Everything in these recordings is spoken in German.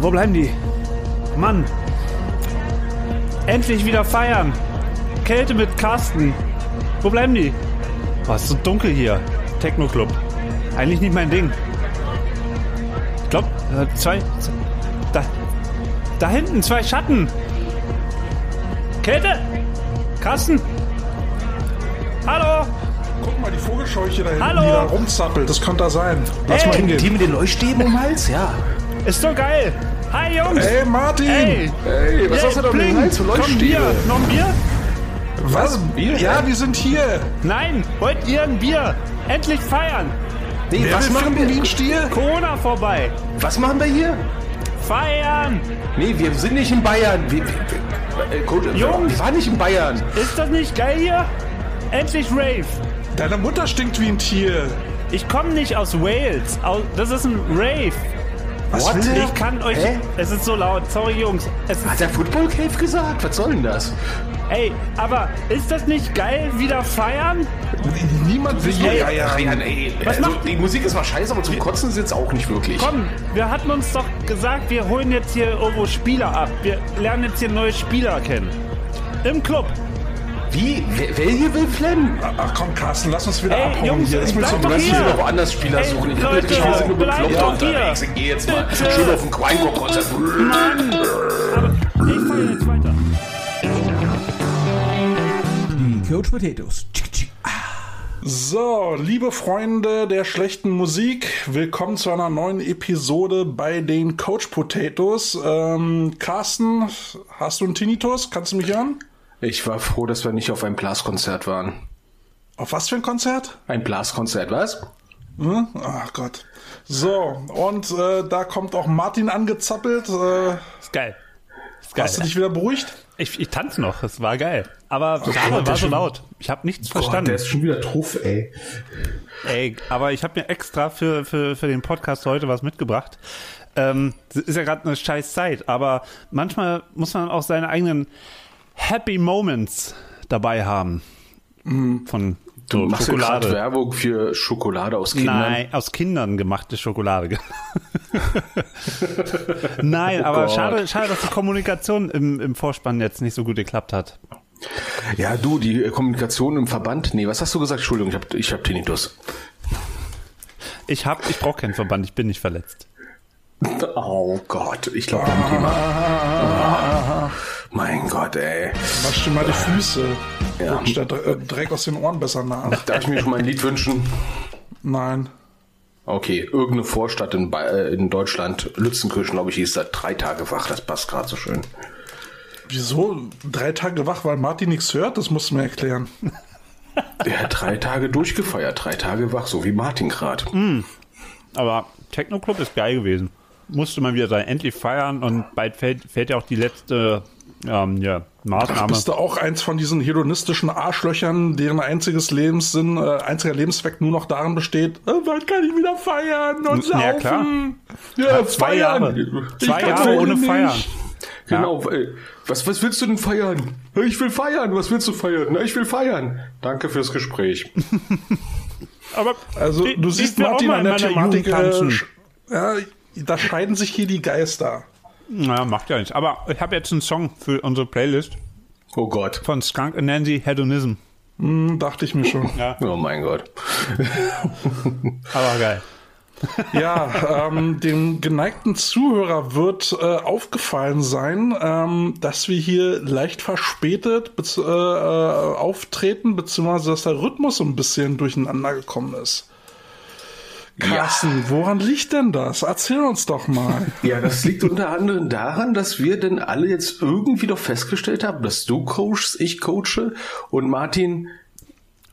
wo bleiben die? Mann. Endlich wieder feiern. Kälte mit Carsten. Wo bleiben die? Oh, ist so dunkel hier. Techno-Club. Eigentlich nicht mein Ding. Ich glaube, äh, zwei, zwei. Da. Da hinten, zwei Schatten. Kälte? Carsten? Hallo? Guck mal, die Vogelscheuche da hinten, Hallo? die da rumzappelt. Das könnte da sein. Lass Hey, mal hingehen. Die mit den Leuchtstäben um den Hals? Ja. Ist so geil. Hi, Jungs. Hey, Martin! Hey. Hey, was Hey, hast du da Bling. Hals für Komm? Bier. Noch ein Bier? Was? Bier? Ja, wir sind hier. Nein, wollt ihr ein Bier? Endlich feiern. Nee, Wer was machen finden wie wir? ein Stier? Corona vorbei. Was machen wir hier? Feiern. Nee, wir sind nicht in Bayern. Wir, wir, wir, äh, Jungs. wir waren nicht in Bayern. Ist das nicht geil hier? Endlich Rave. Deine Mutter stinkt wie ein Tier. Ich komme nicht aus Wales. Das ist ein Rave. Was What? will der? Ich kann euch. Hä? Es ist so laut. Sorry, Jungs. Hat der Football Cave gesagt? Was soll denn das? ey, aber ist das nicht geil? Wieder feiern? Niemand will hier Ey, eiern. Ja, nee, Was also, macht- die Musik ist mal scheiße, aber zum Kotzen ist jetzt auch nicht wirklich. Komm, wir hatten uns doch gesagt, wir holen jetzt hier irgendwo Spieler ab. Wir lernen jetzt hier neue Spieler kennen. Im Club. Wie? Wer, wer hier will flennen? Ach komm, Carsten, lass uns wieder Ey, abhauen Jungs, hier. Willst du doch Lass uns noch woanders Spieler Ey, suchen. Ich Leute, bin wir sind nur bekloppt doch unterwegs. Ich geh jetzt mal Bitte. schön auf ein Quango-Konzert. Mann! Aber ich feiere jetzt weiter. Die Coach Potatoes. So, liebe Freunde der schlechten Musik, willkommen zu einer neuen Episode bei den Coach Potatoes. Ähm, Carsten, hast du einen Tinnitus? Kannst du mich hören? Ich war froh, dass wir nicht auf einem Blaskonzert waren. Auf was für ein Konzert? Ein Blaskonzert, was? Hm? Ach Gott. So, und äh, da kommt auch Martin angezappelt. Äh, Ist geil. Ist geil. hast du dich wieder beruhigt? Ich, ich tanze noch, es war geil. Aber Gott, gerade der war so schon- laut. Ich habe nichts der verstanden. ist schon wieder Truff, ey. Ey, aber ich habe mir extra für, für, für den Podcast heute was mitgebracht. Ähm, es ist ja gerade eine scheiß Zeit, aber manchmal muss man auch seine eigenen Happy Moments dabei haben. Von Du machst ja Schokolade. Werbung für Schokolade aus Kindern. Nein, aus Kindern gemachte Schokolade. Nein, aber Oh Gott. schade, schade, dass die Kommunikation im, im Vorspann jetzt nicht so gut geklappt hat. Ja, du, die Kommunikation im Verband. Nee, was hast du gesagt? Entschuldigung, ich hab, ich hab Tinnitus. Ich hab, ich brauche keinen Verband, ich bin nicht verletzt. Oh Gott, ich glaube, ein Thema. Oh, mein Gott, ey. Wasch dir mal die Füße. Ja. Rutscht der äh, Dreck aus den Ohren besser nach. Darf ich mir schon mal ein Lied wünschen? Nein. Okay, irgendeine Vorstadt in, Ba- äh, in Deutschland, Lützenkirchen, glaube ich, hieß da drei Tage wach. Das passt gerade so schön. Wieso? Drei Tage wach, weil Martin nichts hört? Das musst du mir erklären. Der hat drei Tage durchgefeiert, drei Tage wach, so wie Martin gerade. Aber Techno Club ist geil gewesen. Musste mal wieder sein, endlich feiern und bald fällt, fällt ja auch die letzte ähm, ja, Maßnahme. Bist du auch eins von diesen hedonistischen Arschlöchern, deren einziges Lebenssinn, äh, einziger Lebenszweck nur noch darin besteht, äh, wann kann ich wieder feiern und? Ja, klar. Ja, Zwei feiern. Jahre. Zwei Jahre ohne nicht. Feiern. Genau, ey, was, was willst du denn feiern? Ich will feiern, was willst du feiern? Na, ich will feiern. Danke fürs Gespräch. Aber Also du ich siehst Martin an der Thematik, äh, ja, da scheiden sich hier die Geister. Na, macht ja nichts. Aber ich habe jetzt einen Song für unsere Playlist Oh Gott. von Skunk and Nancy, Hedonism. Hm, dachte ich mir schon. Ja, Oh mein Gott. aber geil. Ja, ähm, dem geneigten Zuhörer wird äh, aufgefallen sein, ähm, dass wir hier leicht verspätet äh, äh, auftreten, beziehungsweise dass der Rhythmus so ein bisschen durcheinander gekommen ist. Carsten, woran liegt denn das? Erzähl uns doch mal. Ja, das liegt unter anderem daran, dass wir denn alle jetzt irgendwie doch festgestellt haben, dass du coachst, ich coache und Martin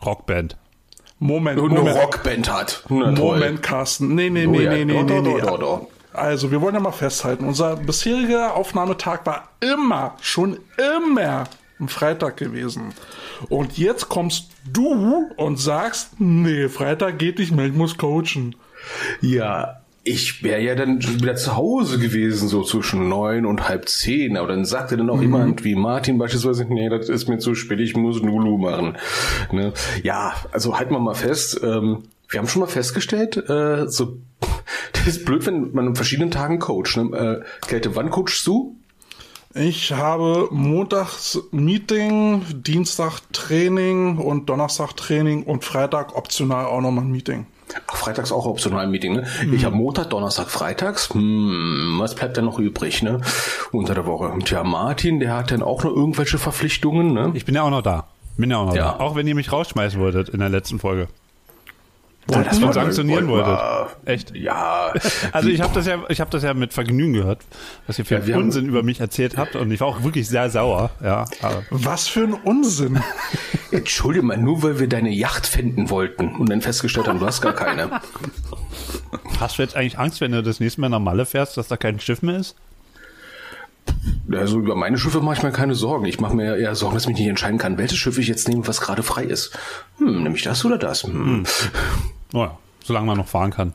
Rockband. Moment, eine Moment, Rockband hat. Na. Moment, Carsten. Nee, nee, Oh nee, ja, nee, nee, nee, nee. doch, doch, doch. Also, wir wollen ja mal festhalten, unser bisheriger Aufnahmetag war immer, schon immer ein Freitag gewesen. Und jetzt kommst du und sagst, nee, Freitag geht nicht mehr, ich muss coachen. Ja, ich wäre ja dann schon wieder zu Hause gewesen, so zwischen neun und halb zehn. Aber dann sagte dann auch jemand wie Martin beispielsweise, nee, das ist mir zu spät, ich muss Lulu machen. Ne? Ja, also halten wir mal fest, ähm, wir haben schon mal festgestellt, äh, so Das ist blöd, wenn man an verschiedenen Tagen coacht. Ne? Äh, Kälte, wann coachst du? Ich habe montags Meeting, Dienstag Training und Donnerstag Training und Freitag optional auch nochmal ein Meeting. Ach, freitags auch optional ein Meeting, ne? Ich habe Montag, Donnerstag, Freitags. Hm, was bleibt denn noch übrig, ne? Unter der Woche. Tja, Martin, der hat dann auch noch irgendwelche Verpflichtungen, ne? Ich bin ja auch noch da. Bin ja auch noch Ja. da. Auch wenn ihr mich rausschmeißen wolltet in der letzten Folge. Ja, das war- sanktionieren wolltet. wir- Echt? Ja. Also ich habe das ja, ich habe das ja mit Vergnügen gehört, was ihr für Ja, wir haben- Unsinn über mich erzählt habt und ich war auch wirklich sehr sauer. Ja, aber Was für ein Unsinn. Entschuldige mal, nur weil wir deine Yacht finden wollten und dann festgestellt haben, du hast gar keine. hast du jetzt eigentlich Angst, wenn du das nächste Mal nach Malle fährst, dass da kein Schiff mehr ist? Also über meine Schiffe mache ich mir keine Sorgen. Ich mache mir eher Sorgen, dass ich mich nicht entscheiden kann, welches Schiff ich jetzt nehme, was gerade frei ist. Hm, nehme ich das oder das? Hm. Oh ja, solange man noch fahren kann.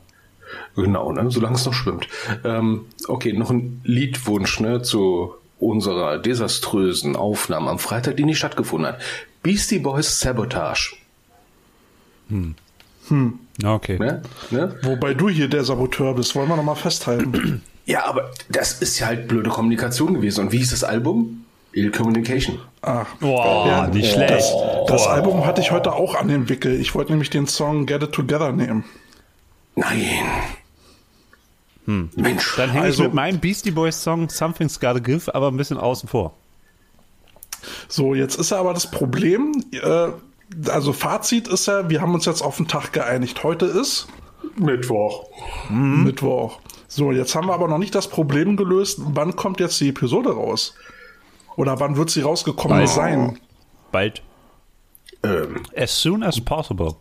Genau, ne? solange es noch schwimmt. Ähm, okay, noch ein Liedwunsch ne, zu unserer desaströsen Aufnahme am Freitag, die nicht stattgefunden hat. Beastie Boys Sabotage. Ja, okay. Ne? Ne? Wobei du hier der Saboteur bist, wollen wir nochmal festhalten. Ja, aber das ist ja halt blöde Kommunikation gewesen. Und wie hieß das Album? Ill Communication. Ach, Boah, Ja, nicht das, schlecht. das Boah. Album hatte ich heute auch an den Wickel. Ich wollte nämlich den Song Get It Together nehmen. Nein. Mensch. Dann hänge Also- ich mit meinem Beastie Boys Song Something's Gotta Give aber ein bisschen außen vor. So, jetzt ist ja aber das Problem, äh, also Fazit ist ja, wir haben uns jetzt auf den Tag geeinigt. Heute ist Mittwoch. Mittwoch. So, jetzt haben wir aber noch nicht das Problem gelöst, wann kommt jetzt die Episode raus? Oder wann wird sie rausgekommen Bald. sein? Bald. Ähm, As soon as possible.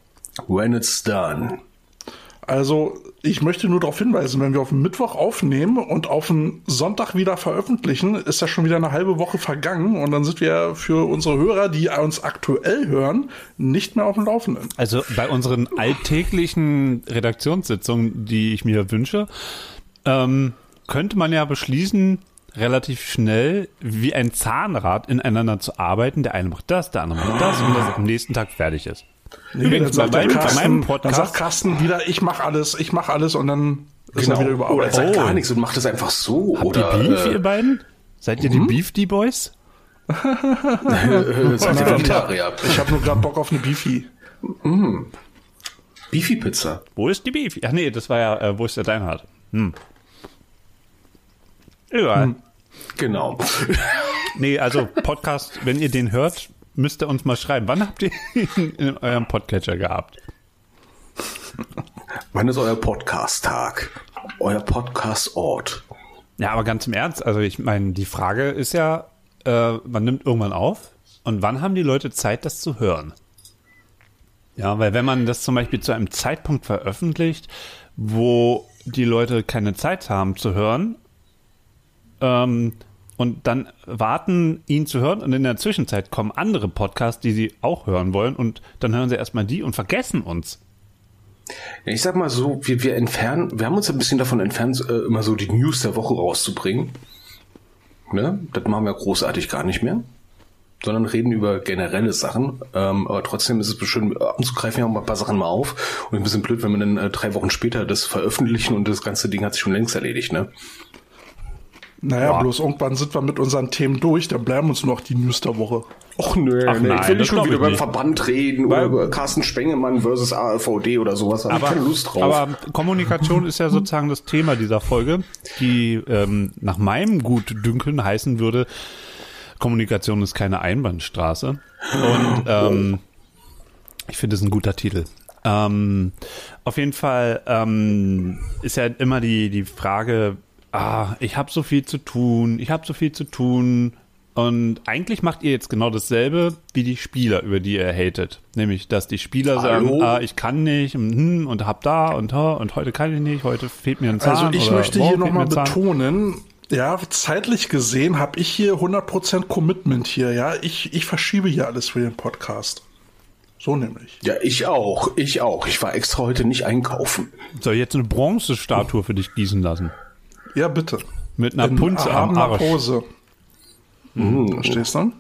when it's done. Also, ich möchte nur darauf hinweisen, wenn wir auf den Mittwoch aufnehmen und auf den Sonntag wieder veröffentlichen, ist ja schon wieder eine halbe Woche vergangen und dann sind wir für unsere Hörer, die uns aktuell hören, nicht mehr auf dem Laufenden. Also bei unseren alltäglichen Redaktionssitzungen, die ich mir wünsche, ähm, könnte man ja beschließen, relativ schnell wie ein Zahnrad ineinander zu arbeiten. Der eine macht das, der andere macht das und das am nächsten Tag fertig ist. Übrigens, dann, sagt bei meinem- bei meinem Carsten, dann Podcast- sagt Carsten wieder, ich mach alles, ich mach alles und dann ist er wieder Oder er überarbeitet. sagt Oh. gar nichts und macht es einfach so. Habt oder ihr Beef, äh, ihr beiden? Seid ihr die Beef, die Boys? sagt der Vegetarier. Ich habe nur gerade Bock auf eine Beefy. Beefy Pizza. Wo ist die Beef? Ach nee, das war ja, äh, wo ist der Deinhard? Hm. Egal. Genau. Nee, also Podcast, wenn ihr den hört, müsst ihr uns mal schreiben. Wann habt ihr ihn in eurem Podcatcher gehabt? Wann ist euer Podcast-Tag? Euer Podcast-Ort? Ja, aber ganz im Ernst, also ich meine, die Frage ist ja, äh, man nimmt irgendwann auf und wann haben die Leute Zeit, das zu hören? Ja, weil wenn man das zum Beispiel zu einem Zeitpunkt veröffentlicht, wo die Leute keine Zeit haben zu hören, ähm, und dann warten, ihn zu hören und in der Zwischenzeit kommen andere Podcasts, die sie auch hören wollen und dann hören sie erstmal die und vergessen uns. Ich sag mal so, wir, wir entfernen, wir haben uns ein bisschen davon entfernt, äh, immer so die News der Woche rauszubringen. Ne? Das machen wir großartig gar nicht mehr. Sondern reden über generelle Sachen. Ähm, aber trotzdem ist es schön, ab wir mal ein paar Sachen mal auf. Und ein bisschen blöd, wenn wir dann äh, drei Wochen später das veröffentlichen und das ganze Ding hat sich schon längst erledigt, ne? Naja, bloß irgendwann sind wir mit unseren Themen durch, dann bleiben uns nur noch die News der Woche. Och nö, Ach nee, nein, ich will nicht schon wieder beim nicht. Verband reden oder über Carsten Spengemann versus AfVD oder sowas. Hab ich keine Lust drauf. aber Kommunikation ist ja sozusagen das Thema dieser Folge, die ähm, nach meinem Gutdünkeln heißen würde, Kommunikation ist keine Einbahnstraße. Und ähm, ich finde es ein guter Titel. Ähm, auf jeden Fall ähm, ist ja immer die, die Frage, ah, ich habe so viel zu tun, ich habe so viel zu tun. Und eigentlich macht ihr jetzt genau dasselbe wie die Spieler, über die ihr hatet. Nämlich, dass die Spieler sagen, Hallo? ah, ich kann nicht und, hm, und hab da und ha, und heute kann ich nicht, heute fehlt mir ein Zahn. Also ich oder möchte hier nochmal betonen, ja, zeitlich gesehen habe ich hier 100% Commitment hier, ja. Ich, ich verschiebe hier alles für den Podcast. So nämlich. ja, ich auch, ich auch. Ich war extra heute nicht einkaufen. Soll ich jetzt eine Bronzestatue für dich gießen lassen? Ja, bitte. Mit einer In Punze am Arsch. Pose. Verstehst du?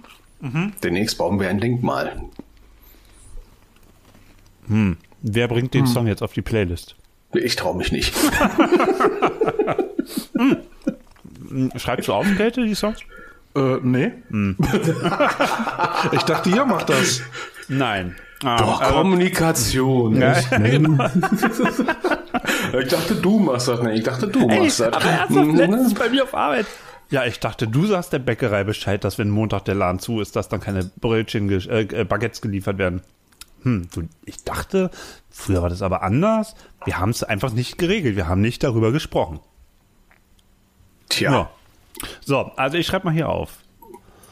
Demnächst bauen wir ein Denkmal. Wer bringt Hm. den Song jetzt auf die Playlist? Ich traue mich nicht. Schreibst du auf, Kälte, die Songs? Äh, nee. ich dachte, ihr macht das. Nein. Ah, Doch, aber- Kommunikation. Ja, Ich, ich dachte, du machst das. Nee, ich dachte, du Ey, machst das. aber ernsthaft, letztens bei mir auf Arbeit. Ja, ich dachte, du sagst der Bäckerei Bescheid, dass wenn Montag der Laden zu ist, dass dann keine Brötchen, äh, äh, Baguettes geliefert werden. Hm, du, ich dachte, früher war das aber anders. Wir haben es einfach nicht geregelt. Wir haben nicht darüber gesprochen. Tja. Ja. So, also ich schreibe mal hier auf.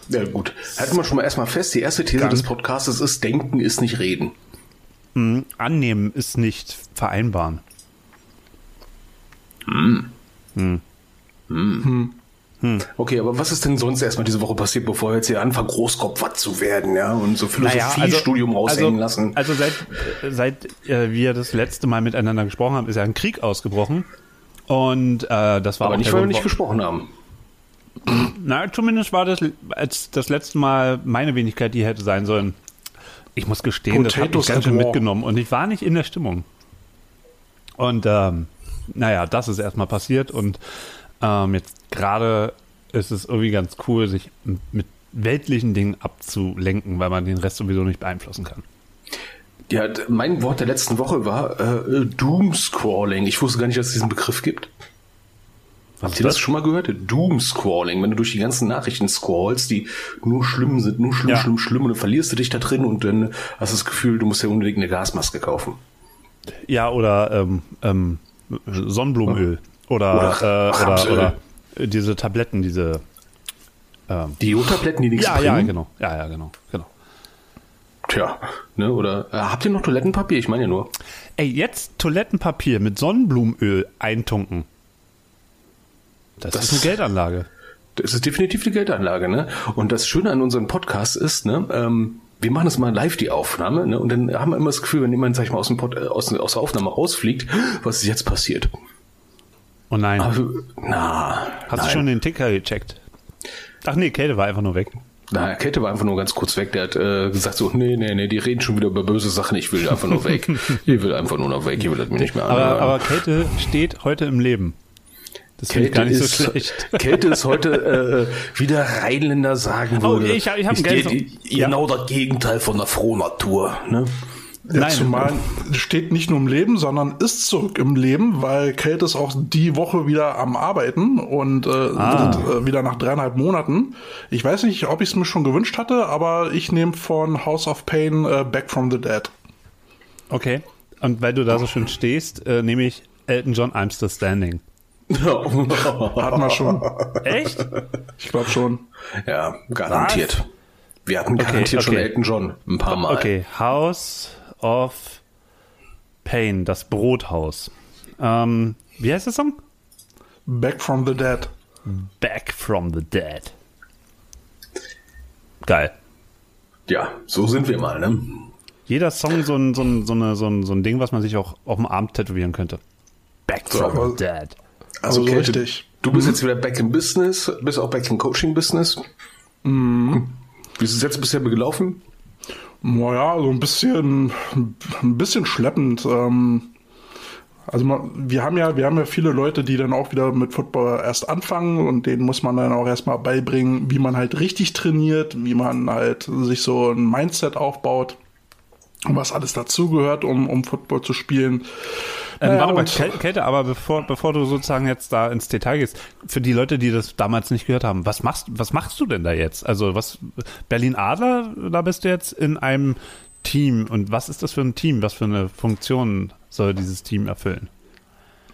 Ja, gut. Halten wir schon mal erstmal fest, die erste These Dann- des Podcastes ist, denken ist nicht reden. Annehmen ist nicht vereinbaren. Okay, aber was ist denn sonst erstmal diese Woche passiert, bevor wir jetzt hier anfangen, Großkopf zu werden, ja, und so Philosophiestudium raushängen also, lassen? Also seit, äh, seit äh, wir das letzte Mal miteinander gesprochen haben, ist ja ein Krieg ausgebrochen. Und äh, das war aber auch nicht, weil wir nicht gesprochen haben. Na, zumindest war das als das letzte Mal meine Wenigkeit, die hätte sein sollen. Ich muss gestehen, das hat mich Potatoes ganz schön mitgenommen und ich war nicht in der Stimmung. Und ähm, naja, das ist erstmal passiert und ähm, jetzt gerade ist es irgendwie ganz cool, sich mit weltlichen Dingen abzulenken, weil man den Rest sowieso nicht beeinflussen kann. Ja, mein Wort der letzten Woche war äh, Doomscrawling. Ich wusste gar nicht, dass es diesen Begriff gibt. Habt ihr das schon mal gehört? Doomscrawling, wenn du durch die ganzen Nachrichten scrollst, die nur schlimm sind, nur schlimm, Ja. schlimm, schlimm, und dann verlierst du dich da drin und dann hast du das Gefühl, du musst ja unbedingt eine Gasmaske kaufen. Ja, oder ähm, ähm, Sonnenblumenöl. Oder, Oder äh, oder, oder diese Tabletten, diese. Ähm, Die Jodtabletten, die nichts ja, bringen. ja, genau. Ja, ja, genau. genau. Tja, ne, oder äh, habt ihr noch Toilettenpapier? Ich meine ja nur. Ey, jetzt Toilettenpapier mit Sonnenblumenöl eintunken. Das, Das- ist eine Geldanlage. Das ist definitiv eine Geldanlage, ne? Und das Schöne an unserem Podcast ist, ne, ähm, wir machen das mal live, die Aufnahme, ne? Und dann haben wir immer das Gefühl, wenn jemand, sag ich mal, aus, dem Pod, äh, aus, aus der Aufnahme rausfliegt, was ist jetzt passiert? Oh nein. Also, na, Hast nein. du schon den Ticker gecheckt? Ach nee, Kälte war einfach nur weg. Na, Kette war einfach nur ganz kurz weg. Der hat äh, gesagt so, nee, nee, nee, die reden schon wieder über böse Sachen. Ich will einfach nur weg. ich will einfach nur noch weg. Ich will das mir nicht mehr Aber, anhören. aber Kälte steht heute im Leben. Das finde ich gar nicht ist, so schlecht. Kälte ist heute, äh, wie der Rheinländer sagen Oh, würde. ich hab- ich hab geiles- die- genau das Gegenteil von der Frohnatur. Ne? Ja, Nein. zumal steht nicht nur im Leben, sondern ist zurück im Leben, weil Kate ist auch die Woche wieder am Arbeiten und äh, Ah. wird, äh, wieder nach dreieinhalb Monaten. Ich weiß nicht, ob ich es mir schon gewünscht hatte, aber ich nehme von House of Pain äh, Back from the Dead. Okay. Und weil du da so schön stehst, äh, nehme ich Elton John I'm Still Standing. Hatten wir schon. Echt? Ich glaube schon. ja, garantiert. Wir hatten garantiert schon okay. Elton John ein paar Mal. Okay, House of Pain, das Brothaus. Ähm, wie heißt der Song? Back from the Dead. Back from the Dead. Geil. Ja, so sind wir mal. Ne? Jeder Song so ein, so, ein, so, eine, so, ein, so ein Ding, was man sich auch auf dem Arm tätowieren könnte. Back from aber- the Dead. Also Aber so richtig. du bist jetzt wieder back in Business, bist auch back in Coaching-Business. Wie ist es jetzt bisher gelaufen? Naja, so ein bisschen, ein bisschen schleppend. Ähm, also man, wir haben ja, wir haben ja viele Leute, die dann auch wieder mit Football erst anfangen und denen muss man dann auch erstmal beibringen, wie man halt richtig trainiert, wie man halt sich so ein Mindset aufbaut, was alles dazugehört, um, um Football zu spielen. Ähm, Naja, warte mal, Kälte, aber bevor, bevor du sozusagen jetzt da ins Detail gehst, für die Leute, die das damals nicht gehört haben, was machst, was machst du denn da jetzt? Also was, Berlin Adler, da bist du jetzt in einem Team und was ist das für ein Team? Was für eine Funktion soll dieses Team erfüllen?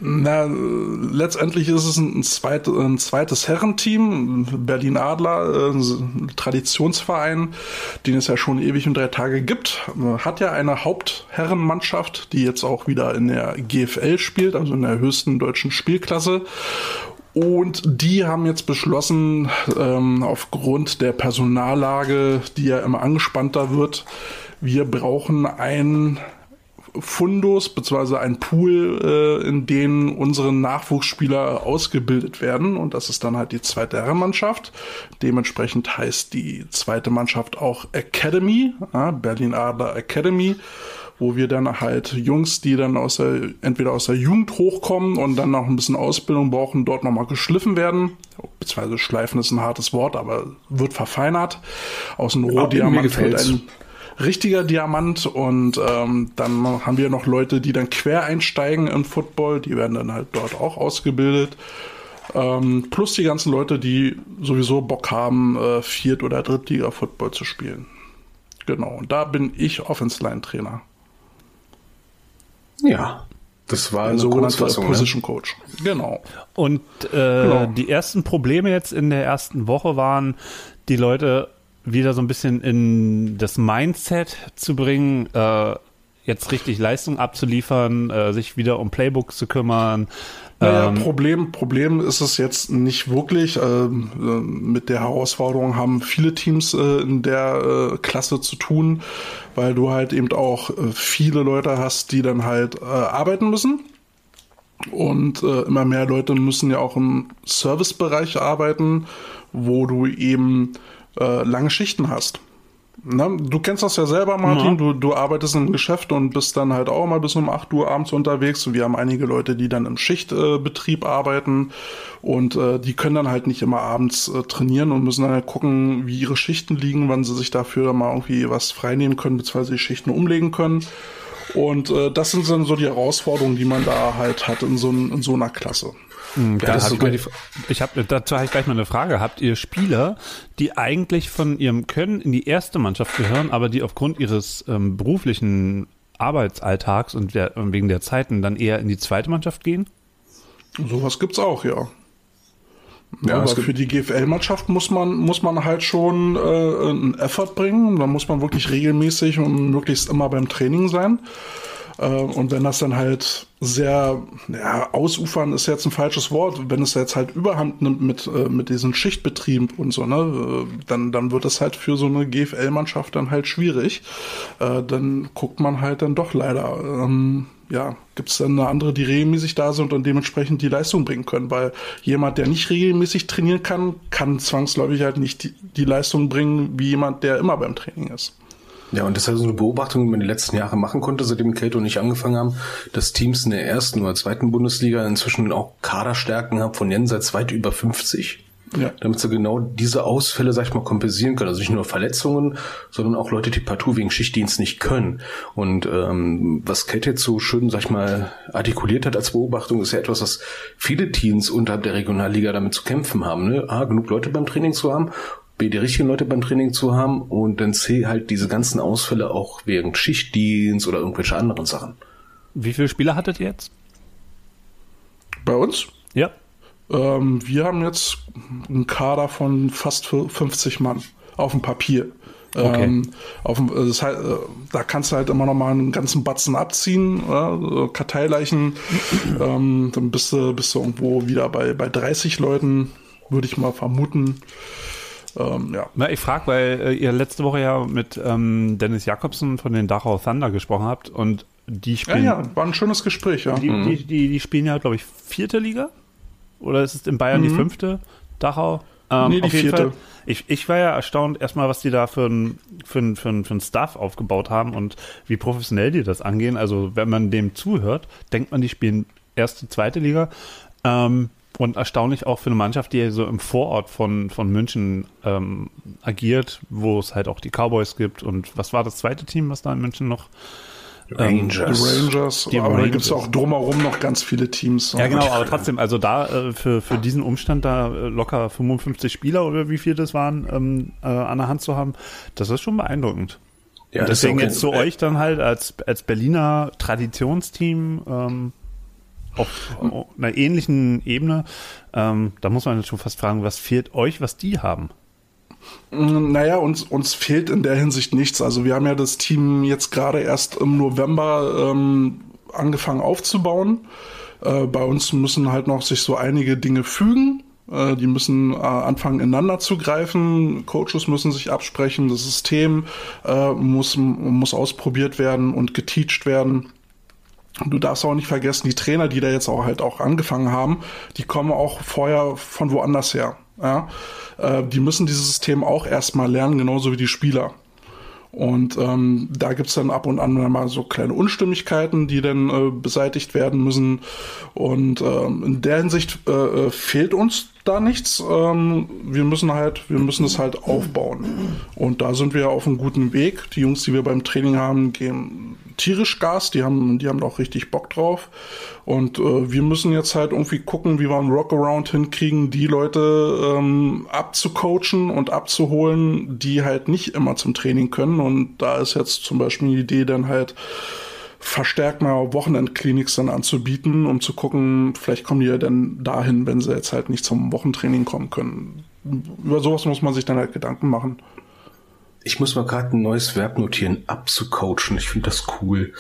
Na, letztendlich ist es ein, zweit, ein zweites Herrenteam, Berlin Adler, äh, ein Traditionsverein, den es ja schon ewig und drei Tage gibt, hat ja eine Hauptherrenmannschaft, die jetzt auch wieder in der GFL spielt, also in der höchsten deutschen Spielklasse. Und die haben jetzt beschlossen, ähm, aufgrund der Personallage, die ja immer angespannter wird, wir brauchen ein Fundus beziehungsweise ein Pool, äh, in dem unsere Nachwuchsspieler ausgebildet werden. Und das ist dann halt die zweite Herrenmannschaft. Dementsprechend heißt die zweite Mannschaft auch Academy, ja, Berlin Adler Academy. wo wir dann halt Jungs, die dann aus der, entweder aus der Jugend hochkommen und dann noch ein bisschen Ausbildung brauchen, dort nochmal geschliffen werden. Beziehungsweise schleifen ist ein hartes Wort, aber wird verfeinert. Aus einem Rohdiamant wird ein richtiger Diamant und ähm, dann haben wir noch Leute, die dann quer einsteigen im Football, die werden dann halt dort auch ausgebildet. Ähm, plus die ganzen Leute, die sowieso Bock haben, äh, Viert- oder Drittliga-Football zu spielen. Genau, und da bin ich Offense-Line-Trainer. Ja, das war eine sogenannte ne? Position Coach. Genau. Und äh, genau. die ersten Probleme jetzt in der ersten Woche waren, die Leute wieder so ein bisschen in das Mindset zu bringen, äh, jetzt richtig Leistung abzuliefern, äh, sich wieder um Playbooks zu kümmern, naja, ähm, Problem, Problem ist es jetzt nicht wirklich. Ähm, äh, mit der Herausforderung haben viele Teams äh, in der äh, Klasse zu tun, weil du halt eben auch äh, viele Leute hast, die dann halt arbeiten müssen. Und immer mehr Leute müssen ja auch im Servicebereich arbeiten, wo du eben lange Schichten hast. Na, du kennst das ja selber, Martin. Ja. Du, du arbeitest im Geschäft und bist dann halt auch mal bis um 8 Uhr abends unterwegs. Und wir haben einige Leute, die dann im Schichtbetrieb äh, arbeiten. Und äh, die können dann halt nicht immer abends äh, trainieren und müssen dann halt gucken, wie ihre Schichten liegen, wann sie sich dafür mal irgendwie was freinehmen können, beziehungsweise die Schichten umlegen können. Und äh, das sind dann so die Herausforderungen, die man da halt hat in so, in so einer Klasse. Hm, da hab ich, die, ich hab, dazu habe ich gleich mal eine Frage. Habt ihr Spieler, die eigentlich von ihrem Können in die erste Mannschaft gehören, aber die aufgrund ihres ähm, beruflichen Arbeitsalltags und der, wegen der Zeiten dann eher in die zweite Mannschaft gehen? Sowas gibt's auch, ja. Ja, aber für die GFL-Mannschaft muss man, muss man halt schon äh, einen Effort bringen. Da muss man wirklich regelmäßig und möglichst immer beim Training sein. Äh, und wenn das dann halt sehr, ja, ausufern ist jetzt ein falsches Wort, wenn es jetzt halt überhand nimmt mit, äh, mit diesen Schichtbetrieben und so, ne, äh, dann, dann wird es halt für so eine GFL-Mannschaft dann halt schwierig. Dann guckt man halt dann doch leider, ähm, ja, gibt es dann eine andere, die regelmäßig da sind und dementsprechend die Leistung bringen können, weil jemand, der nicht regelmäßig trainieren kann, kann zwangsläufig halt nicht die, die Leistung bringen, wie jemand, der immer beim Training ist. Ja, und das ist also eine Beobachtung, die man die letzten Jahre machen konnte, seitdem Kato und ich angefangen haben, dass Teams in der ersten oder zweiten Bundesliga inzwischen auch Kaderstärken haben von jenseits weit über 50. Ja. Damit sie genau diese Ausfälle, sag ich mal, kompensieren können. Also nicht nur Verletzungen, sondern auch Leute, die partout wegen Schichtdienst nicht können. Und ähm, was Kate jetzt so schön, sag ich mal, artikuliert hat als Beobachtung, ist ja etwas, was viele Teams unterhalb der Regionalliga damit zu kämpfen haben. Ne? A, genug Leute beim Training zu haben B, die richtigen Leute beim Training zu haben und dann C, halt diese ganzen Ausfälle auch wegen Schichtdienst oder irgendwelche anderen Sachen. Wie viele Spieler hattet ihr jetzt? Bei uns? Ja. Ähm, wir haben jetzt einen Kader von fast 50 Mann auf dem Papier. Okay. Ähm, auf, das heißt, äh, da kannst du halt immer noch mal einen ganzen Batzen abziehen, äh, Karteileichen. ähm, dann bist du, bist du irgendwo wieder bei, bei 30 Leuten, würde ich mal vermuten. Ähm, ja. Na, ich frage, weil äh, ihr letzte Woche ja mit ähm, Dennis Jakobsen von den Dachau Thunder gesprochen habt und die spielen. Ja, ja, war ein schönes Gespräch, ja. Die, mhm. die, die, die, spielen ja, glaube ich, vierte Liga? Oder ist es in Bayern mhm. die fünfte? Dachau? Ähm, nee, die vierte. Ich, ich war ja erstaunt erstmal, was die da für ein, für, ein, für, ein, für ein Staff aufgebaut haben und wie professionell die das angehen. Also, wenn man dem zuhört, denkt man, die spielen erste, zweite Liga. Ähm, und erstaunlich auch für eine Mannschaft, die so im Vorort von, von München ähm, agiert, wo es halt auch die Cowboys gibt. Und was war das zweite Team, was da in München noch? Rangers. Die Rangers. Die aber da gibt es auch drumherum noch ganz viele Teams. Ja, genau, aber trotzdem, also da äh, für, für diesen Umstand da äh, locker 55 Spieler oder wie viel das waren, ähm, äh, an der Hand zu haben, das ist schon beeindruckend. Ja, deswegen jetzt zu euch dann halt als, als Berliner Traditionsteam ähm, auf einer ähnlichen Ebene. Ähm, da muss man schon fast fragen, was fehlt euch, was die haben? Mm, naja, uns, uns fehlt in der Hinsicht nichts. Also wir haben ja das Team jetzt gerade erst im November ähm, angefangen aufzubauen. Äh, bei uns müssen halt noch sich so einige Dinge fügen. Äh, die müssen äh, anfangen ineinander zu greifen. Coaches müssen sich absprechen. Das System äh, muss, muss ausprobiert werden und geteacht werden. Du darfst auch nicht vergessen, die Trainer, die da jetzt auch halt auch angefangen haben, die kommen auch vorher von woanders her. Ja? Äh, die müssen dieses System auch erstmal lernen, genauso wie die Spieler. Und ähm, da gibt's dann ab und an mal so kleine Unstimmigkeiten, die dann äh, beseitigt werden müssen. Und ähm, in der Hinsicht äh, äh fehlt uns da nichts. Ähm, wir müssen halt, wir müssen es halt aufbauen. Und da sind wir auf einem guten Weg. Die Jungs, die wir beim Training haben, gehen tierisch Gas. Die haben, die haben auch richtig Bock drauf. Und äh, wir müssen jetzt halt irgendwie gucken, wie wir einen Rockaround hinkriegen, die Leute ähm, abzucoachen und abzuholen, die halt nicht immer zum Training können. Und da ist jetzt zum Beispiel die Idee dann halt, verstärkt mal Wochenendkliniks dann anzubieten, um zu gucken, vielleicht kommen die ja dann dahin, wenn sie jetzt halt nicht zum Wochentraining kommen können. Über sowas muss man sich dann halt Gedanken machen. Ich muss mal gerade ein neues Verb notieren, abzucoachen. Ich finde das cool.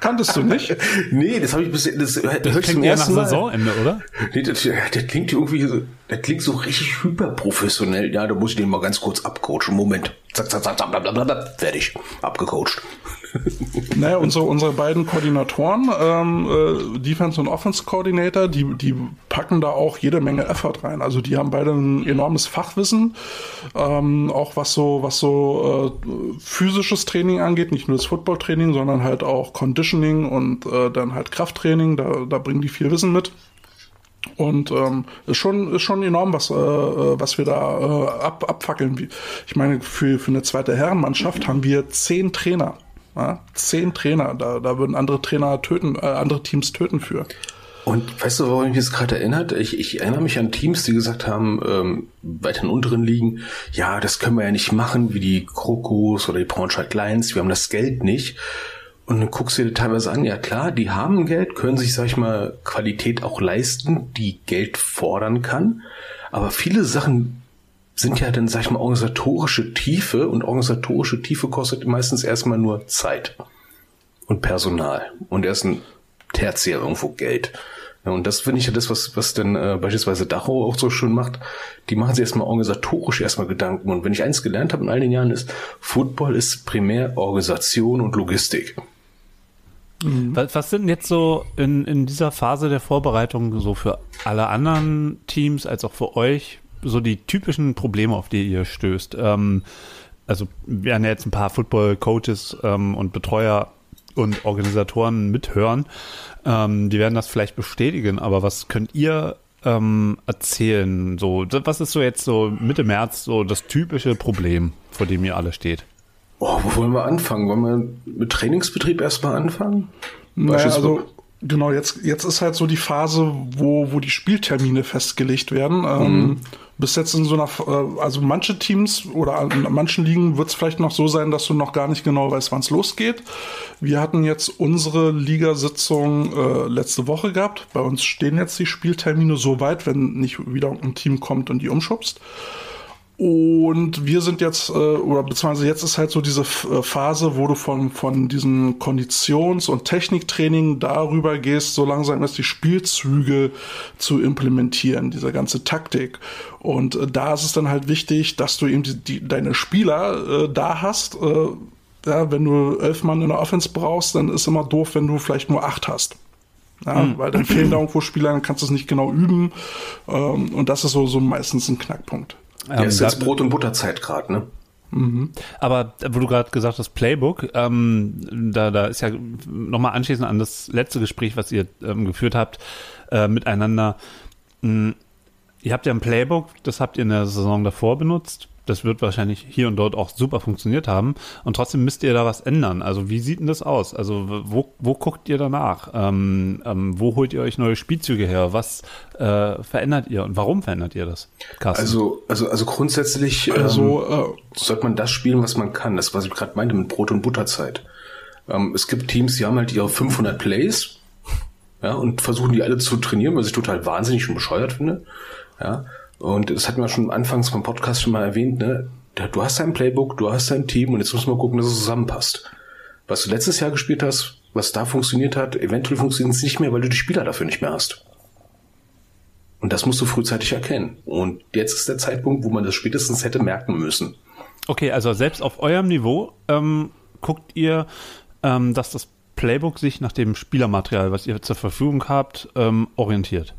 Kanntest du nicht? nee, das habe ich bis das, das, klingt eher nach Saisonende, oder? Nee, das, das klingt irgendwie so, das klingt so richtig hyperprofessionell. Ja, da muss ich den mal ganz kurz abcoachen. Moment. Zack, zack, zack, blablabla, fertig. Abgecoacht. naja, unsere, unsere beiden Koordinatoren, ähm, äh, Defense und Offense Coordinator, die, die packen da auch jede Menge Effort rein. Also die haben beide ein enormes Fachwissen, ähm, auch was so, was so äh, physisches Training angeht, nicht nur das Footballtraining, sondern halt auch Conditioning und äh, dann halt Krafttraining, da, da bringen die viel Wissen mit. Und ähm, ist schon ist schon enorm, was äh, äh was wir da äh, ab, abfackeln. Ich meine, für für eine zweite Herrenmannschaft haben wir zehn Trainer. Ja, zehn Trainer, da, da würden andere Trainer töten, äh, andere Teams töten für. Und weißt du, woran mich das gerade erinnert? Ich, ich erinnere mich an Teams, die gesagt haben, ähm, weiter in unteren Ligen, ja, das können wir ja nicht machen, wie die Krokos oder die Braunschweig Lions, wir haben das Geld nicht. Und dann guckst du dir teilweise an, ja klar, die haben Geld, können sich, sag ich mal, Qualität auch leisten, die Geld fordern kann. Aber viele Sachen sind ja dann, sag ich mal, organisatorische Tiefe und organisatorische Tiefe kostet meistens erstmal nur Zeit und Personal und erst ein Tertiär irgendwo Geld. Ja, und das finde ich ja das, was, was denn äh, beispielsweise Dachau auch so schön macht. Die machen sich erstmal organisatorisch erstmal Gedanken. Und wenn ich eins gelernt habe in all den Jahren ist, Football ist primär Organisation und Logistik. Mhm. Was, was sind jetzt so in, in dieser Phase der Vorbereitung so für alle anderen Teams als auch für euch so die typischen Probleme, auf die ihr stößt? Ähm, also wir haben ja jetzt ein paar Football-Coaches ähm, und Betreuer und Organisatoren mithören. Ähm, die werden das vielleicht bestätigen, aber was könnt ihr ähm, erzählen? So, was ist so jetzt so Mitte März so das typische Problem, vor dem ihr alle steht? Oh, wo wollen wir anfangen? Wollen wir mit Trainingsbetrieb erstmal anfangen? Naja, also genau, jetzt, jetzt ist halt so die Phase, wo, wo die Spieltermine festgelegt werden. Ähm, mhm. Bis jetzt in so einer, äh, also manche Teams oder in manchen Ligen wird es vielleicht noch so sein, dass du noch gar nicht genau weißt, wann es losgeht. Wir hatten jetzt unsere Ligasitzung äh, letzte Woche gehabt. Bei uns stehen jetzt die Spieltermine so weit, wenn nicht wieder ein Team kommt und die umschubst. Und wir sind jetzt, äh, oder beziehungsweise jetzt ist halt so diese äh, Phase, wo du von, von diesem Konditions- und Techniktraining darüber gehst, so langsam erst die Spielzüge zu implementieren, diese ganze Taktik. Und äh, da ist es dann halt wichtig, dass du eben die, die, deine Spieler äh, da hast. Äh, ja, wenn du elf Mann in der Offense brauchst, dann ist immer doof, wenn du vielleicht nur acht hast. Ja, mhm. Weil dann fehlen da irgendwo Spieler, dann kannst du es nicht genau üben. Ähm, und das ist so, so meistens ein Knackpunkt. Ja, ähm, ist jetzt Brot- und Butterzeit gerade, ne? Mhm. Aber wo du gerade gesagt hast, Playbook, ähm, da, da ist ja nochmal anschließend an das letzte Gespräch, was ihr ähm, geführt habt, äh, miteinander. Mh, hm, ihr habt ja ein Playbook, das habt ihr in der Saison davor benutzt das wird wahrscheinlich hier und dort auch super funktioniert haben. Und trotzdem müsst ihr da was ändern. Also wie sieht denn das aus? Also wo, wo guckt ihr danach? Ähm, ähm, wo holt ihr euch neue Spielzüge her? Was äh, verändert ihr und warum verändert ihr das? Carsten? Also, also, also grundsätzlich also, ähm, äh, sollte man das spielen, was man kann. Das, was ich gerade meinte mit Brot- und Butterzeit. Ähm, es gibt Teams, die haben halt ihre 500 Plays ja, und versuchen die alle zu trainieren, was ich total wahnsinnig und bescheuert finde. Ja, und das hatten wir schon anfangs vom Podcast schon mal erwähnt, ne? Du hast dein Playbook, du hast dein Team und jetzt muss man gucken, dass es zusammenpasst. Was du letztes Jahr gespielt hast, was da funktioniert hat, eventuell funktioniert es nicht mehr, weil du die Spieler dafür nicht mehr hast. Und das musst du frühzeitig erkennen. Und jetzt ist der Zeitpunkt, wo man das spätestens hätte merken müssen. Okay, also selbst auf eurem Niveau ähm, guckt ihr, ähm, dass das Playbook sich nach dem Spielermaterial, was ihr zur Verfügung habt, ähm, orientiert.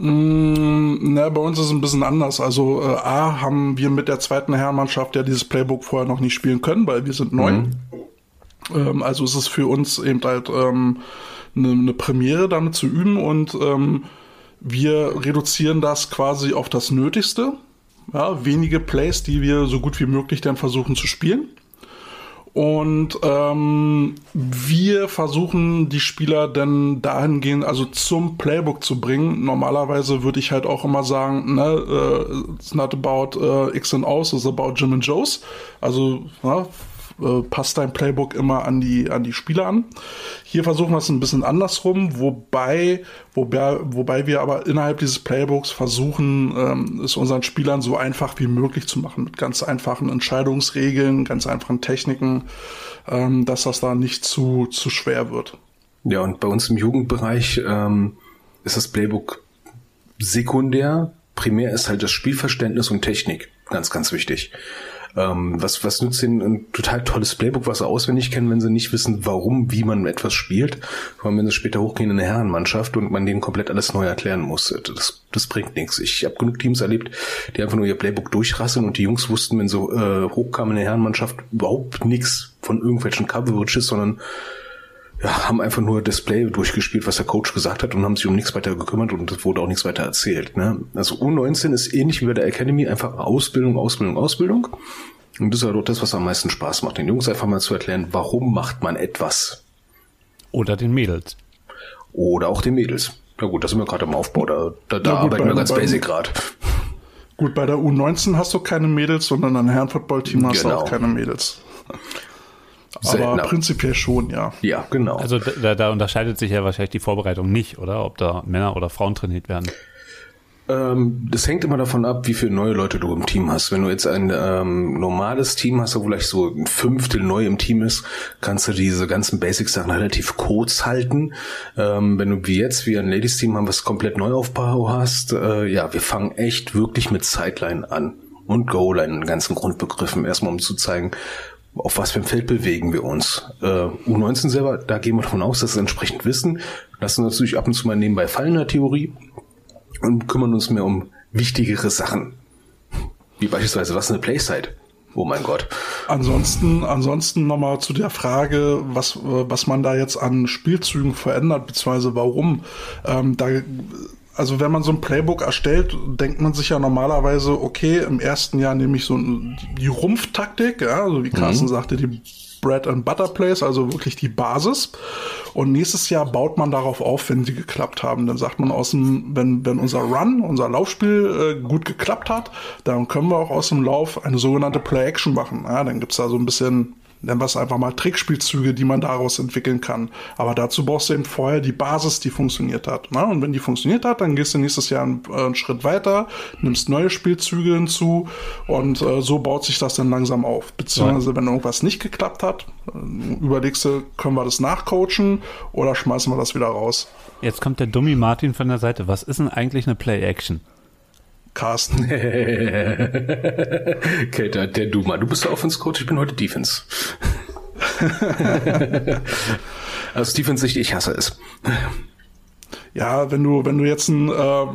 Mm, na, bei uns ist es ein bisschen anders. Also äh, A haben wir mit der zweiten Herrenmannschaft ja dieses Playbook vorher noch nicht spielen können, weil wir sind neu. Mhm. Ähm, also ist es für uns eben halt ähm, eine, eine Premiere damit zu üben und ähm, wir reduzieren das quasi auf das Nötigste. Ja, wenige Plays, die wir so gut wie möglich dann versuchen zu spielen. Und ähm, wir versuchen die Spieler dann dahingehend, also zum Playbook zu bringen. Normalerweise würde ich halt auch immer sagen, ne, uh, it's not about uh, X and O's, it's about Jim and Joe's. Also na, äh, passt dein Playbook immer an die, an die Spieler an. Hier versuchen wir es ein bisschen andersrum, wobei, wobei, wobei wir aber innerhalb dieses Playbooks versuchen, ähm, es unseren Spielern so einfach wie möglich zu machen, mit ganz einfachen Entscheidungsregeln, ganz einfachen Techniken, ähm, dass das da nicht zu, zu schwer wird. Ja, und bei uns im Jugendbereich ähm, ist das Playbook sekundär. Primär ist halt das Spielverständnis und Technik ganz, ganz wichtig. Ähm, was, was nützt ihnen ein total tolles Playbook, was sie auswendig kennen, wenn sie nicht wissen, warum, wie man etwas spielt? Vor allem, wenn sie später hochgehen in eine Herrenmannschaft und man denen komplett alles neu erklären muss. Das, das bringt nichts. Ich habe genug Teams erlebt, die einfach nur ihr Playbook durchrasseln und die Jungs wussten, wenn so äh, hochkamen in eine Herrenmannschaft, überhaupt nichts von irgendwelchen Coverages, sondern ja, haben einfach nur Display durchgespielt, was der Coach gesagt hat und haben sich um nichts weiter gekümmert und es wurde auch nichts weiter erzählt. Ne? Also U19 ist ähnlich wie bei der Academy, einfach Ausbildung, Ausbildung, Ausbildung. Und das ist halt auch das, was am meisten Spaß macht, den Jungs einfach mal zu erklären, warum macht man etwas. Oder den Mädels. Oder auch den Mädels. Ja gut, da sind wir gerade im Aufbau, da, da, da gut, arbeiten wir ganz basic gerade. Gut, bei der U19 hast du keine Mädels, sondern ein Herrenfootball-Team hast genau. du auch keine Mädels. Seltener. Aber prinzipiell schon, ja. Ja, genau. Also da, da unterscheidet sich ja wahrscheinlich die Vorbereitung nicht, oder? Ob da Männer oder Frauen trainiert werden. Ähm, das hängt immer davon ab, wie viele neue Leute du im Team hast. Wenn du jetzt ein ähm, normales Team hast, wo vielleicht so ein Fünftel neu im Team ist, kannst du diese ganzen Basics-Sachen relativ kurz halten. Ähm, wenn du wie jetzt, wie ein Ladies-Team haben, was komplett Neuaufbau hast, äh, ja, wir fangen echt wirklich mit Sideline an und Goal-Line, den ganzen Grundbegriffen, erstmal um zu zeigen, auf was für ein Feld bewegen wir uns. Äh, U19 selber, da gehen wir davon aus, dass wir entsprechend wissen. Lassen uns natürlich ab und zu mal nebenbei fallen in der Theorie und kümmern uns mehr um wichtigere Sachen. Wie beispielsweise, was ist eine Playside? Oh mein Gott. Ansonsten, ansonsten nochmal zu der Frage, was, was man da jetzt an Spielzügen verändert, beziehungsweise warum. Ähm, da also wenn man so ein Playbook erstellt, denkt man sich ja normalerweise, okay, im ersten Jahr nehme ich so die Rumpftaktik, ja, so wie Carsten mhm. sagte, die Bread and Butter Plays, also wirklich die Basis. Und nächstes Jahr baut man darauf auf, wenn sie geklappt haben. Dann sagt man aus dem, wenn, wenn unser Run, unser Laufspiel äh, gut geklappt hat, dann können wir auch aus dem Lauf eine sogenannte Play-Action machen. Ja, dann gibt's da so ein bisschen nennen wir es einfach mal Trickspielzüge, die man daraus entwickeln kann. Aber dazu brauchst du eben vorher die Basis, die funktioniert hat. Ne? Und wenn die funktioniert hat, dann gehst du nächstes Jahr einen, äh, einen Schritt weiter, nimmst neue Spielzüge hinzu und äh, so baut sich das dann langsam auf. Beziehungsweise, wenn irgendwas nicht geklappt hat, äh, überlegst du, können wir das nachcoachen oder schmeißen wir das wieder raus. Jetzt kommt der Dummy Martin von der Seite. Was ist denn eigentlich eine Play-Action? Carsten. okay, der, der Duma. Du bist der Offense-Coach, ich bin heute Defense. Aus Defense-Sicht, ich hasse es. Ja, wenn du, wenn du jetzt ein, äh,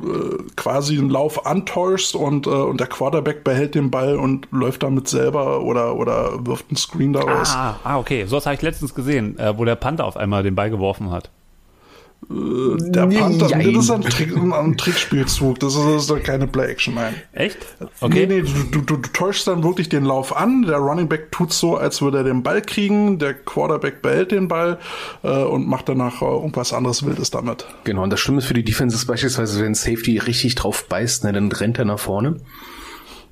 quasi einen Lauf antäuschst und, äh, und der Quarterback behält den Ball und läuft damit selber oder, oder wirft einen Screen daraus. Ah, ah okay. So was habe ich letztens gesehen, äh, wo der Panther auf einmal den Ball geworfen hat. Der Panther, das ist ein, Trick, ein Trickspielzug, das ist, das ist keine Play-Action, nein. Echt? Okay. Nee, nee, du, du, du täuschst dann wirklich den Lauf an, der Running Back tut so, als würde er den Ball kriegen, der Quarterback behält den Ball äh, und macht danach äh, irgendwas anderes Wildes damit. Genau, und das Schlimme für die Defense ist beispielsweise, wenn Safety richtig drauf beißt, ne, dann rennt er nach vorne.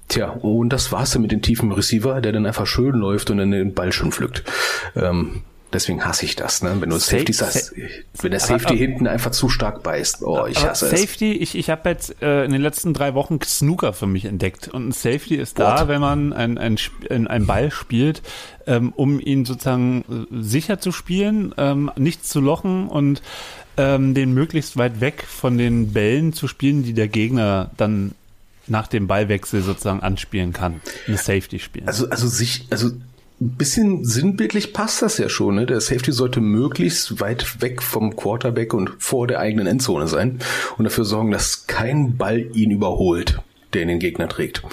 Tja, und das war's dann mit dem tiefen Receiver, der dann einfach schön läuft und dann den Ball schon pflückt. Ähm, Deswegen hasse ich das, ne? Wenn du Safety sagst, wenn der Safety aber, hinten einfach zu stark beißt. Oh, ich hasse Safety, es. Safety, ich, ich habe jetzt äh, in den letzten drei Wochen Snooker für mich entdeckt. Und ein Safety ist da, What? wenn man ein, ein, ein Ball spielt, ähm, um ihn sozusagen äh, sicher zu spielen, ähm, nicht zu lochen und ähm, den möglichst weit weg von den Bällen zu spielen, die der Gegner dann nach dem Ballwechsel sozusagen anspielen kann. Ein Safety spielen. Also, also sich, also ein bisschen sinnbildlich passt das ja schon. Ne? Der Safety sollte möglichst weit weg vom Quarterback und vor der eigenen Endzone sein und dafür sorgen, dass kein Ball ihn überholt, der den Gegner trägt.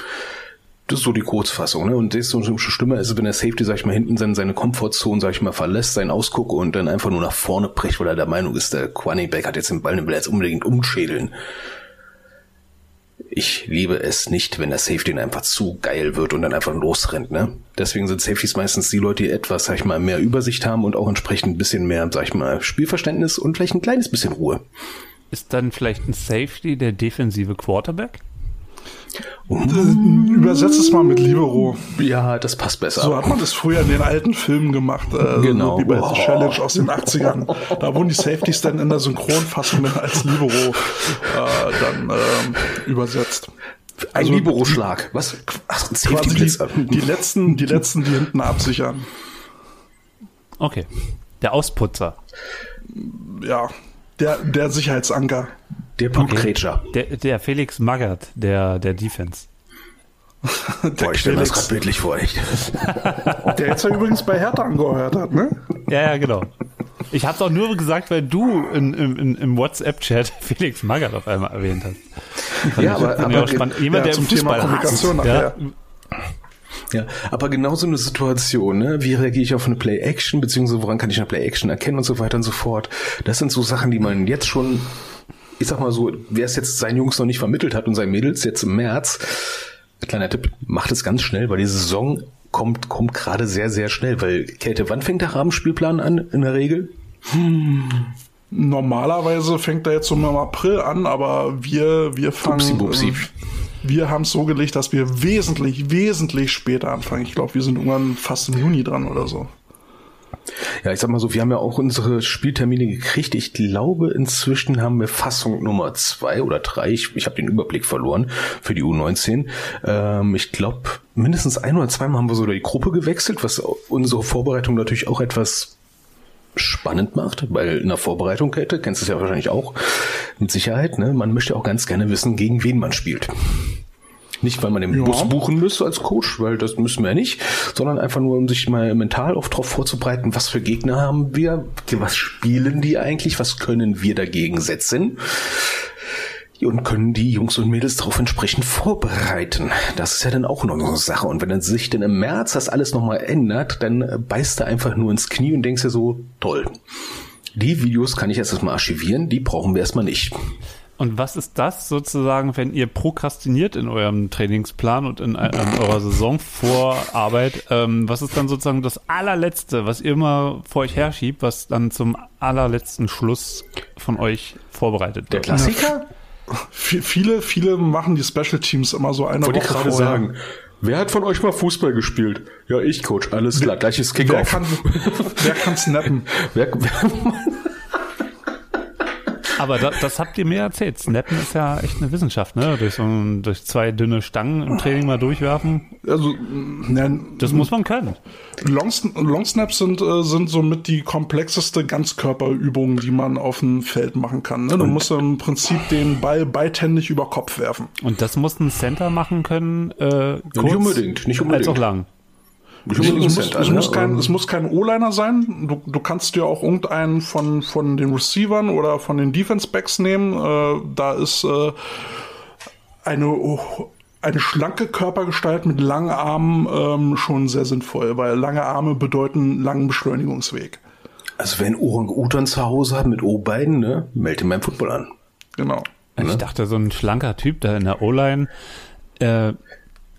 Das ist so die Kurzfassung, ne? Und desto schlimmer ist es, wenn der Safety, sag ich mal, hinten seine, seine Komfortzone, sag ich mal, verlässt, seinen Ausguck und dann einfach nur nach vorne bricht, weil er der Meinung ist, der Quannyback hat jetzt den Ball, den will er jetzt unbedingt umschädeln. Ich liebe es nicht, wenn der Safety einfach zu geil wird und dann einfach losrennt, ne? Deswegen sind Safeties meistens die Leute, die etwas, sag ich mal, mehr Übersicht haben und auch entsprechend ein bisschen mehr, sag ich mal, Spielverständnis und vielleicht ein kleines bisschen Ruhe. Ist dann vielleicht ein Safety der defensive Quarterback? Übersetzt es mal mit Libero. Ja, das passt besser. So hat man das früher in den alten Filmen gemacht. Äh, Genau. Wie bei Oh. The Challenge aus den 80ern. Da wurden die Safeties dann in der Synchronfassung als Libero äh, dann ähm, übersetzt. Ein Also Libero-Schlag. Was? Ach, ein Quasi die, die letzten, die letzten, die hinten absichern. Okay. Der Ausputzer. Ja, der, der Sicherheitsanker. Der Blutgrätscher. Der, der Felix Magath, der, der Defense. Boah, ich stelle mir das gerade bildlich vor, echt. Der jetzt ja übrigens bei Hertha angeheuert hat, ne? Ja, ja, genau. Ich hab's auch nur gesagt, weil du in, in, im WhatsApp-Chat Felix Magath auf einmal erwähnt hast. Ja, aber, aber, spannend. Jemand, Ja, der zum im Thema Fußball Kommunikation hasst. nachher. ja, aber genau so eine Situation, ne? Wie reagiere ich auf eine Play-Action, beziehungsweise woran kann ich eine Play-Action erkennen und so weiter und so fort. Das sind so Sachen, die man jetzt schon, ich sag mal so, wer es jetzt seinen Jungs noch nicht vermittelt hat und seinen Mädels jetzt im März, kleiner Tipp, macht es ganz schnell, weil die Saison kommt, kommt gerade sehr, sehr schnell, weil Kälte, wann fängt der Rahmenspielplan an, in der Regel? Normalerweise fängt er jetzt so im April an, aber wir, wir fangen. Pupsi, Pupsi. äh, Wir haben es so gelegt, dass wir wesentlich, wesentlich später anfangen. Ich glaube, wir sind irgendwann fast im Juni dran oder so. Ja, ich sag mal so, wir haben ja auch unsere Spieltermine gekriegt. Ich glaube, inzwischen haben wir Fassung Nummer zwei oder drei. Ich, ich habe den Überblick verloren für die U19. Ähm, ich glaube, mindestens ein oder zweimal haben wir so die Gruppe gewechselt, was unsere Vorbereitung natürlich auch etwas spannend macht, weil in der Vorbereitung, Käthe, kennst du es ja wahrscheinlich auch, mit Sicherheit, ne? Man möchte auch ganz gerne wissen, gegen wen man spielt. Nicht, weil man den Ja. Bus buchen müsste als Coach, weil das müssen wir ja nicht, sondern einfach nur, um sich mal mental auf drauf vorzubereiten, was für Gegner haben wir, was spielen die eigentlich, was können wir dagegen setzen und können die Jungs und Mädels darauf entsprechend vorbereiten. Das ist ja dann auch noch so eine Sache. Und wenn dann sich dann im März das alles nochmal ändert, dann beißt du einfach nur ins Knie und denkst dir so, toll. Die Videos kann ich erst erstmal archivieren, die brauchen wir erstmal nicht. Und was ist das sozusagen, wenn ihr prokrastiniert in eurem Trainingsplan und in, in eurer Saisonvorarbeit? Ähm, was ist dann sozusagen das allerletzte, was ihr immer vor euch herschiebt, was dann zum allerletzten Schluss von euch vorbereitet Der wird? Klassiker? V viele, viele machen die Special Teams immer so eine Wollte ich Woche gerade vorher. sagen. Wer hat von euch mal Fußball gespielt? Ja, ich, Coach. Alles klar, gleiches Wer Kickoff. kann, wer kann snappen? Wer, wer, Aber da, das habt ihr mir erzählt. Snappen ist ja echt eine Wissenschaft, ne? Durch so ein, durch zwei dünne Stangen im Training mal durchwerfen. Also, ne, Das muss man können. Long, Long Snaps sind, äh, sind somit die komplexeste Ganzkörperübung, die man auf dem Feld machen kann. Ne? Du musst im Prinzip den Ball beidhändig über Kopf werfen. Und das muss ein Center machen können, äh, kurz nicht unbedingt, nicht unbedingt. als auch lang. Nicht Es, muss, Center, es, ne? muss kein, Ähm, es muss kein O-Liner sein. Du, du kannst dir auch irgendeinen von, von den Receivern oder von den Defense-Backs nehmen. Äh, da ist äh, eine, oh, eine schlanke Körpergestalt mit langen Armen ähm, schon sehr sinnvoll, weil lange Arme bedeuten langen Beschleunigungsweg. Also wer einen Orang-Utan zu Hause hat mit O-Beinen, ne, meld ihn beim Football an. Genau. Ich dachte, so ein schlanker Typ da in der O-Line äh,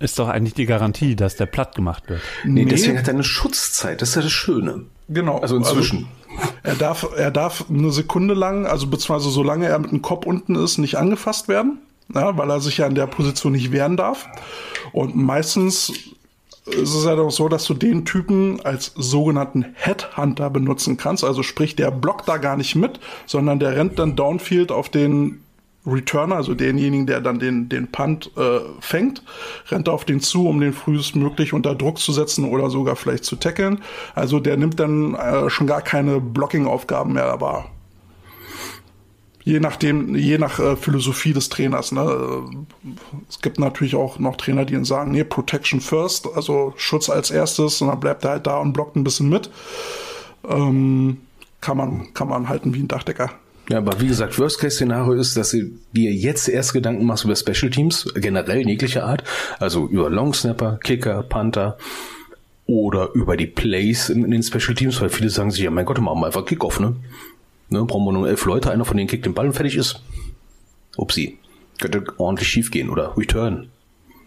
ist doch eigentlich die Garantie, dass der platt gemacht wird. Nee, Nee. deswegen hat er eine Schutzzeit. Das ist ja das Schöne. Genau. Also inzwischen. er darf, er darf eine Sekunde lang, also beziehungsweise solange er mit dem Kopf unten ist, nicht angefasst werden, ja, weil er sich ja in der Position nicht wehren darf. Und meistens ist es ja doch so, dass du den Typen als sogenannten Headhunter benutzen kannst. Also sprich, der blockt da gar nicht mit, sondern der rennt dann downfield auf den Returner, also denjenigen, der dann den, den Punt äh, fängt, rennt auf den zu, um den frühestmöglich unter Druck zu setzen oder sogar vielleicht zu tackeln. Also der nimmt dann äh, schon gar keine Blocking-Aufgaben mehr wahr. Je nachdem, je nach äh, Philosophie des Trainers. Ne? Es gibt natürlich auch noch Trainer, die sagen, nee, Protection first, also Schutz als erstes und dann bleibt er halt da und blockt ein bisschen mit. Ähm, kann man, kann man halten wie ein Dachdecker. Ja, aber wie gesagt, Worst-Case-Szenario ist, dass du dir jetzt erst Gedanken machst über Special Teams, generell jeglicher Art, also über Long Snapper, Kicker, Panther oder über die Plays in, den Special Teams, weil viele sagen sich, ja mein Gott, machen wir einfach Kickoff, ne? ne? Brauchen wir nur elf Leute, einer von denen kickt den Ball und fertig ist. Upsi. Könnte ordentlich schief gehen oder Return.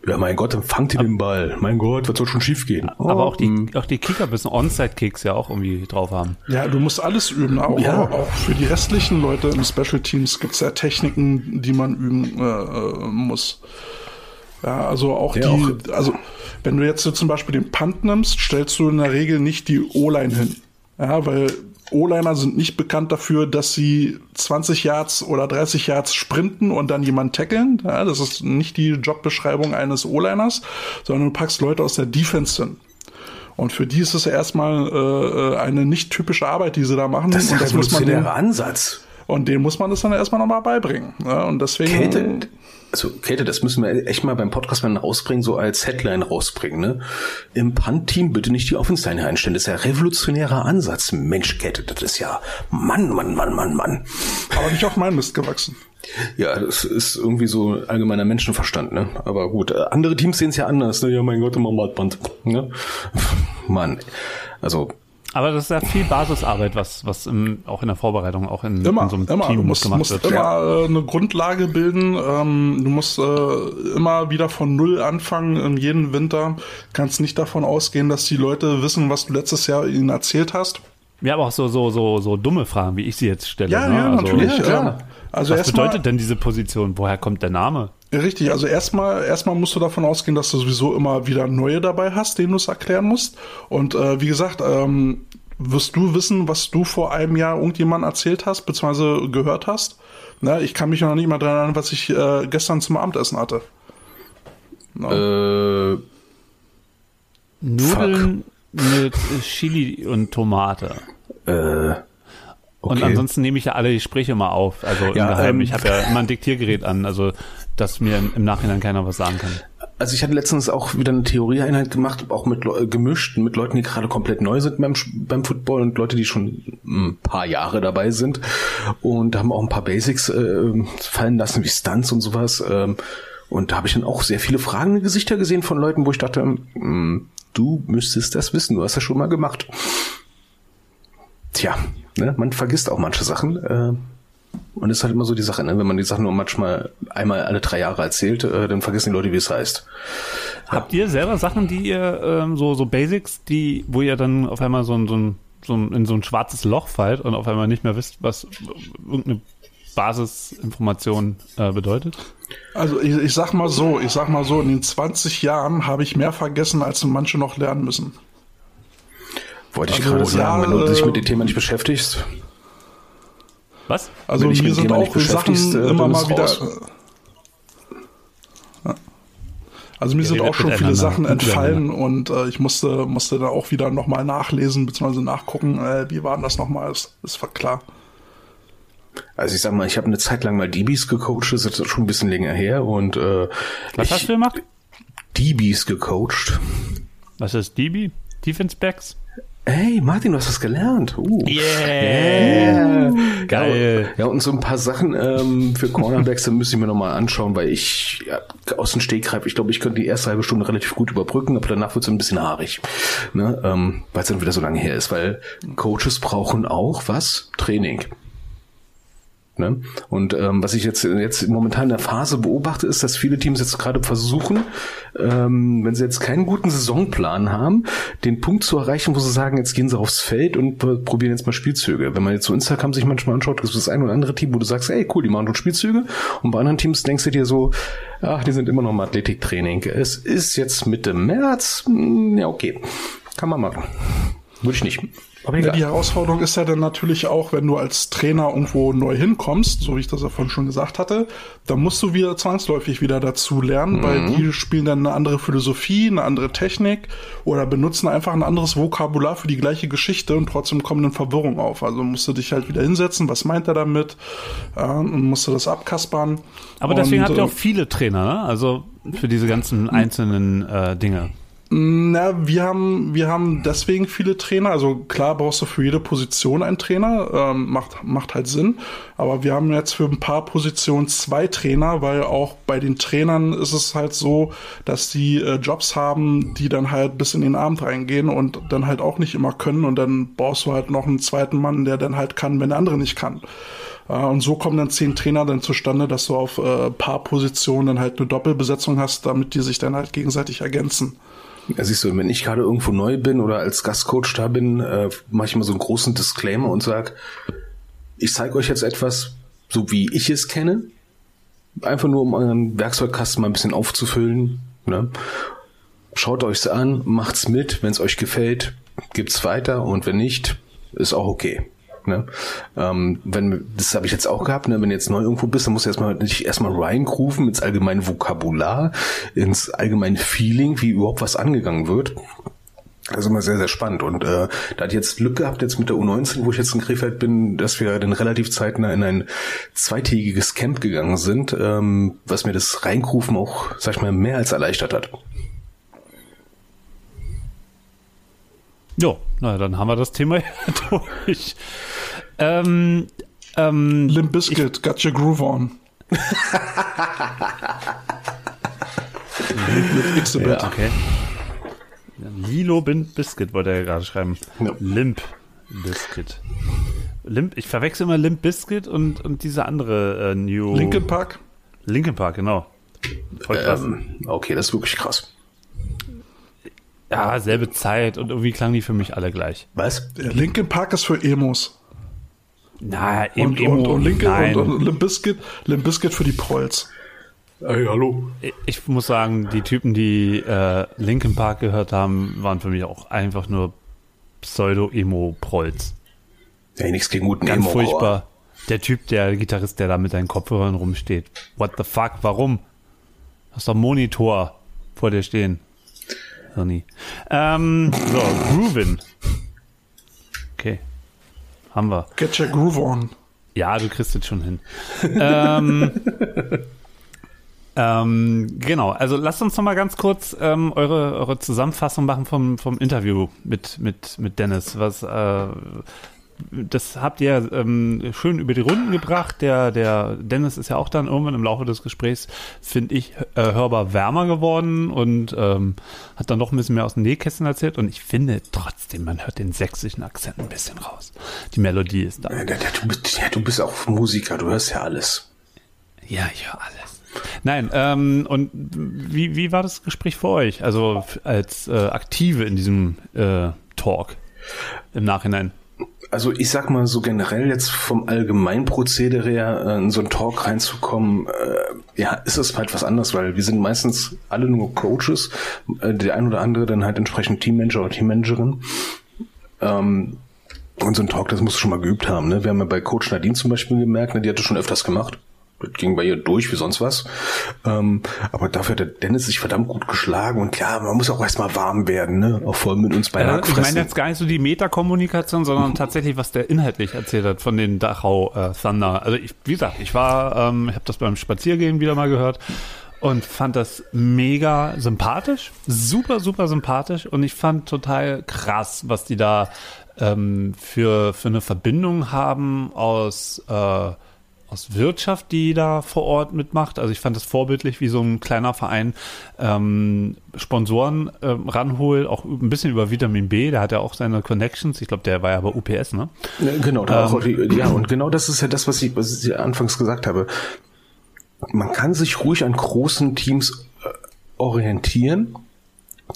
Ja, mein Gott, dann fangt ihr den Ball. Mein Gott, was soll schon schief gehen? Aber auch die, hm. auch die Kicker müssen Onside-Kicks ja auch irgendwie drauf haben. Ja, du musst alles üben. Auch, Ja. auch für die restlichen Leute im Special Teams gibt's ja Techniken, die man üben äh, äh, muss. Ja, also auch Ja, die, also wenn du jetzt so zum Beispiel den Punt nimmst, stellst du in der Regel nicht die O-Line hin. Ja, weil O-Liner sind nicht bekannt dafür, dass sie 20 Yards oder 30 Yards sprinten und dann jemanden tackeln. Ja, das ist nicht die Jobbeschreibung eines O-Liners, sondern du packst Leute aus der Defense hin. Und für die ist es erstmal äh, äh, eine nicht typische Arbeit, die sie da machen. Das ist und der das muss man revolutionäre Ansatz. Und denen muss man das dann erstmal nochmal beibringen. Ja, und deswegen. Käthe, also Käthe, das müssen wir echt mal beim Podcast mal rausbringen, so als Headline rausbringen. Ne? Im Punt-Team bitte nicht die Offense-Line einstellen. Das ist ja revolutionärer Ansatz. Mensch, Käthe, das ist ja Mann, Mann, Mann, Mann, Mann. aber nicht auf meinen Mist gewachsen. Ja, das ist irgendwie so allgemeiner Menschenverstand, ne? Aber gut, äh, andere Teams sehen es ja anders. Ne? Ja, mein Gott, immer Mattband. Ne? Mann, also Aber das ist ja viel Basisarbeit, was, was im, auch in der Vorbereitung, auch in, Immer, in so einem immer. Team Du musst, gemacht musst wird. immer äh, eine Grundlage bilden. Ähm, du musst äh, immer wieder von Null anfangen in jedem Winter. Kannst nicht davon ausgehen, dass die Leute wissen, was du letztes Jahr ihnen erzählt hast. Ja, aber auch so, so, so, so dumme Fragen, wie ich sie jetzt stelle. Ja, ne? ja, also, natürlich. ja. Also Was bedeutet denn diese Position? Woher kommt der Name? Richtig, also erstmal erstmal musst du davon ausgehen, dass du sowieso immer wieder neue dabei hast, denen du es erklären musst. Und äh, wie gesagt, ähm, wirst du wissen, was du vor einem Jahr irgendjemand erzählt hast, beziehungsweise gehört hast. Ne, ich kann mich noch nicht mal dran erinnern, was ich äh, gestern zum Abendessen hatte. äh, Nudeln mit Chili und Tomate. äh, Und Okay. ansonsten nehme ich ja alle Gespräche mal auf. Also im Ja, Geheimen. ähm, ich habe ja immer ein Diktiergerät an, also dass mir im Nachhinein keiner was sagen kann. Also ich hatte letztens auch wieder eine Theorieeinheit gemacht, auch mit Leu- gemischt mit Leuten, die gerade komplett neu sind beim, beim Football und Leute, die schon ein paar Jahre dabei sind und haben auch ein paar Basics äh, fallen lassen, wie Stunts und sowas. Ähm, und da habe ich dann auch sehr viele fragende Gesichter gesehen von Leuten, wo ich dachte, hm, du müsstest das wissen, du hast das schon mal gemacht. Tja, ne, man vergisst auch manche Sachen. Äh, und es ist halt immer so die Sache, ne? wenn man die Sachen nur manchmal einmal alle drei Jahre erzählt, äh, dann vergessen die Leute, wie es heißt. Habt ihr selber Sachen, die ihr ähm, so so Basics, die wo ihr dann auf einmal so ein, so ein so ein, in so ein schwarzes Loch fallt und auf einmal nicht mehr wisst, was irgendeine Basisinformation äh, bedeutet? Also ich, ich sag mal so, ich sag mal so, in den 20 Jahren habe ich mehr vergessen, als manche noch lernen müssen. Wollte ich Also, gerade sagen, ja, wenn du dich äh, mit dem Thema nicht beschäftigst. Was? Also mir sind Thema auch Sachen äh, immer mal wieder. raus. Also mir Ja, sind auch schon viele Sachen entfallen und äh, ich musste musste da auch wieder nochmal nachlesen bzw. nachgucken, äh, wie war denn das nochmal? Ist, ist klar. Also ich sag mal, ich habe eine Zeit lang mal DBs gecoacht, das ist schon ein bisschen länger her und äh, Was ich, hast du gemacht? DBs gecoacht. Was ist DB? Defense Backs? Hey, Martin, du hast was gelernt. Uh. Yeah! Geil. Ja, und so ein paar Sachen ähm, für Cornerbacks, da müsste ich mir nochmal anschauen, weil ich ja, aus dem Stegreif, ich glaube, ich könnte die erste halbe Stunde relativ gut überbrücken, aber danach wird es ein bisschen haarig, ne? ähm, weil es dann wieder so lange her ist, weil Coaches brauchen auch was? Training. Ne? Und ähm, was ich jetzt jetzt momentan in der Phase beobachte, ist, dass viele Teams jetzt gerade versuchen, ähm, wenn sie jetzt keinen guten Saisonplan haben, den Punkt zu erreichen, wo sie sagen, jetzt gehen sie aufs Feld und probieren jetzt mal Spielzüge. Wenn man jetzt so Instagram sich manchmal anschaut, gibt es das ein oder andere Team, wo du sagst, ey cool, die machen schon Spielzüge. Und bei anderen Teams denkst du dir so, ach, die sind immer noch im Athletiktraining. Es ist jetzt Mitte März, hm, ja okay, kann man machen. Würde ich nicht. Aber ja, die Herausforderung ist ja dann natürlich auch, wenn du als Trainer irgendwo neu hinkommst, so wie ich das ja vorhin schon gesagt hatte, dann musst du wieder zwangsläufig wieder dazu lernen, mhm. weil die spielen dann eine andere Philosophie, eine andere Technik oder benutzen einfach ein anderes Vokabular für die gleiche Geschichte und trotzdem kommt eine Verwirrung auf. Also musst du dich halt wieder hinsetzen, was meint er damit äh, und musst du das abkaspern. Aber deswegen und, habt ihr auch äh, viele Trainer, ne? Also für diese ganzen einzelnen äh, Dinge. Na, wir haben, wir haben deswegen viele Trainer. Also klar brauchst du für jede Position einen Trainer, ähm, macht, macht halt Sinn. Aber wir haben jetzt für ein paar Positionen zwei Trainer, weil auch bei den Trainern ist es halt so, dass die äh, Jobs haben, die dann halt bis in den Abend reingehen und dann halt auch nicht immer können. Und dann brauchst du halt noch einen zweiten Mann, der dann halt kann, wenn der andere nicht kann. Äh, und so kommen dann zehn Trainer dann zustande, dass du auf äh, paar Positionen dann halt eine Doppelbesetzung hast, damit die sich dann halt gegenseitig ergänzen. Ja, siehst du, wenn ich gerade irgendwo neu bin oder als Gastcoach da bin, äh, mache ich mal so einen großen Disclaimer und sag, ich zeige euch jetzt etwas, so wie ich es kenne. Einfach nur, um euren Werkzeugkasten mal ein bisschen aufzufüllen. Ne? Schaut euch's an, macht's mit, wenn es euch gefällt, gibt's weiter und wenn nicht, ist auch okay. Ne? Ähm, wenn, das habe ich jetzt auch gehabt, ne? wenn du jetzt neu irgendwo bist, dann musst du erstmal nicht erstmal reingrooven ins allgemeine Vokabular, ins allgemeine Feeling, wie überhaupt was angegangen wird. Also immer sehr, sehr spannend. Und äh, da hat jetzt Glück gehabt, jetzt mit der U19, wo ich jetzt in Krefeld bin, dass wir dann relativ zeitnah in ein zweitägiges Camp gegangen sind, ähm, was mir das Reingrufen auch, sag ich mal, mehr als erleichtert hat. Ja, na dann haben wir das Thema durch. Ähm, ähm, Limp Bizkit, got your groove on. mit ja, okay. Lilo Bind Biscuit wollte er ja gerade schreiben. Ja. Limp Biscuit. Limp, ich verwechsel immer Limp Biscuit und, und diese andere äh, New. Linkin Park? Linkin Park, genau. Voll krass. Ähm, okay, das ist wirklich krass. Ja, selbe Zeit und irgendwie klangen die für mich alle gleich. Was? Linkin Park ist für Emos. Na, und, Emo, und, und, Linkin, nein. und, und Limp Bizkit, Limp Bizkit für die Prolls. Hey, hallo. Ich muss sagen, die Typen, die äh, Linkin Park gehört haben, waren für mich auch einfach nur Pseudo-Emo-Prolls. Ja, nichts gegen guten Ganz Emo furchtbar. Der Typ, der Gitarrist, der da mit seinen Kopfhörern rumsteht. What the fuck, warum? Hast doch Monitor vor dir stehen. Hirni. Ähm, so, Groovin. Okay. Haben wir. Get your groove on. Ja, du kriegst es schon hin. ähm, ähm, genau, also lasst uns noch mal ganz kurz ähm, eure, eure Zusammenfassung machen vom, vom Interview mit, mit, mit Dennis. Was, äh, das habt ihr ähm, schön über die Runden gebracht. Der, der Dennis ist ja auch dann irgendwann im Laufe des Gesprächs, finde ich, äh, hörbar wärmer geworden und ähm, hat dann doch ein bisschen mehr aus dem Nähkästchen erzählt. Und ich finde trotzdem, man hört den sächsischen Akzent ein bisschen raus. Die Melodie ist da. Ja, du, bist, ja, du bist auch Musiker, du hörst ja alles. Ja, ich höre alles. Nein, ähm, und wie, wie war das Gespräch für euch? Also als äh, Aktive in diesem äh, Talk im Nachhinein? Also ich sag mal so generell jetzt vom Allgemeinprozedere her äh, in so einen Talk reinzukommen, äh, ja, ist es halt was anderes, weil wir sind meistens alle nur Coaches, äh, der ein oder andere dann halt entsprechend Teammanager oder Teammanagerin. Ähm, und so ein Talk, das musst du schon mal geübt haben. Ne? Wir haben ja bei Coach Nadine zum Beispiel gemerkt, ne, die hat das schon öfters gemacht. Ging bei ihr durch wie sonst was. Ähm, aber dafür hat der Dennis sich verdammt gut geschlagen und klar, man muss auch erstmal warm werden, ne? Auch voll mit uns bei ja, Ich meine jetzt gar nicht so die Metakommunikation, sondern mhm. tatsächlich, was der inhaltlich erzählt hat von den Dachau äh, Thunder. Also ich, wie gesagt, ich war, ähm, ich habe das beim Spaziergehen wieder mal gehört und fand das mega sympathisch, super, super sympathisch und ich fand total krass, was die da ähm, für, für eine Verbindung haben aus äh, aus Wirtschaft, die da vor Ort mitmacht. Also ich fand das vorbildlich, wie so ein kleiner Verein ähm, Sponsoren ähm, ranholt, auch ein bisschen über Vitamin B. Der hat ja auch seine Connections. Ich glaube, der war ja bei UPS, ne? Genau, da ähm, auch, ja, und genau das ist ja das, was ich, was ich anfangs gesagt habe. Man kann sich ruhig an großen Teams äh, orientieren,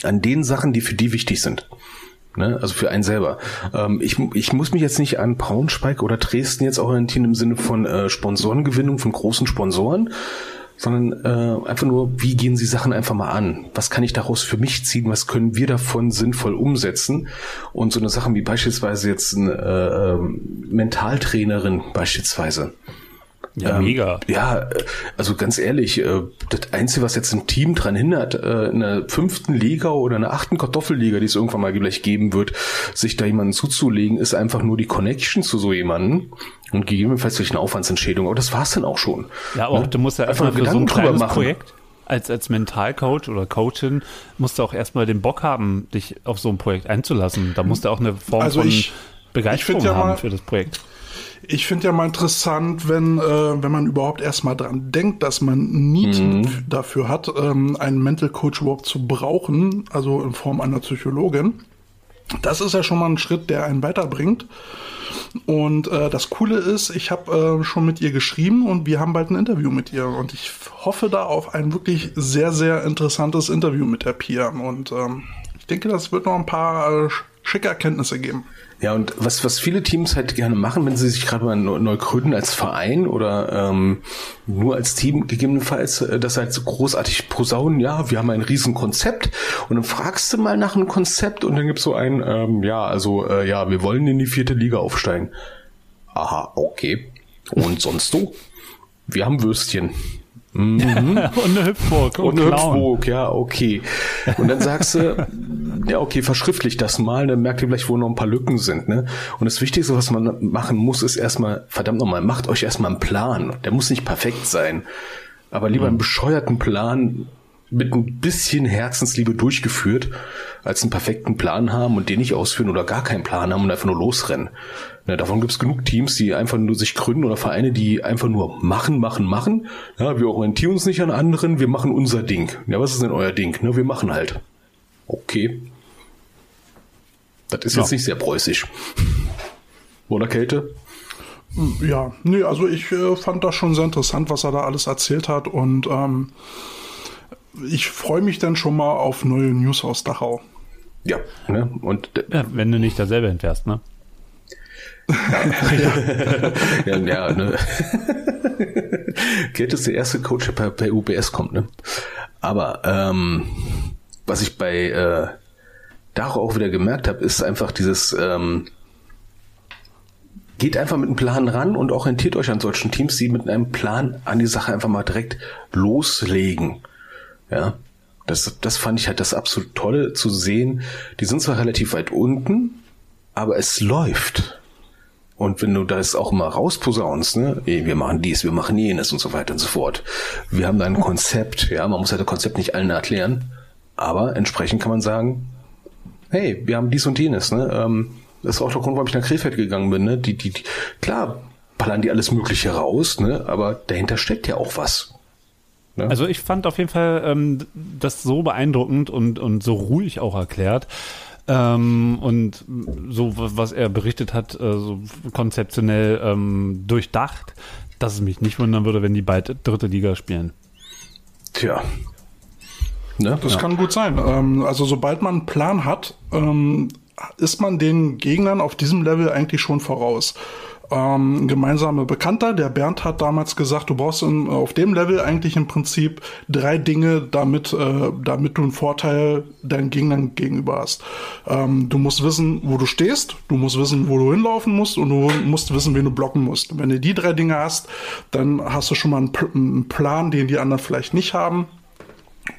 an den Sachen, die für die wichtig sind. Ne? Also für einen selber. Ähm, ich, ich muss mich jetzt nicht an Braunschweig oder Dresden jetzt orientieren im Sinne von äh, Sponsorengewinnung von großen Sponsoren, sondern äh, einfach nur, wie gehen Sie Sachen einfach mal an? Was kann ich daraus für mich ziehen? Was können wir davon sinnvoll umsetzen? Und so eine Sache wie beispielsweise jetzt eine äh, ähm, Mentaltrainerin beispielsweise. Ja, ähm, mega. Ja, also ganz ehrlich, äh, das Einzige, was jetzt ein Team dran hindert, äh, in der fünften Liga oder in der achten Kartoffelliga, die es irgendwann mal gleich geben wird, sich da jemanden zuzulegen, ist einfach nur die Connection zu so jemandem und gegebenenfalls durch eine Aufwandsentschädigung. Aber das war's dann auch schon. Ja, aber ne? du musst ja einfach für so ein kleines Projekt als, als Mentalcoach oder Coachin musst du auch erstmal den Bock haben, dich auf so ein Projekt einzulassen. Da musst du auch eine Form also von ich, Begeisterung ich ja haben mal, für das Projekt. Ich finde ja mal interessant, wenn, äh, wenn man überhaupt erstmal dran denkt, dass man Need mhm. dafür hat, ähm, einen Mental Coach überhaupt zu brauchen, also in Form einer Psychologin. Das ist ja schon mal ein Schritt, der einen weiterbringt. Und äh, das Coole ist, ich habe äh, schon mit ihr geschrieben und wir haben bald ein Interview mit ihr. Und ich hoffe da auf ein wirklich sehr, sehr interessantes Interview mit der Pia. Und ähm, ich denke, das wird noch ein paar äh, schicke Erkenntnisse geben. Ja, und was, was viele Teams halt gerne machen, wenn sie sich gerade mal neu, gründen als Verein oder ähm, nur als Team gegebenenfalls, äh, das halt so großartig posaunen, ja, wir haben ein Riesenkonzept und dann fragst du mal nach einem Konzept und dann gibt's so ein, ähm, ja, also äh, ja, wir wollen in die vierte Liga aufsteigen. Aha, okay. Und sonst so? Wir haben Würstchen. Mhm. und eine Hüpfburg. Und, und eine Hüpfburg, ja, okay. Und dann sagst du, ja, okay, verschriftlich das mal, dann merkt ihr vielleicht, wo noch ein paar Lücken sind, ne? Und das Wichtigste, was man machen muss, ist erstmal, verdammt nochmal, macht euch erstmal einen Plan. Der muss nicht perfekt sein. Aber lieber einen mhm. bescheuerten Plan mit ein bisschen Herzensliebe durchgeführt, als einen perfekten Plan haben und den nicht ausführen oder gar keinen Plan haben und einfach nur losrennen. Ja, davon gibt es genug Teams, die einfach nur sich gründen oder Vereine, die einfach nur machen, machen, machen. Ja, wir orientieren uns nicht an anderen, wir machen unser Ding. Ja, was ist denn euer Ding? Ne, wir machen halt. Okay. Das ist ja. jetzt nicht sehr preußisch. Oder Kälte? Ja, nee, also ich äh, fand das schon sehr interessant, was er da alles erzählt hat und ähm, ich freue mich dann schon mal auf neue News aus Dachau. Ja, ne? Und ja, wenn du nicht da selber entfährst, ne? ja, ja, ne? Geld ist der erste Coach, der per, per UBS kommt, ne? Aber ähm, was ich bei äh, Daro auch wieder gemerkt habe, ist einfach dieses ähm, geht einfach mit einem Plan ran und orientiert euch an solchen Teams, die mit einem Plan an die Sache einfach mal direkt loslegen. Ja, das, das fand ich halt das absolut Tolle zu sehen. Die sind zwar relativ weit unten, aber es läuft. Und wenn du das auch mal rausposaunst, ne, wir machen dies, wir machen jenes und so weiter und so fort. Wir haben da ein Konzept, ja, man muss halt das Konzept nicht allen erklären, aber entsprechend kann man sagen, hey, wir haben dies und jenes, ne, ähm, das ist auch der Grund, warum ich nach Krefeld gegangen bin, ne, die, die, die klar, ballern die alles Mögliche raus, ne, aber dahinter steckt ja auch was. Ne? Also ich fand auf jeden Fall ähm, das so beeindruckend und, und so ruhig auch erklärt. Ähm, und so, was er berichtet hat, äh, so konzeptionell ähm, durchdacht, dass es mich nicht wundern würde, wenn die bald dritte Liga spielen. Tja. Ne? Das ja. kann gut sein. Ähm, also sobald man einen Plan hat, ähm, ist man den Gegnern auf diesem Level eigentlich schon voraus ähm, gemeinsamer Bekannter, der Bernd hat damals gesagt, du brauchst in, auf dem Level eigentlich im Prinzip drei Dinge, damit, äh, damit du einen Vorteil deinen Gegnern gegenüber hast. Ähm, du musst wissen, wo du stehst, du musst wissen, wo du hinlaufen musst und du musst wissen, wen du blocken musst. Wenn du die drei Dinge hast, dann hast du schon mal einen, einen Plan, den die anderen vielleicht nicht haben.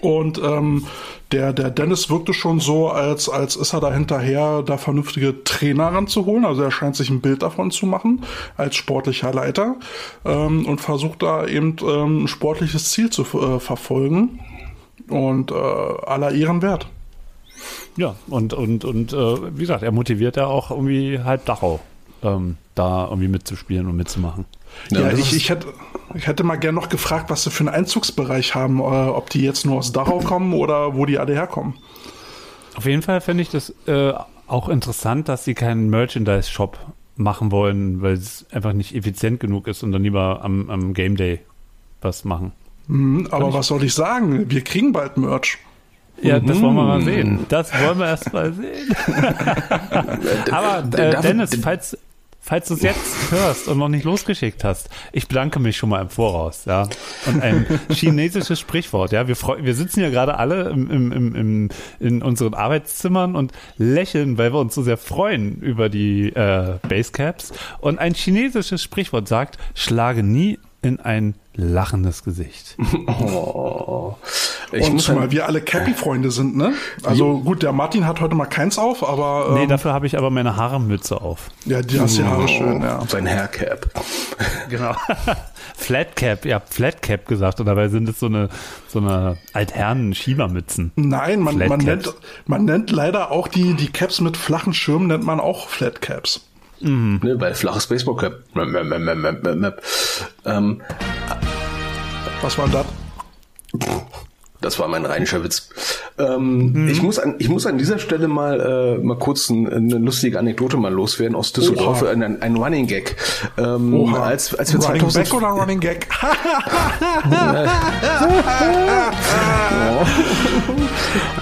Und ähm, der, der Dennis wirkte schon so, als, als ist er da hinterher, da vernünftige Trainer ranzuholen. Also er scheint sich ein Bild davon zu machen, als sportlicher Leiter ähm, und versucht da eben ähm, ein sportliches Ziel zu äh, verfolgen. Und äh, aller Ehren wert. Ja, und, und, und äh, wie gesagt, er motiviert ja auch irgendwie halb Dachau, ähm, da irgendwie mitzuspielen und mitzumachen. Ja, ja ich, ich, hätte, ich hätte mal gern noch gefragt, was sie für einen Einzugsbereich haben, äh, ob die jetzt nur aus Dachau kommen oder wo die alle herkommen. Auf jeden Fall finde ich das äh, auch interessant, dass sie keinen Merchandise-Shop machen wollen, weil es einfach nicht effizient genug ist und dann lieber am, am Game Day was machen. Mhm, aber was soll ich sagen? Wir kriegen bald Merch. Ja, das wollen wir mal sehen. Das wollen wir erst mal sehen. aber äh, Dennis, falls, falls du es jetzt hörst und noch nicht losgeschickt hast, ich bedanke mich schon mal im Voraus, ja. Und ein chinesisches Sprichwort, ja. Wir, wir sitzen ja gerade alle im, im, im, in unseren Arbeitszimmern und lächeln, weil wir uns so sehr freuen über die äh, Basecaps. Und ein chinesisches Sprichwort sagt, schlage nie in ein lachendes Gesicht. Oh. Ich und zumal wir alle Cappy-Freunde sind, ne? Also gut, der Martin hat heute mal keins auf, aber. Ähm, nee, dafür habe ich aber meine Haaremütze auf. Ja, die hast die Haare oh, schön, ja. Sein Haircap. Genau. Flatcap, ihr habt Flatcap gesagt, und dabei sind es so eine, so eine Altherren-Schiebermützen. Nein, man, man, nennt, man nennt leider auch die, die Caps mit flachen Schirmen, nennt man auch Flatcaps. Mhm. Ne, weil flaches Baseballcap. Ähm, Was war das? Das war mein rheinischer Witz. Ähm, mhm. ich, muss an, ich muss an dieser Stelle mal, äh, mal kurz ein, eine lustige Anekdote mal loswerden aus Düsseldorf. Ein, ein Running Gag. Ähm, Oha. als, als wir Running 2000 Back oder Running Gag?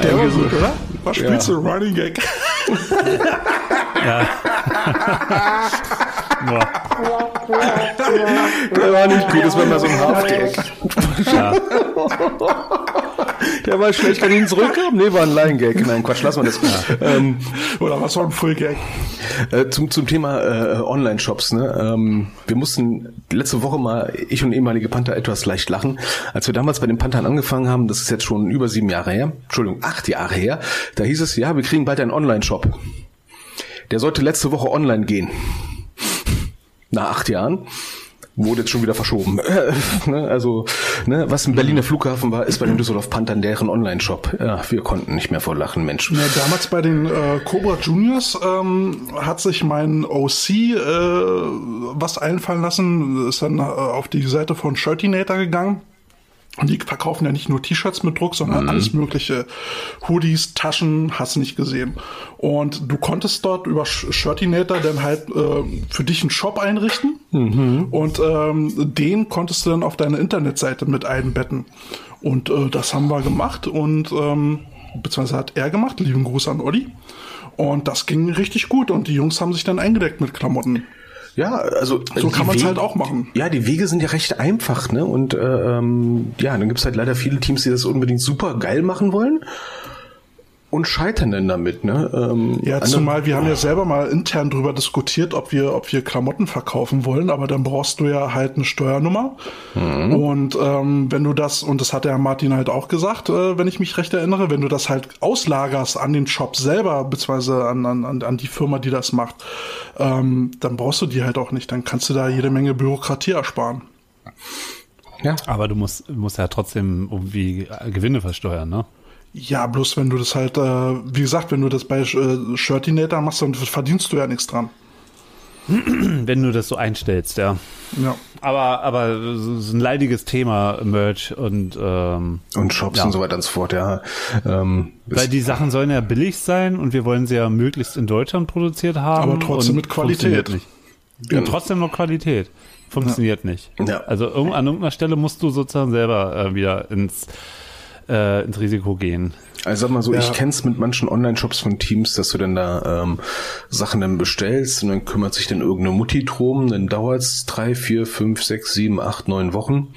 Der war gut, oder? Was spielst ja. du? Running Gag. ja. Der war nicht gut, das war mal so ein Half-Gag. Ja. Der war schlecht, kann ich ihn zurückhaben? Nee, war ein Line-Gag. Nein, Quatsch, lassen wir das. Ja. Ähm, Oder was war ein Full-Gag? Äh, zum, zum Thema äh, Online-Shops. Ne? Ähm, wir mussten letzte Woche mal, ich und ehemalige Panther, etwas leicht lachen. Als wir damals bei den Panthern angefangen haben, das ist jetzt schon über sieben Jahre her, Entschuldigung, acht Jahre her, da hieß es, ja, wir kriegen bald einen Online-Shop. Der sollte letzte Woche online gehen. Nach acht Jahren wurde jetzt schon wieder verschoben. ne, also, ne, was im Berliner Flughafen war, ist bei den Düsseldorf Panthern deren Online-Shop. Ja, wir konnten nicht mehr vor Lachen, Mensch. Ja, damals bei den äh, Cobra Juniors ähm, hat sich mein OC äh, was einfallen lassen, ist dann äh, auf die Seite von Shirtinator gegangen und die verkaufen ja nicht nur T-Shirts mit Druck, sondern mhm. alles mögliche Hoodies, Taschen, hast nicht gesehen. Und du konntest dort über Shirtinator dann halt äh, für dich einen Shop einrichten mhm. und ähm, den konntest du dann auf deine Internetseite mit einbetten. Und äh, das haben wir gemacht und ähm, beziehungsweise hat er gemacht. Lieben Gruß an Olli. Und das ging richtig gut und die Jungs haben sich dann eingedeckt mit Klamotten. Ja, also so kann man es halt auch machen. Ja, die Wege sind ja recht einfach, ne? Und äh, ähm, ja, dann gibt's halt leider viele Teams, die das unbedingt super geil machen wollen und scheitern denn damit, ne? Ähm, ja, zumal wir haben ja selber mal intern drüber diskutiert, ob wir, ob wir Klamotten verkaufen wollen, aber dann brauchst du ja halt eine Steuernummer. Mhm. Und ähm, wenn du das, und das hat der Martin halt auch gesagt, äh, wenn ich mich recht erinnere, wenn du das halt auslagerst an den Shop selber, beziehungsweise an, an, an die Firma, die das macht, ähm, dann brauchst du die halt auch nicht. Dann kannst du da jede Menge Bürokratie ersparen. Ja. Aber du musst, musst ja trotzdem irgendwie Gewinne versteuern, ne? Ja, bloß wenn du das halt, äh, wie gesagt, wenn du das bei äh, Shirtinator machst, dann verdienst du ja nichts dran. wenn du das so einstellst, ja. Ja. Aber, aber es ist ein leidiges Thema, Merch und ähm, und Shops ja. und so weiter und so fort, ja. Ähm, Weil die Sachen sollen ja billig sein und wir wollen sie ja möglichst in Deutschland produziert haben. Aber trotzdem mit Qualität. Nicht. Ja, trotzdem noch Qualität. Funktioniert ja. nicht. Ja. Also an irgendeiner Stelle musst du sozusagen selber äh, wieder ins äh, ins Risiko gehen. Also sag mal so, ja. ich kenn's mit manchen Online-Shops von Teams, dass du dann da ähm, Sachen dann bestellst und dann kümmert sich dann irgendeine Mutti drum, dann dauert's drei, vier, fünf, sechs, sieben, acht, neun Wochen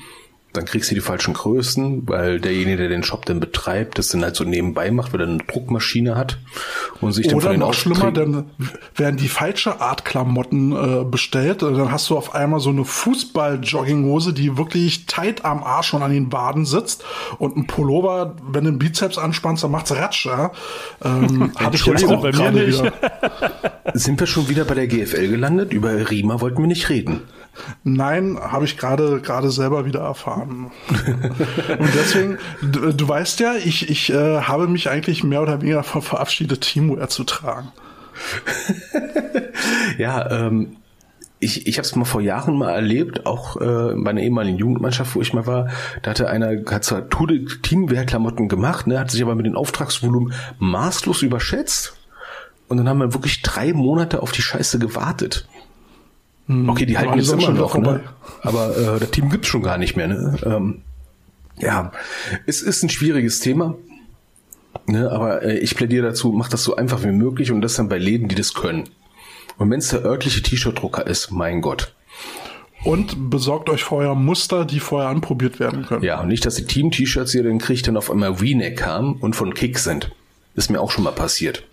dann kriegst du die falschen Größen, weil derjenige, der den Shop dann betreibt, das dann halt so nebenbei macht, weil er eine Druckmaschine hat und sich Oder noch schlimmer, dann werden die falsche Art Klamotten äh, bestellt, dann hast du auf einmal so eine Fußball-Jogginghose, die wirklich tight am Arsch und an den Waden sitzt und ein Pullover, wenn du den Bizeps anspannst, dann macht's Ratsch, ja. Ähm, Hab ich jetzt auch bei mir nicht. Wieder. Sind wir schon wieder bei der GFL gelandet? Über Rima wollten wir nicht reden. Nein, habe ich gerade gerade selber wieder erfahren. und deswegen, du, du, weißt ja, ich, ich äh, habe mich eigentlich mehr oder weniger von verabschiedet, Zu tragen. ja, ähm, ich, ich habe es mal vor Jahren mal erlebt, auch äh, bei einer ehemaligen Jugendmannschaft, wo ich mal war, da hatte einer, hat zwar Teamwear-Klamotten gemacht, ne, hat sich aber mit dem Auftragsvolumen maßlos überschätzt. Und dann haben wir wirklich drei Monate auf die Scheiße gewartet. Hm. Okay, die halten jetzt immer noch, ne? aber äh, das Team gibt's schon gar nicht mehr. Ne? Ähm, ja, es ist ein schwieriges Thema. Ne, aber äh, ich plädiere dazu, mach das so einfach wie möglich und das dann bei Läden, die das können. Und wenn es der örtliche T-Shirt-Drucker ist, mein Gott. Und besorgt euch vorher Muster, die vorher anprobiert werden können. Ja, und nicht, dass die Team-T-Shirts, die ihr dann kriegt, dann auf einmal V-Neck haben und von Kick sind. Ist mir auch schon mal passiert.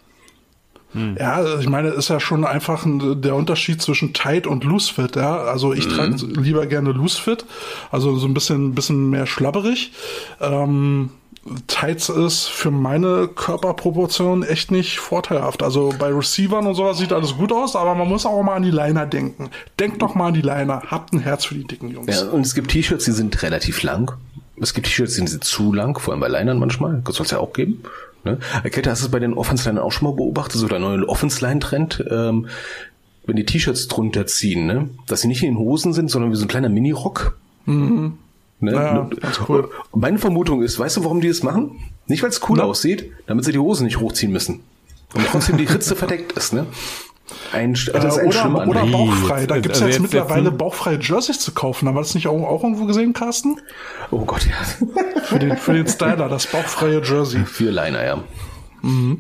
Ja, also ich meine, ist ja schon einfach ein, der Unterschied zwischen Tight und Loose Fit. Ja, also ich trage lieber gerne Loose Fit, also so ein bisschen, bisschen mehr schlabberig. Ähm, Tights ist für meine Körperproportion echt nicht vorteilhaft. Also bei Receivern und sowas sieht alles gut aus, aber man muss auch mal an die Liner denken. Denkt doch mal an die Liner. Habt ein Herz für die dicken Jungs. Ja, und es gibt T-Shirts, die sind relativ lang. Es gibt T-Shirts, die sind zu lang, vor allem bei Linern manchmal. Das soll es ja auch geben. Ne? Kette, hast du es bei den Offense-Linern auch schon mal beobachtet, so der neue Offense-Line-Trend? Ähm, wenn die T-Shirts drunter ziehen, ne? dass sie nicht in den Hosen sind, sondern wie so ein kleiner Mini-Rock. Ne? Ja, ganz cool. Meine Vermutung ist, weißt du, warum die das machen? Nicht, weil es cool aussieht, damit sie die Hosen nicht hochziehen müssen. Und trotzdem die Ritze verdeckt ist, ne? Ein, das ist ein Äh, oder, oder bauchfrei. Da Also gibt's ja jetzt jetzt- mittlerweile jetzt- bauchfreie Jerseys zu kaufen. Haben wir das nicht auch, auch irgendwo gesehen, Carsten? Oh Gott, ja. Für den, für den Styler, das bauchfreie Jersey. Für Liner, ja.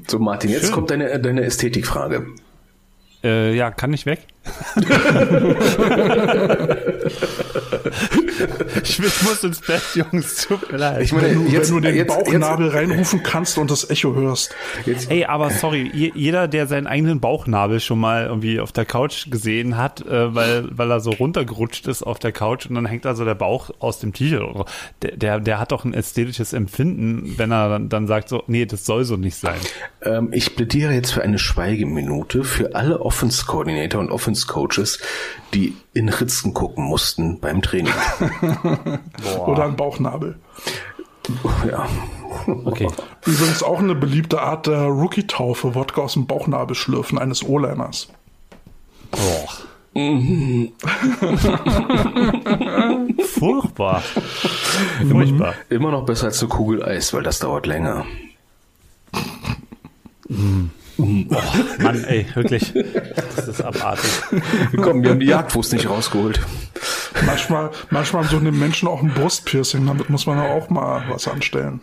So, Martin, jetzt Schön. kommt deine, deine Ästhetikfrage. Äh, ja, kann ich weg? ich, muss ins Bett, Jungs. Tut mir leid. Ich meine, Wenn du, jetzt, wenn du den jetzt, Bauchnabel reinrufen kannst und das Echo hörst. Jetzt, Ey, aber sorry, je- jeder, der seinen eigenen Bauchnabel schon mal irgendwie auf der Couch gesehen hat, äh, weil, weil er so runtergerutscht ist auf der Couch und dann hängt also der Bauch aus dem T-Shirt. oder so. Der, der, der hat doch ein ästhetisches Empfinden, wenn er dann, dann sagt so, nee, das soll so nicht sein. ähm, ich plädiere jetzt für eine Schweigeminute für alle Offense-Coordinator und Offense-Coaches, die in Ritzen gucken mussten beim Training. Oder ein Bauchnabel. ja. Okay. Übrigens auch eine beliebte Art der Rookie-Taufe, Wodka aus dem Bauchnabel schlürfen eines O-Liners. Boah. Furchtbar. Furchtbar. Immer noch besser als eine Kugel Eis, weil das dauert länger. Mann, ey, wirklich. Das ist abartig. Komm, wir haben die Jagdwurst nicht rausgeholt. Manchmal, manchmal haben so eine Menschen auch ein Brustpiercing, damit muss man ja auch mal was anstellen.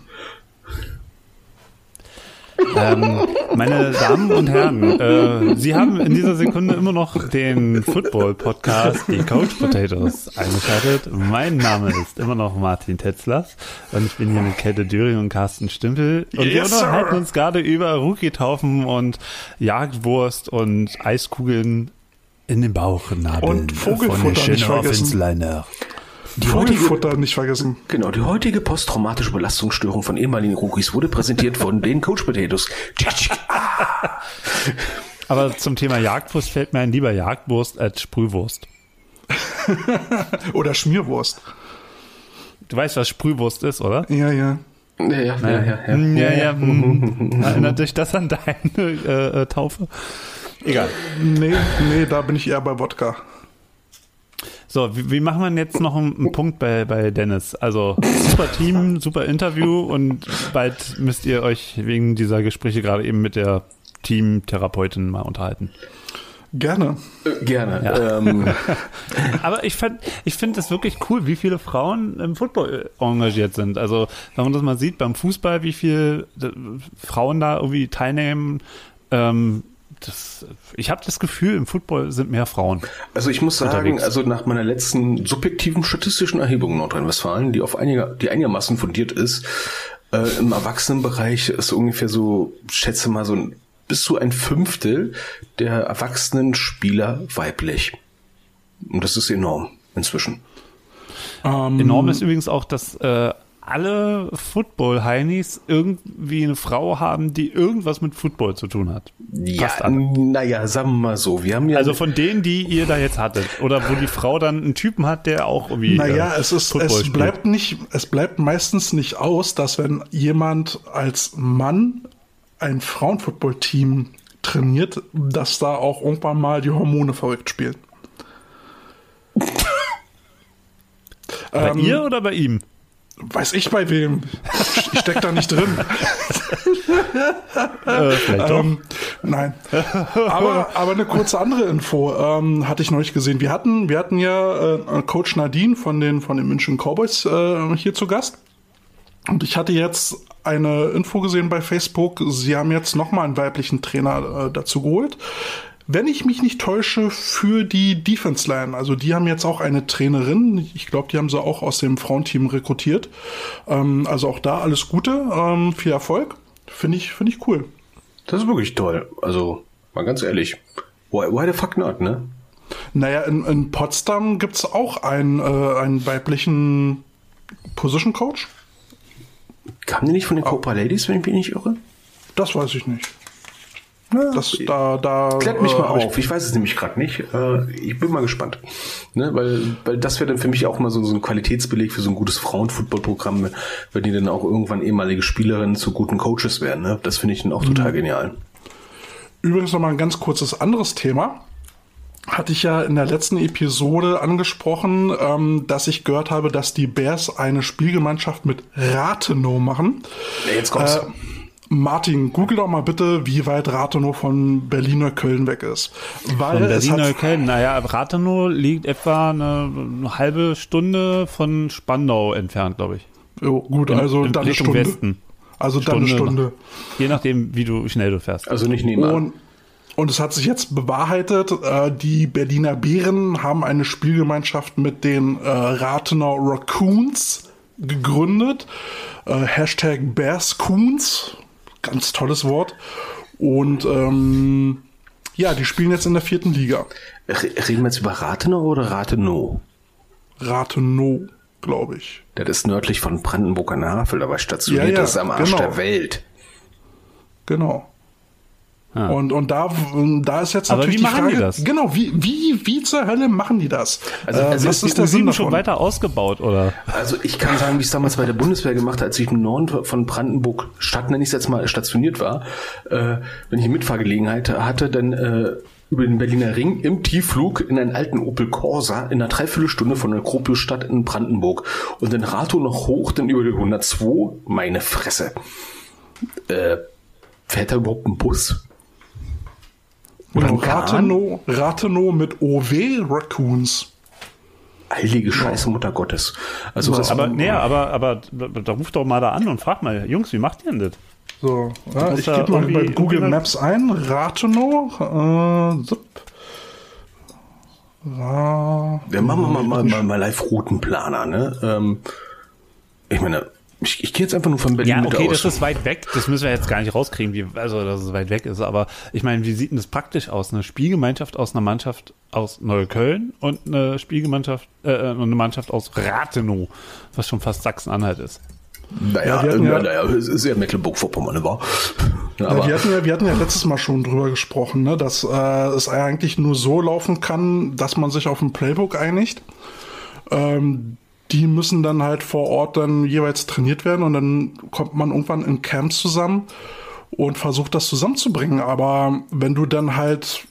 Ähm, meine Damen und Herren, äh, Sie haben in dieser Sekunde immer noch den Football-Podcast, die Coach Potatoes, eingeschaltet. Mein Name ist immer noch Martin Tetzlers und ich bin hier mit Käthe Düring und Carsten Stümpel. Und wir Yes, sir. unterhalten uns gerade über Rookie-Taufen und Jagdwurst und Eiskugeln in den Bauchnabel Und Vogelfutter von der vergessen. Offensliner. Die heutige, Vogelfutter nicht vergessen. genau, die heutige posttraumatische Belastungsstörung von ehemaligen Rookies wurde präsentiert von den Coach Potatoes. Aber zum Thema Jagdwurst fällt mir ein lieber Jagdwurst als Sprühwurst. Oder Schmierwurst. Du weißt, was Sprühwurst ist, oder? Ja, ja. Ja, ja, ja, ja, ja. Ja, ja. mm. Erinnert dich das an deine äh, äh, Taufe? Egal. Nee, nee, da bin ich eher bei Wodka. So, wie, wie machen wir denn jetzt noch einen, einen Punkt bei, bei Dennis? Also, super Team, super Interview und bald müsst ihr euch wegen dieser Gespräche gerade eben mit der Teamtherapeutin mal unterhalten. Gerne. Äh, Gerne. Ähm, Aber ich fand, ich finde es wirklich cool, wie viele Frauen im Football engagiert sind. Also, wenn man das mal sieht beim Fußball, wie viele äh, Frauen da irgendwie teilnehmen, ähm, das, ich habe das Gefühl, im Football sind mehr Frauen. Also ich muss sagen, Unterwegs. also nach meiner letzten subjektiven statistischen Erhebung in Nordrhein-Westfalen, die auf einiger, die einigermaßen fundiert ist, äh, im Erwachsenenbereich ist ungefähr so, schätze mal so ein, bis zu ein Fünftel der erwachsenen Spieler weiblich. Und das ist enorm inzwischen. Ähm, Enorm ist übrigens auch, dass äh, alle Football-Heinis irgendwie eine Frau haben, die irgendwas mit Football zu tun hat. Ja, naja, sagen wir mal so. Wir haben ja Also von denen, die ihr da jetzt hattet. Oder wo die Frau dann einen Typen hat, der auch irgendwie. Naja, äh, es ist, Football es spielt. bleibt nicht, es bleibt meistens nicht aus, dass wenn jemand als Mann ein Frauenfootball-Team trainiert, dass da auch irgendwann mal die Hormone verrückt spielen. Bei Ähm, ihr oder bei ihm? Weiß ich bei wem. Ich steck da nicht drin. Äh. Ähm, nein. Aber, aber eine kurze andere Info ähm, hatte ich neulich gesehen. Wir hatten, wir hatten ja äh, Coach Nadine von den, von den München Cowboys äh, hier zu Gast. Und ich hatte jetzt eine Info gesehen bei Facebook. Sie haben jetzt nochmal einen weiblichen Trainer äh, dazu geholt. Wenn ich mich nicht täusche, für die Defense Line. Also die haben jetzt auch eine Trainerin. Ich glaube, die haben sie auch aus dem Frauenteam rekrutiert. Ähm, also auch da alles Gute, ähm, viel Erfolg. Finde ich, finde ich cool. Das ist wirklich toll. Also, mal ganz ehrlich. Why, why the fuck not, ne? Naja, in, in Potsdam gibt's auch einen, äh, einen weiblichen Position Coach. Kamen die nicht von den Cobra Ladies, wenn ich mich nicht irre? Das weiß ich nicht. Das, da, da, Klärt mich äh, mal ich- auf. Ich weiß es nämlich gerade nicht. Äh, ich bin mal gespannt. Ne? Weil, weil das wäre dann für mich auch mal so, so ein Qualitätsbeleg für so ein gutes Frauenfootballprogramm, wenn die dann auch irgendwann ehemalige Spielerinnen zu guten Coaches werden. Ne? Das finde ich dann auch total genial. Übrigens noch mal ein ganz kurzes anderes Thema. Hatte ich ja in der letzten Episode angesprochen, ähm, dass ich gehört habe, dass die Bears eine Spielgemeinschaft mit Rathenow machen. Ja, jetzt kommt's. Äh, Martin, google doch mal bitte, wie weit Rathenow von Berliner Köln weg ist. Weil Von Berlin Köln. Naja, Rathenow liegt etwa eine, eine halbe Stunde von Spandau entfernt, glaube ich. Jo, gut, In- also in dann eine Richtung Stunde. Westen. Also dann eine Stunde Stunde. Je nachdem, wie du schnell du fährst. Also nicht nebenan. Und, und es hat sich jetzt bewahrheitet, äh, die Berliner Bären haben eine Spielgemeinschaft mit den äh, Rathenau Raccoons gegründet. Äh, Hashtag Bearscoons. Ganz tolles Wort. Und ähm, ja, die spielen jetzt in der vierten Liga. Re- Reden wir jetzt über Rathenow oder Rathenow? Rathenow, glaube ich. Das ist nördlich von Brandenburg an der Havel, aber stationiert Ja, ja, das am Arsch genau. der Welt. Genau. Ah. Und, und da, da ist jetzt Aber natürlich wie die machen Frage, die das? genau, wie, wie, wie zur Hölle machen die das? Also- äh, also was ist ist die der Sinn U7 davon? schon weiter ausgebaut, oder? Also ich kann sagen, wie ich es damals bei der Bundeswehr gemacht habe, als ich im Norden von Brandenburg Stadt, nenne ich es jetzt mal, stationiert war. Äh, wenn ich eine Mitfahrgelegenheit hatte, dann äh, über den Berliner Ring im Tiefflug in einen alten Opel Corsa in einer Dreiviertelstunde von der Kropiusstadt in Brandenburg und dann Rato noch hoch, dann über den 102, meine Fresse. Äh, fährt da überhaupt ein Bus? Genau? Rathenow, Rathenow mit OW Raccoons. Heilige Scheiße, Mutter Gottes. Also was Aber, nee, aber, aber da, da ruf doch mal da an und frag mal, Jungs, wie macht ihr denn das? So, ja, ich gebe mal bei Google Maps ein. Rathenow. Äh. Ra Ja, machen wir mal, mal, mal, mal Live-Routenplaner, ne? Ähm, ich meine, ich, ich gehe jetzt einfach nur von Berlin Ja, okay, aus. das ist weit weg. Das müssen wir jetzt gar nicht rauskriegen, wie, also, dass es weit weg ist. Aber ich meine, wie sieht denn das praktisch aus? Eine Spielgemeinschaft aus einer Mannschaft aus Neukölln und eine Spielgemeinschaft, äh, eine Mannschaft aus Rathenow, was schon fast Sachsen-Anhalt ist. naja, Ja, äh, ja- naja, es ist ja Mecklenburg-Vorpommern, war. Ja, Ja, wir, hatten ja, wir hatten ja letztes Mal schon drüber gesprochen, ne, dass äh, es eigentlich nur so laufen kann, dass man sich auf ein Playbook einigt. Ähm, die müssen dann halt vor Ort dann jeweils trainiert werden und dann kommt man irgendwann in Camps zusammen und versucht das zusammenzubringen. Aber wenn du dann halt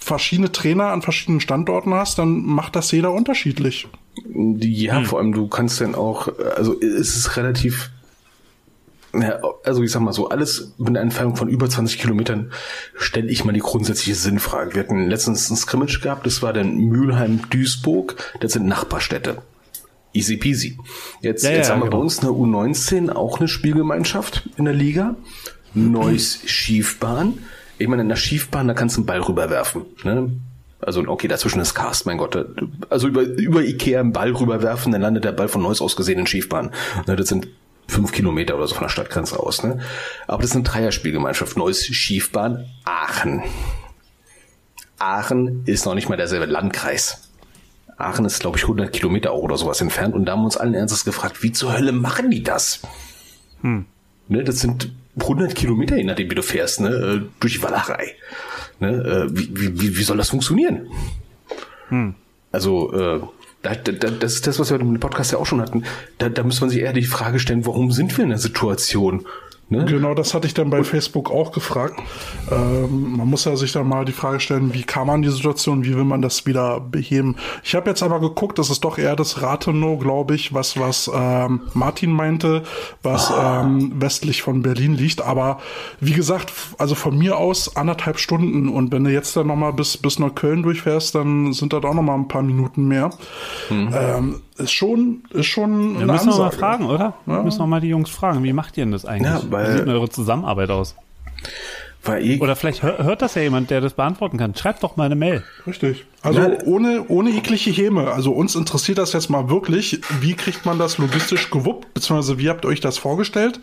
verschiedene Trainer an verschiedenen Standorten hast, dann macht das jeder unterschiedlich. ja, vor allem, du kannst dann auch, also es ist relativ, ja, also ich sag mal so, alles mit einer Entfernung von über 20 Kilometern stelle ich mal die grundsätzliche Sinnfrage. Wir hatten letztens ein Scrimmage gehabt, das war dann Mülheim-Duisburg, das sind Nachbarstädte. Easy peasy. Jetzt, Ja, jetzt ja, haben wir bei genau. uns eine U19 auch eine Spielgemeinschaft in der Liga. Neues Schiefbahn. Ich meine, in der Schiefbahn, da kannst du einen Ball rüberwerfen. Ne? Also, okay, dazwischen ist Cast, mein Gott. Also über, über Ikea einen Ball rüberwerfen, dann landet der Ball von Neuss aus gesehen in Schiefbahn. Ne, das sind fünf Kilometer oder so von der Stadtgrenze aus. Ne? Aber das ist eine Dreierspielgemeinschaft. Neues Schiefbahn, Aachen. Aachen ist noch nicht mal derselbe Landkreis. Aachen ist, glaube ich, 100 Kilometer auch oder sowas entfernt. Und da haben wir uns allen Ernstes gefragt, wie zur Hölle machen die das? Ne, das sind 100 Kilometer, je nachdem, wie du fährst, ne, äh, durch die Walachei. Ne, äh, wie, wie, wie soll das funktionieren? Also, äh, da, da, das ist das, was wir im Podcast ja auch schon hatten. Da, da muss man sich eher die Frage stellen, warum sind wir in der Situation? Ne? Genau, das hatte ich dann bei Facebook auch gefragt. Ähm, man muss ja sich dann mal die Frage stellen, wie kam man die Situation, wie will man das wieder beheben? Ich habe jetzt aber geguckt, das ist doch eher das Rathenow, glaube ich, was was ähm, Martin meinte, was ähm, westlich von Berlin liegt. Aber wie gesagt, also von mir aus anderthalb Stunden und wenn du jetzt dann noch mal bis bis Neukölln durchfährst, dann sind das auch noch mal ein paar Minuten mehr. Ähm, ist schon ist schon Da eine müssen wir mal Ansage. fragen, oder? Müssen wir mal die Jungs fragen, wie macht ihr denn das eigentlich? Ja, weil- wie sieht denn eure Zusammenarbeit aus? War eh Oder vielleicht hör, hört das ja jemand, der das beantworten kann. Schreibt doch mal eine Mail. Richtig. Also Ja. ohne, ohne jegliche Häme. Also uns interessiert das jetzt mal wirklich. Wie kriegt man das logistisch gewuppt? Beziehungsweise wie habt ihr euch das vorgestellt?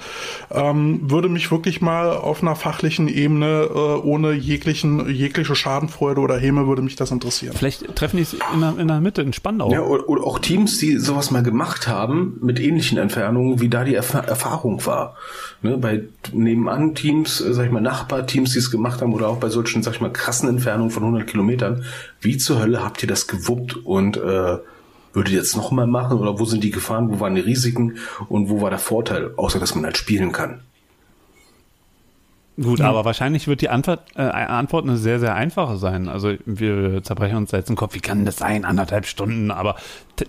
Ähm, würde mich wirklich mal auf einer fachlichen Ebene, äh, ohne jeglichen, jegliche Schadenfreude oder Häme, würde mich das interessieren. Vielleicht treffen die es in der, in der Mitte in Spandau. Ja, oder, oder auch Teams, die sowas mal gemacht haben, mit ähnlichen Entfernungen, wie da die Erfa Erfahrung war. Ne, bei nebenan Teams, äh, sag ich mal, Nachbarteams, die es gemacht haben, oder auch bei solchen, sag ich mal, krassen Entfernungen von 100 Kilometern. Wie zur Hölle habt ihr das gewuppt und äh, würdet ihr jetzt nochmal machen? Oder wo sind die Gefahren, wo waren die Risiken und wo war der Vorteil, außer dass man halt spielen kann? Gut, aber wahrscheinlich wird die Antwort, äh, Antwort eine sehr, sehr einfache sein. Also wir zerbrechen uns da jetzt den Kopf, wie kann das sein, anderthalb Stunden, aber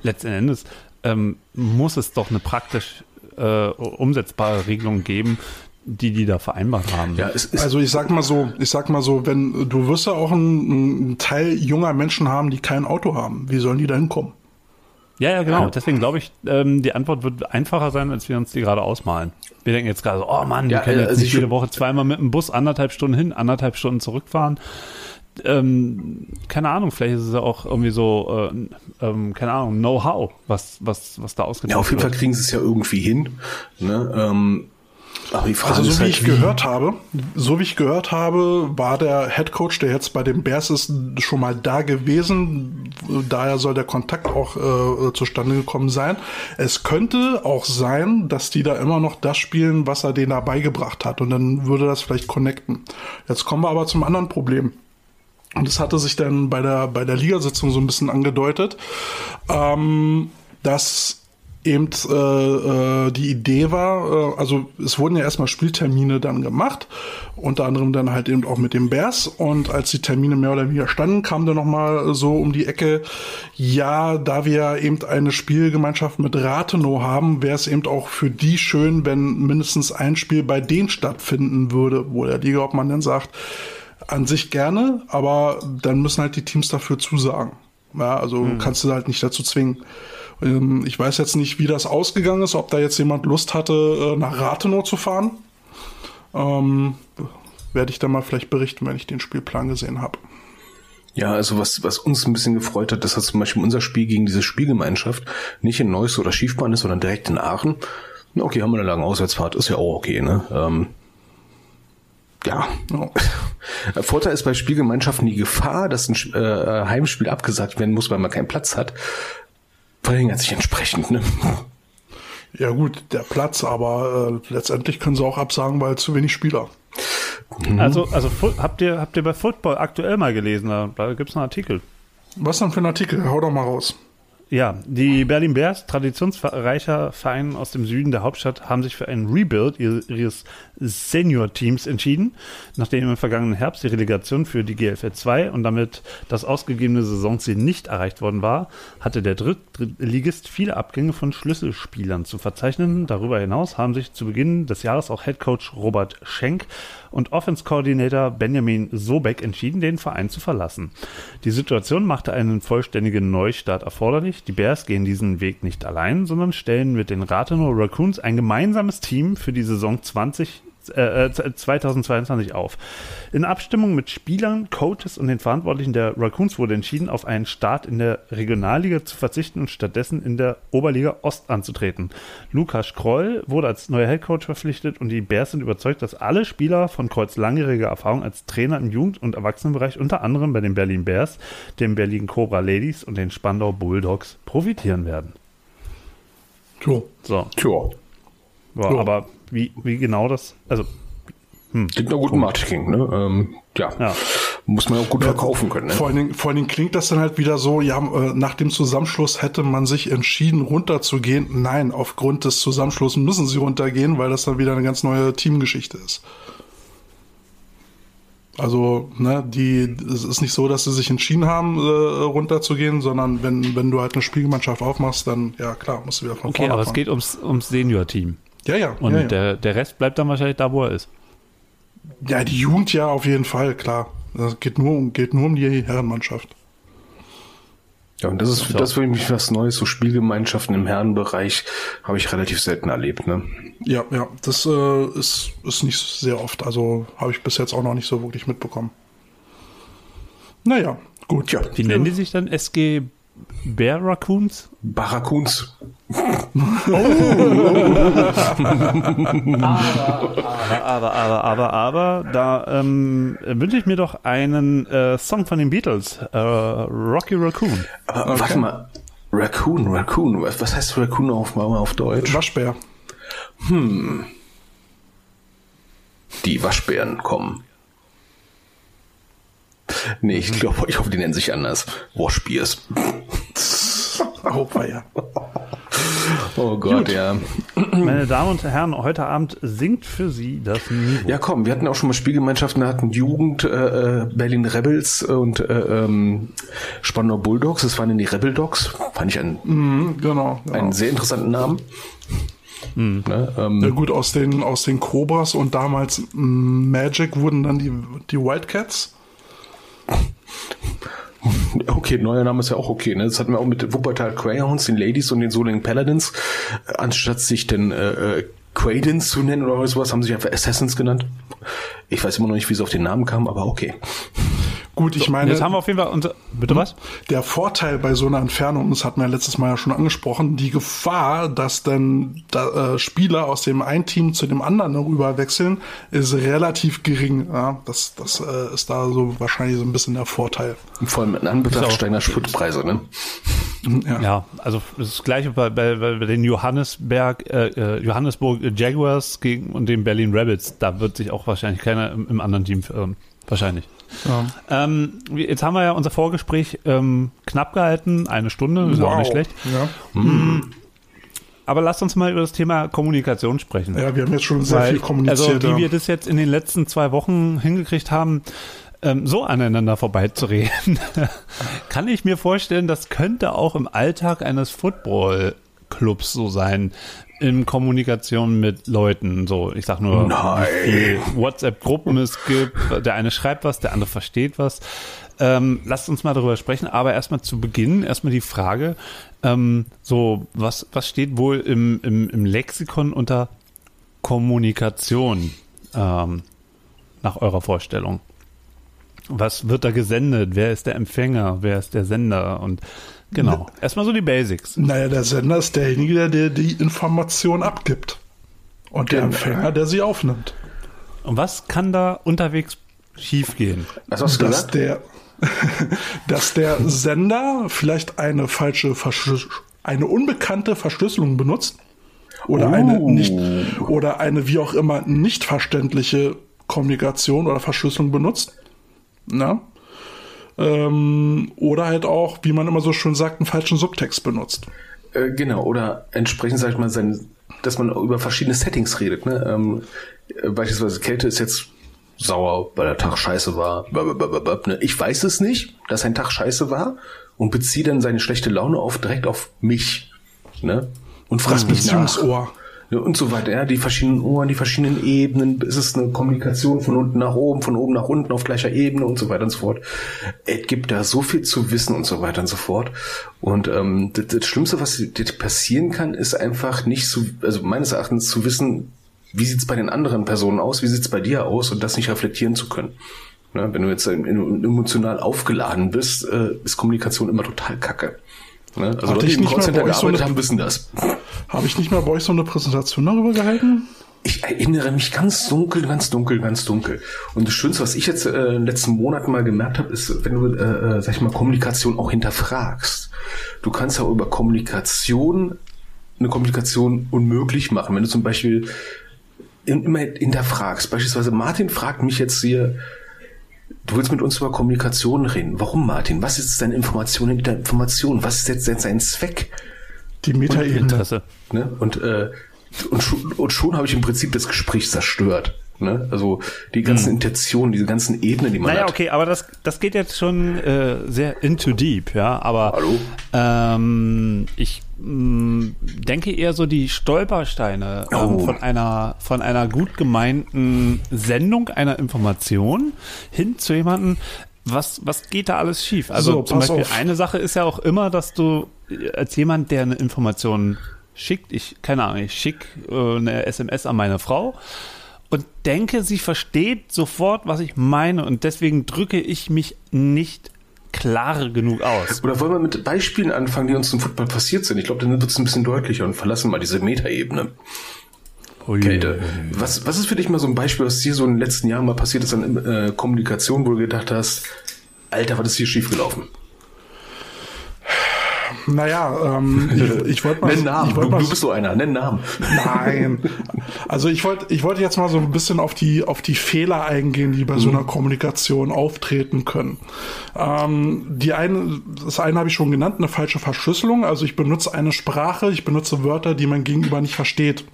letzten Endes ähm, muss es doch eine praktisch äh, umsetzbare Regelung geben, die die da vereinbart haben. Ja, es ist Also ich sag mal so, ich sag mal so, wenn du wirst ja auch einen, einen Teil junger Menschen haben, die kein Auto haben. Wie sollen die da hinkommen? Ja, ja, genau. Ja. Deswegen glaube ich, ähm, die Antwort wird einfacher sein, als wir uns die gerade ausmalen. Wir denken jetzt gerade so, oh Mann, wir Ja, können äh, jetzt also nicht ich jede Woche zweimal mit dem Bus anderthalb Stunden hin, anderthalb Stunden zurückfahren. Ähm, keine Ahnung, vielleicht ist es ja auch irgendwie so, äh, ähm, keine Ahnung, Know-how, was, was, was da ausgetauscht ja, auf jeden wird. Fall kriegen sie es ja irgendwie hin. Ne? Ähm, aber die Frage Also so wie halt, ich gehört habe, so wie ich gehört habe, war der Head Coach, der jetzt bei den Bears ist, schon mal da gewesen. Daher soll der Kontakt auch äh, zustande gekommen sein. Es könnte auch sein, dass die da immer noch das spielen, was er denen da beigebracht hat. Und dann würde das vielleicht connecten. Jetzt kommen wir aber zum anderen Problem. Und das hatte sich dann bei der, bei der Ligasitzung so ein bisschen angedeutet, ähm, dass eben äh, äh, die Idee war, äh, also es wurden ja erstmal Spieltermine dann gemacht, unter anderem dann halt eben auch mit den Bears und als die Termine mehr oder weniger standen, kam dann nochmal so um die Ecke, ja, da wir eben eine Spielgemeinschaft mit Rathenow haben, wäre es eben auch für die schön, wenn mindestens ein Spiel bei denen stattfinden würde, wo der Ligaobmann dann sagt, an sich gerne, aber dann müssen halt die Teams dafür zusagen. Ja, also kannst du halt nicht dazu zwingen. Ähm, Ich weiß jetzt nicht, wie das ausgegangen ist, ob da jetzt jemand Lust hatte, äh, nach Rathenow zu fahren. Ähm, werde ich dann mal vielleicht berichten, wenn ich den Spielplan gesehen habe. Ja, also was, was uns ein bisschen gefreut hat, dass das zum Beispiel unser Spiel gegen diese Spielgemeinschaft nicht in Neuss oder Schiefbahn ist, sondern direkt in Aachen. Okay, haben wir eine lange Auswärtsfahrt, ist ja auch okay, ne? Ähm, ja. Der Vorteil ist bei Spielgemeinschaften die Gefahr, dass ein äh, Heimspiel abgesagt werden muss, weil man keinen Platz hat, verringert sich entsprechend, ne? Ja gut, der Platz, aber äh, letztendlich können sie auch absagen, weil zu wenig Spieler. Also, also Fu- habt ihr, habt ihr bei Football aktuell mal gelesen? Da, da gibt es einen Artikel. Was dann für ein Artikel? Hau doch mal raus. Ja, die Berlin Bears, traditionsreicher Verein aus dem Süden der Hauptstadt, haben sich für einen Rebuild ihres Senior-Teams entschieden, nachdem im vergangenen Herbst die Relegation für die GFL 2 und damit das ausgegebene Saisonziel nicht erreicht worden war, hatte der Dritt Drittligist viele Abgänge von Schlüsselspielern zu verzeichnen. Darüber hinaus haben sich zu Beginn des Jahres auch Headcoach Robert Schenk und Offense-Coordinator Benjamin Sobeck entschieden, den Verein zu verlassen. Die Situation machte einen vollständigen Neustart erforderlich. Die Bears gehen diesen Weg nicht allein, sondern stellen mit den Rathenow Raccoons ein gemeinsames Team für die Saison 20 äh, äh, 2022 auf. In Abstimmung mit Spielern, Coaches und den Verantwortlichen der Raccoons wurde entschieden, auf einen Start in der Regionalliga zu verzichten und stattdessen in der Oberliga Ost anzutreten. Lukas Kroll wurde als neuer Headcoach verpflichtet und die Bears sind überzeugt, dass alle Spieler von Krolls langjähriger Erfahrung als Trainer im Jugend- und Erwachsenenbereich unter anderem bei den Berlin Bears, den Berlin Cobra Ladies und den Spandau Bulldogs profitieren werden. So. So, Tja, ja, Ja. aber wie, wie genau das, also klingt nach gutem Marketing, ne? Ähm, ja. Ja. Muss man auch gut verkaufen können, ne? Vor allen, Dingen, vor allen Dingen klingt das dann halt wieder so, ja, äh, nach dem Zusammenschluss hätte man sich entschieden, runterzugehen. Nein, aufgrund des Zusammenschlusses müssen sie runtergehen, weil das dann wieder eine ganz neue Teamgeschichte ist. Also, ne, die, es ist nicht so, dass sie sich entschieden haben, äh, runterzugehen, sondern wenn, wenn du halt eine Spielgemeinschaft aufmachst, dann, ja klar, musst du wieder von Okay, vorne aber es anfangen. geht ums, ums Senior-Team. Ja, ja, Und ja, ja. Der, der Rest bleibt dann wahrscheinlich da, wo er ist. ja, die Jugend ja auf jeden Fall, klar. Es geht nur, um- geht nur um die Herrenmannschaft. Ja, und das ist, das für mich was Neues. So Spielgemeinschaften im Herrenbereich habe ich relativ selten erlebt. Ne? Ja, ja, das äh, ist, ist nicht sehr oft. Also habe ich bis jetzt auch noch nicht so wirklich mitbekommen. Naja, gut. Tja, Wie nennen die sich dann? SG Bear Raccoons? Barracuns. Aber, aber, aber, aber, aber, da ähm, wünsche ich mir doch einen äh, Song von den Beatles, äh, Rocky Raccoon. Aber warte mal. Raccoon, Raccoon. Was, was heißt Raccoon auf, auf Deutsch? Waschbär. Die Waschbären kommen. Nee, ich glaube, ich hoffe, die nennen sich anders. Washbeers. Oh, ja. Oh Gott, ja. Meine Damen und Herren, heute Abend singt für Sie das Niveau. Ja, komm, wir hatten auch schon mal Spielgemeinschaften, wir hatten Jugend, äh, äh, Berlin Rebels und äh, ähm, Spandau Bulldogs. Das waren dann die Rebel Dogs. Fand ich einen, Mhm, genau. genau. einen sehr interessanten Namen. Ne, ähm, Ja gut, aus den, aus den Cobras und damals Magic wurden dann die, die Wildcats. Okay, neuer Name ist ja auch okay. Ne? Das hatten wir auch mit Wuppertal Greyhounds, den Ladies und den Solingen Paladins. Äh, Anstatt sich den äh, äh, Quadens zu nennen oder sowas, haben sie sich einfach Assassins genannt. Ich weiß immer noch nicht, wie sie auf den Namen kamen, aber okay. Gut, ich meine, Jetzt haben wir auf jeden Fall unser. Bitte was? der Vorteil bei so einer Entfernung, das hatten wir ja letztes Mal ja schon angesprochen, die Gefahr, dass dann da, äh, Spieler aus dem einen Team zu dem anderen rüber wechseln, ist relativ gering. Ja? Das, das äh, ist da so wahrscheinlich so ein bisschen der Vorteil. Vor allem in Anbetracht steigender Spritpreise. Ne? Ja. Ja, also das gleiche bei, bei, bei den Johannesberg, äh, äh, Johannesburg Jaguars gegen und den Berlin Rebels. Da wird sich auch wahrscheinlich keiner im, im anderen Team verirren. Wahrscheinlich. Ja. Ähm, jetzt haben wir ja unser Vorgespräch ähm, knapp gehalten, eine Stunde, ist auch nicht schlecht. Ja. Aber lasst uns mal über das Thema Kommunikation sprechen. ja, wir haben jetzt schon sehr Weil, viel kommuniziert. Also, wie ja. wir das jetzt in den letzten zwei Wochen hingekriegt haben, ähm, so aneinander vorbeizureden, kann ich mir vorstellen, das könnte auch im Alltag eines Football-Clubs so sein. In Kommunikation mit Leuten, so ich sag nur, Nein. wie viel WhatsApp-Gruppen es gibt, der eine schreibt was, der andere versteht was. Ähm, lasst uns mal darüber sprechen, aber erstmal zu Beginn, erstmal die Frage, ähm, so, was, was steht wohl im, im, im Lexikon unter Kommunikation ähm, nach eurer Vorstellung? Was wird da gesendet? Wer ist der Empfänger? Wer ist der Sender? Und genau, erstmal so die Basics. Naja, der Sender ist derjenige, der, der die Information abgibt. Und der Genau. Empfänger, der sie aufnimmt. Und was kann da unterwegs schiefgehen? Was hast du dass gesagt? der, dass der Sender vielleicht eine falsche eine unbekannte Verschlüsselung benutzt oder eine Oh. nicht oder eine wie auch immer nicht verständliche Kommunikation oder Verschlüsselung benutzt. Na? Ähm, oder halt auch, wie man immer so schön sagt, einen falschen Subtext benutzt. Äh, genau, oder entsprechend, sag ich mal, sein, dass man über verschiedene Settings redet. Ne? Ähm, äh, beispielsweise Kälte ist jetzt sauer, weil der Tag scheiße war. Ne? Ich weiß es nicht, dass ein Tag scheiße war und beziehe dann seine schlechte Laune auf direkt auf mich. Ne? Und frag mich nach. Beziehungsohr. Und so weiter, ja, die verschiedenen Ohren, die verschiedenen Ebenen, ist es eine Kommunikation von unten nach oben, von oben nach unten auf gleicher Ebene und so weiter und so fort. Es gibt da so viel zu wissen und so weiter und so fort. Und ähm, das, das Schlimmste, was dir passieren kann, ist einfach nicht zu, also meines Erachtens zu wissen, wie sieht's bei den anderen Personen aus, wie sieht's bei dir aus und das nicht reflektieren zu können. Ne, wenn du jetzt ähm, emotional aufgeladen bist, äh, ist Kommunikation immer total kacke. Ne? Also Hatte Leute, ich die im Callcenter bei euch so gearbeitet eine- haben, wissen das. Habe ich nicht mal bei euch so eine Präsentation darüber gehalten? Ich erinnere mich ganz dunkel, ganz dunkel, ganz dunkel. Und das Schönste, was ich jetzt äh, in den letzten Monaten mal gemerkt habe, ist, wenn du, äh, äh, sag ich mal, Kommunikation auch hinterfragst. Du kannst ja über Kommunikation eine Kommunikation unmöglich machen. Wenn du zum Beispiel immer hinterfragst. Beispielsweise Martin fragt mich jetzt hier, du willst mit uns über Kommunikation reden. Warum, Martin? Was ist deine Information hinter Information? Was ist jetzt sein Zweck? Die Metaebene. Interesse. Ne? Und, äh, und schon, und schon habe ich im Prinzip das Gespräch zerstört. Ne? Also die ganzen Intentionen, diese ganzen Ebenen, die man Naja, hat. okay, aber das, das geht jetzt schon äh, sehr into deep, ja. Aber Hallo? Ähm, ich mh, denke eher so die Stolpersteine ähm, Oh. von einer von einer gut gemeinten Sendung einer Information hin zu jemandem. was, was geht da alles schief? Also So, zum Beispiel auf. eine Sache ist ja auch immer, dass du als jemand, der eine Information schickt, ich, keine Ahnung, ich schicke äh, eine SMS an meine Frau und denke, sie versteht sofort, was ich meine und deswegen drücke ich mich nicht klar genug aus. Oder wollen wir mit Beispielen anfangen, die uns im Football passiert sind? Ich glaube, dann wird es ein bisschen deutlicher und verlassen mal diese Metaebene. Kälte. Was, was ist für dich mal so ein Beispiel, was dir so in den letzten Jahren mal passiert ist an äh, Kommunikation, wo du gedacht hast, Alter, was ist hier schiefgelaufen? Naja, ähm, ich, ich wollte mal, Nenn Namen. Du, mal du bist so einer. Nenn Namen. Nein. Also ich wollte ich wollte jetzt mal so ein bisschen auf die auf die Fehler eingehen, die bei so einer Kommunikation auftreten können. Ähm, die eine das eine habe ich schon genannt, eine falsche Verschlüsselung. Also ich benutze eine Sprache, ich benutze Wörter, die mein Gegenüber nicht versteht.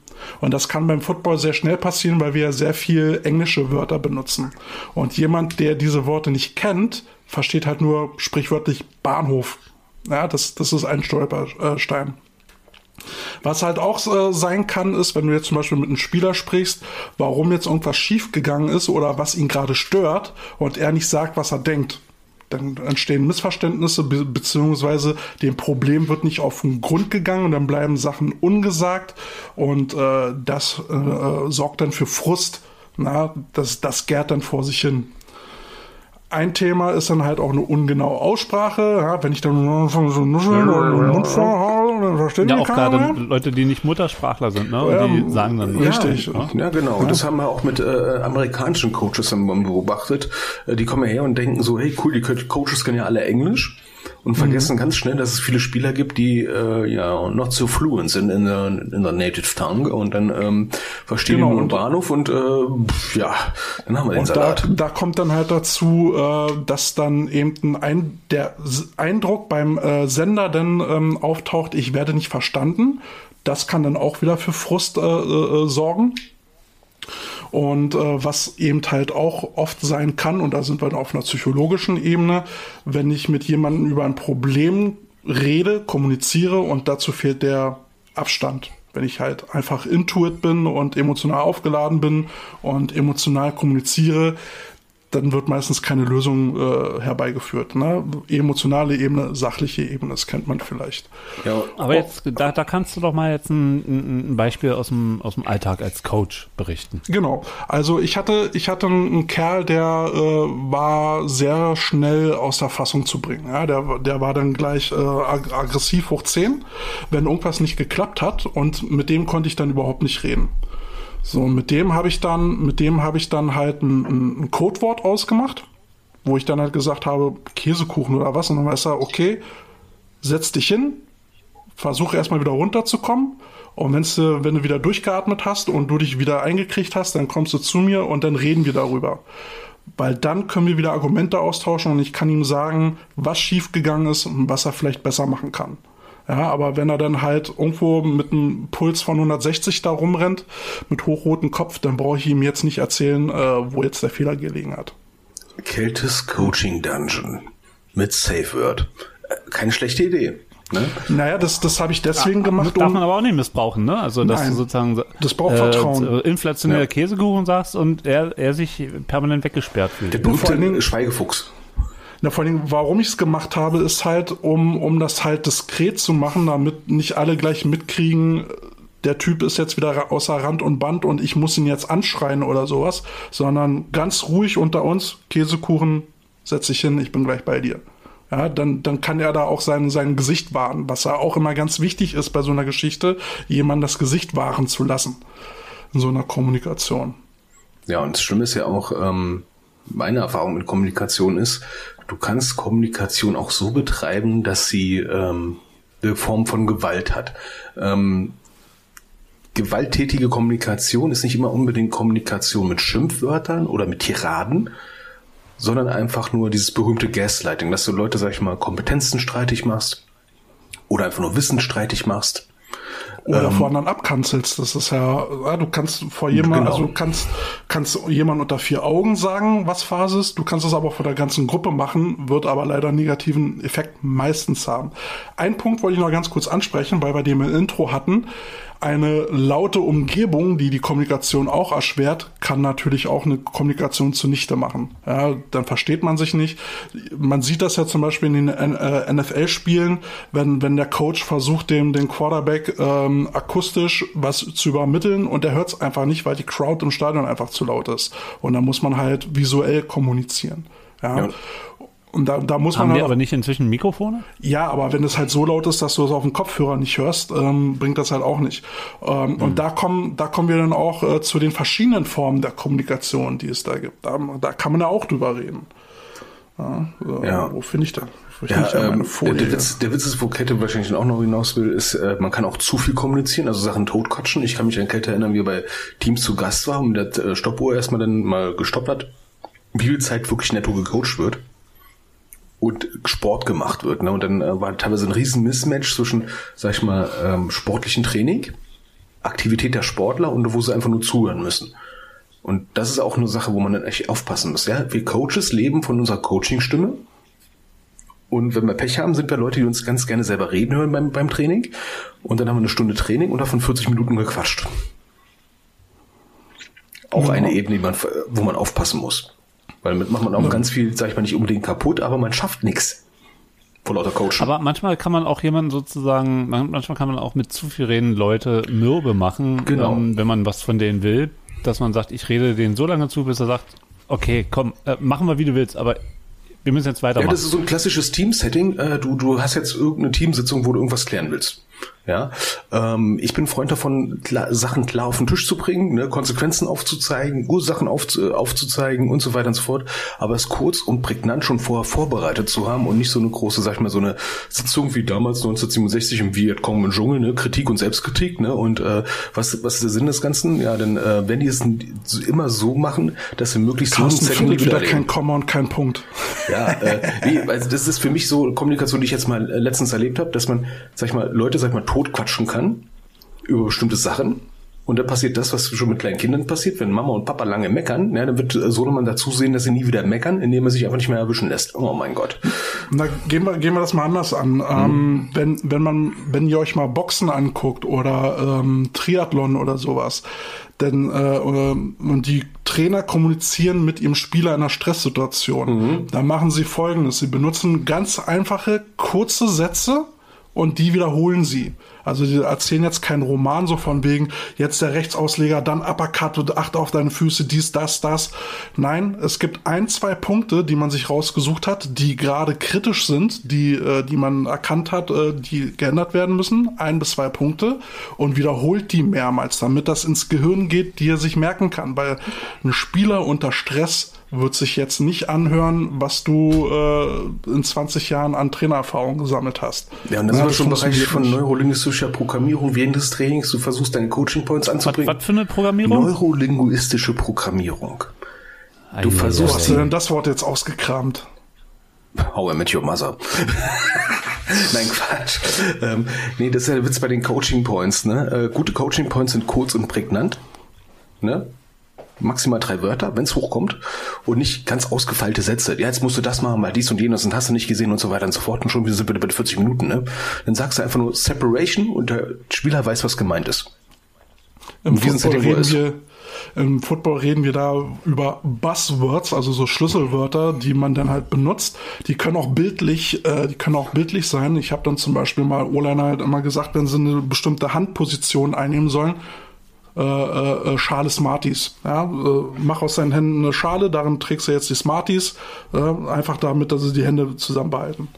Und das kann beim Football sehr schnell passieren, weil wir sehr viel englische Wörter benutzen. Und jemand, der diese Worte nicht kennt, versteht halt nur sprichwörtlich Bahnhof. Ja, das, das ist ein Stolperstein. Was halt auch äh, sein kann, ist, wenn du jetzt zum Beispiel mit einem Spieler sprichst, warum jetzt irgendwas schiefgegangen ist oder was ihn gerade stört und er nicht sagt, was er denkt. Dann entstehen Missverständnisse, be beziehungsweise dem Problem wird nicht auf den Grund gegangen und dann bleiben Sachen ungesagt und äh, das äh, äh, sorgt dann für Frust. Na, das, das gärt dann vor sich hin. Ein Thema ist dann halt auch eine ungenaue Aussprache. Ja, wenn ich dann so nuscheln und den Mund vorhaue, dann versteht Ja, mich auch gerade mehr. Leute, die nicht Muttersprachler sind, ne? Und Ja, die sagen dann richtig. Ja, Ja, genau. Und das haben wir auch mit äh, amerikanischen Coaches beobachtet. Äh, die kommen her und denken so, hey cool, die Co- Coaches können ja alle Englisch und vergessen ganz schnell, dass es viele Spieler gibt, die äh, ja not so fluent sind in der, in der native tongue und dann ähm, verstehen Genau, den Bahnhof und äh, ja, dann haben wir den Und da, Salat. da kommt dann halt dazu, äh, dass dann eben ein, der Eindruck beim äh, Sender dann ähm, auftaucht, ich werde nicht verstanden. Das kann dann auch wieder für Frust äh, äh, sorgen. Und äh, was eben halt auch oft sein kann, und da sind wir auf einer psychologischen Ebene, wenn ich mit jemandem über ein Problem rede, kommuniziere und dazu fehlt der Abstand. Wenn ich halt einfach intuit bin und emotional aufgeladen bin und emotional kommuniziere, dann wird meistens keine Lösung äh, herbeigeführt. Ne? Emotionale Ebene, sachliche Ebene, das kennt man vielleicht. Ja, Aber jetzt, da, da kannst du doch mal jetzt ein, ein ein Beispiel aus dem, aus dem Alltag als Coach berichten. Genau. Also ich hatte, ich hatte einen Kerl, der äh, war sehr schnell aus der Fassung zu bringen. Ja, der, der war dann gleich äh, ag aggressiv hoch 10, wenn irgendwas nicht geklappt hat und mit dem konnte ich dann überhaupt nicht reden. So, mit dem habe ich dann, mit dem habe ich dann halt ein, ein, Codewort ausgemacht, wo ich dann halt gesagt habe, Käsekuchen oder was, und dann weiß er, okay, setz dich hin, versuch erstmal wieder runterzukommen. Und wenn's, du, wenn du wieder durchgeatmet hast und du dich wieder eingekriegt hast, dann kommst du zu mir und dann reden wir darüber. Weil dann können wir wieder Argumente austauschen und ich kann ihm sagen, was schiefgegangen ist und was er vielleicht besser machen kann. Ja, aber wenn er dann halt irgendwo mit einem Puls von 160 da rumrennt, mit hochrotem Kopf, dann brauche ich ihm jetzt nicht erzählen, äh, wo jetzt der Fehler gelegen hat. Keltis Coaching Dungeon mit Safe Word. Äh, Keine schlechte Idee. Ne? Naja, das, das habe ich deswegen gemacht, Darf um, man aber auch nicht missbrauchen, ne? Also, dass Nein. du sozusagen Das braucht Vertrauen. äh, inflationelle Ja. Käsekuchen sagst und er, er sich permanent weggesperrt fühlt. Der Dingen- Schweigefuchs. Na, vor allem, warum ich es gemacht habe, ist halt, um, um das halt diskret zu machen, damit nicht alle gleich mitkriegen, der Typ ist jetzt wieder außer Rand und Band und ich muss ihn jetzt anschreien oder sowas, sondern ganz ruhig unter uns, Käsekuchen, setz dich hin, ich bin gleich bei dir. Ja, dann, dann kann er da auch sein, sein Gesicht wahren, was ja auch immer ganz wichtig ist bei so einer Geschichte, jemand das Gesicht wahren zu lassen. In so einer Kommunikation. Ja, und das Schlimme ist ja auch, ähm, meine Erfahrung mit Kommunikation ist, du kannst Kommunikation auch so betreiben, dass sie ähm, eine Form von Gewalt hat. Ähm, gewalttätige Kommunikation ist nicht immer unbedingt Kommunikation mit Schimpfwörtern oder mit Tiraden, sondern einfach nur dieses berühmte Gaslighting, dass du Leute, sag ich mal, Kompetenzen streitig machst oder einfach nur Wissen streitig machst. Oder vor anderen abkanzelst. Das ist ja, ja du kannst vor jemand, Genau. also du kannst, kannst jemand unter vier Augen sagen, was Phase ist. Du kannst es aber vor der ganzen Gruppe machen, wird aber leider einen negativen Effekt meistens haben. Ein Punkt wollte ich noch ganz kurz ansprechen, weil wir den im Intro hatten. Eine laute Umgebung, die die Kommunikation auch erschwert, kann natürlich auch eine Kommunikation zunichte machen. Ja, dann versteht man sich nicht. Man sieht das ja zum Beispiel in den äh, NFL-Spielen, wenn, wenn der Coach versucht, dem den Quarterback ähm, akustisch was zu übermitteln und der hört es einfach nicht, weil die Crowd im Stadion einfach zu laut ist. Und dann muss man halt visuell kommunizieren. Ja. ja. Und da, da muss Haben man. Haben halt aber nicht inzwischen Mikrofone? Ja, aber wenn es halt so laut ist, dass du es auf dem Kopfhörer nicht hörst, ähm, bringt das halt auch nicht. Ähm, mhm. Und da kommen, da kommen wir dann auch äh, zu den verschiedenen Formen der Kommunikation, die es da gibt. Da, da kann man ja auch drüber reden. Ja, äh, ja. Wo finde ich da? Ja, ähm, der, Witz, der Witz ist, wo Kette wahrscheinlich auch noch hinaus will, ist, äh, man kann auch zu viel kommunizieren, also Sachen totquatschen. Ich kann mich an Kette erinnern, wie er bei Teams zu Gast war und der äh, Stoppuhr erstmal dann mal gestoppt hat, wie viel Zeit wirklich netto gecoacht wird und Sport gemacht wird. Ne? Und dann äh, war teilweise ein riesen Mismatch zwischen, sag ich mal, ähm, sportlichen Training, Aktivität der Sportler und wo sie einfach nur zuhören müssen. Und das ist auch eine Sache, wo man dann echt aufpassen muss. Ja? Wir Coaches leben von unserer Coachingstimme. Und wenn wir Pech haben, sind wir Leute, die uns ganz gerne selber reden hören beim, beim Training. Und dann haben wir eine Stunde Training und davon 40 Minuten gequatscht. Auch ja. eine Ebene, man, wo man aufpassen muss. Weil damit macht man auch ja. ganz viel, sag ich mal, nicht unbedingt kaputt, aber man schafft nichts. Vor lauter Coach. Aber manchmal kann man auch jemanden sozusagen, manchmal kann man auch mit zu viel reden Leute mürbe machen, genau. ähm, wenn man was von denen will, dass man sagt, ich rede denen so lange zu, bis er sagt, okay, komm, äh, machen wir wie du willst, aber wir müssen jetzt weitermachen. Ja, das ist so ein klassisches Team-Setting. Äh, du, du hast jetzt irgendeine Teamsitzung, wo du irgendwas klären willst. Ja, ähm, ich bin Freund davon, klar, Sachen klar auf den Tisch zu bringen, ne, Konsequenzen aufzuzeigen, Ursachen auf, aufzuzeigen und so weiter und so fort. Aber es kurz und prägnant schon vorher vorbereitet zu haben und nicht so eine große, sag ich mal, so eine Sitzung wie damals 1967 im Vietcong im Dschungel, ne, Kritik und Selbstkritik, ne, und äh, was, was ist der Sinn des Ganzen? Ja, denn äh, wenn die es immer so machen, dass sie möglichst Carsten findet wieder kein Komma und kein Punkt. Ja, äh, nee, also das ist für mich so Kommunikation, die ich jetzt mal äh, letztens erlebt habe, dass man, sag ich mal, Leute, sag ich mal, totquatschen kann über bestimmte Sachen. Und dann passiert das, was schon mit kleinen Kindern passiert, wenn Mama und Papa lange meckern, ja, dann wird Sohnemann dazu sehen, dass sie nie wieder meckern, indem er sich einfach nicht mehr erwischen lässt. Oh mein Gott. Na, gehen wir, gehen wir das mal anders an. Mhm. Ähm, wenn, wenn man, wenn ihr euch mal Boxen anguckt oder ähm, Triathlon oder sowas, denn äh, und die Trainer kommunizieren mit ihrem Spieler in einer Stresssituation. Mhm. Da machen sie folgendes. Sie benutzen ganz einfache, kurze Sätze und die wiederholen sie. Also die erzählen jetzt keinen Roman so von wegen, jetzt der Rechtsausleger, dann Uppercut und acht auf deine Füße, dies, das, das. Nein, es gibt ein, zwei Punkte, die man sich rausgesucht hat, die gerade kritisch sind, die, äh, die man erkannt hat, äh, die geändert werden müssen. Ein bis zwei Punkte und wiederholt die mehrmals, damit das ins Gehirn geht, die er sich merken kann. Weil ein Spieler unter Stress wird sich jetzt nicht anhören, was du äh, in 20 Jahren an Trainererfahrung gesammelt hast. Ja, und das ja, ist schon Bereich von neurolinguistischer Programmierung während des Trainings. Du versuchst deine Coaching Points anzubringen. Was, was für eine Programmierung? Neurolinguistische Programmierung. Du Ei, versuchst. Wo hast du denn das Wort jetzt ausgekramt? How I Met Your Mother. Nein, Quatsch. Ähm, nee, das ist ja der Witz bei den Coaching Points. Ne? Äh, gute Coaching Points sind kurz und prägnant. Ne? Maximal drei Wörter, wenn es hochkommt und nicht ganz ausgefeilte Sätze. Ja, jetzt musst du das machen, mal dies und jenes und hast du nicht gesehen und so weiter und so fort und schon sind wir bei 40 Minuten. Ne? Dann sagst du einfach nur Separation und der Spieler weiß, was gemeint ist. Im Football, reden wir, Im Football reden wir da über Buzzwords, also so Schlüsselwörter, die man dann halt benutzt. Die können auch bildlich, äh, die können auch bildlich sein. Ich habe dann zum Beispiel mal O-Liner halt immer gesagt, wenn sie eine bestimmte Handposition einnehmen sollen, äh, äh, Schale Smarties. Ja? Äh, mach aus deinen Händen eine Schale, darin trägst du jetzt die Smarties, äh, einfach damit, dass sie die Hände zusammenbehalten.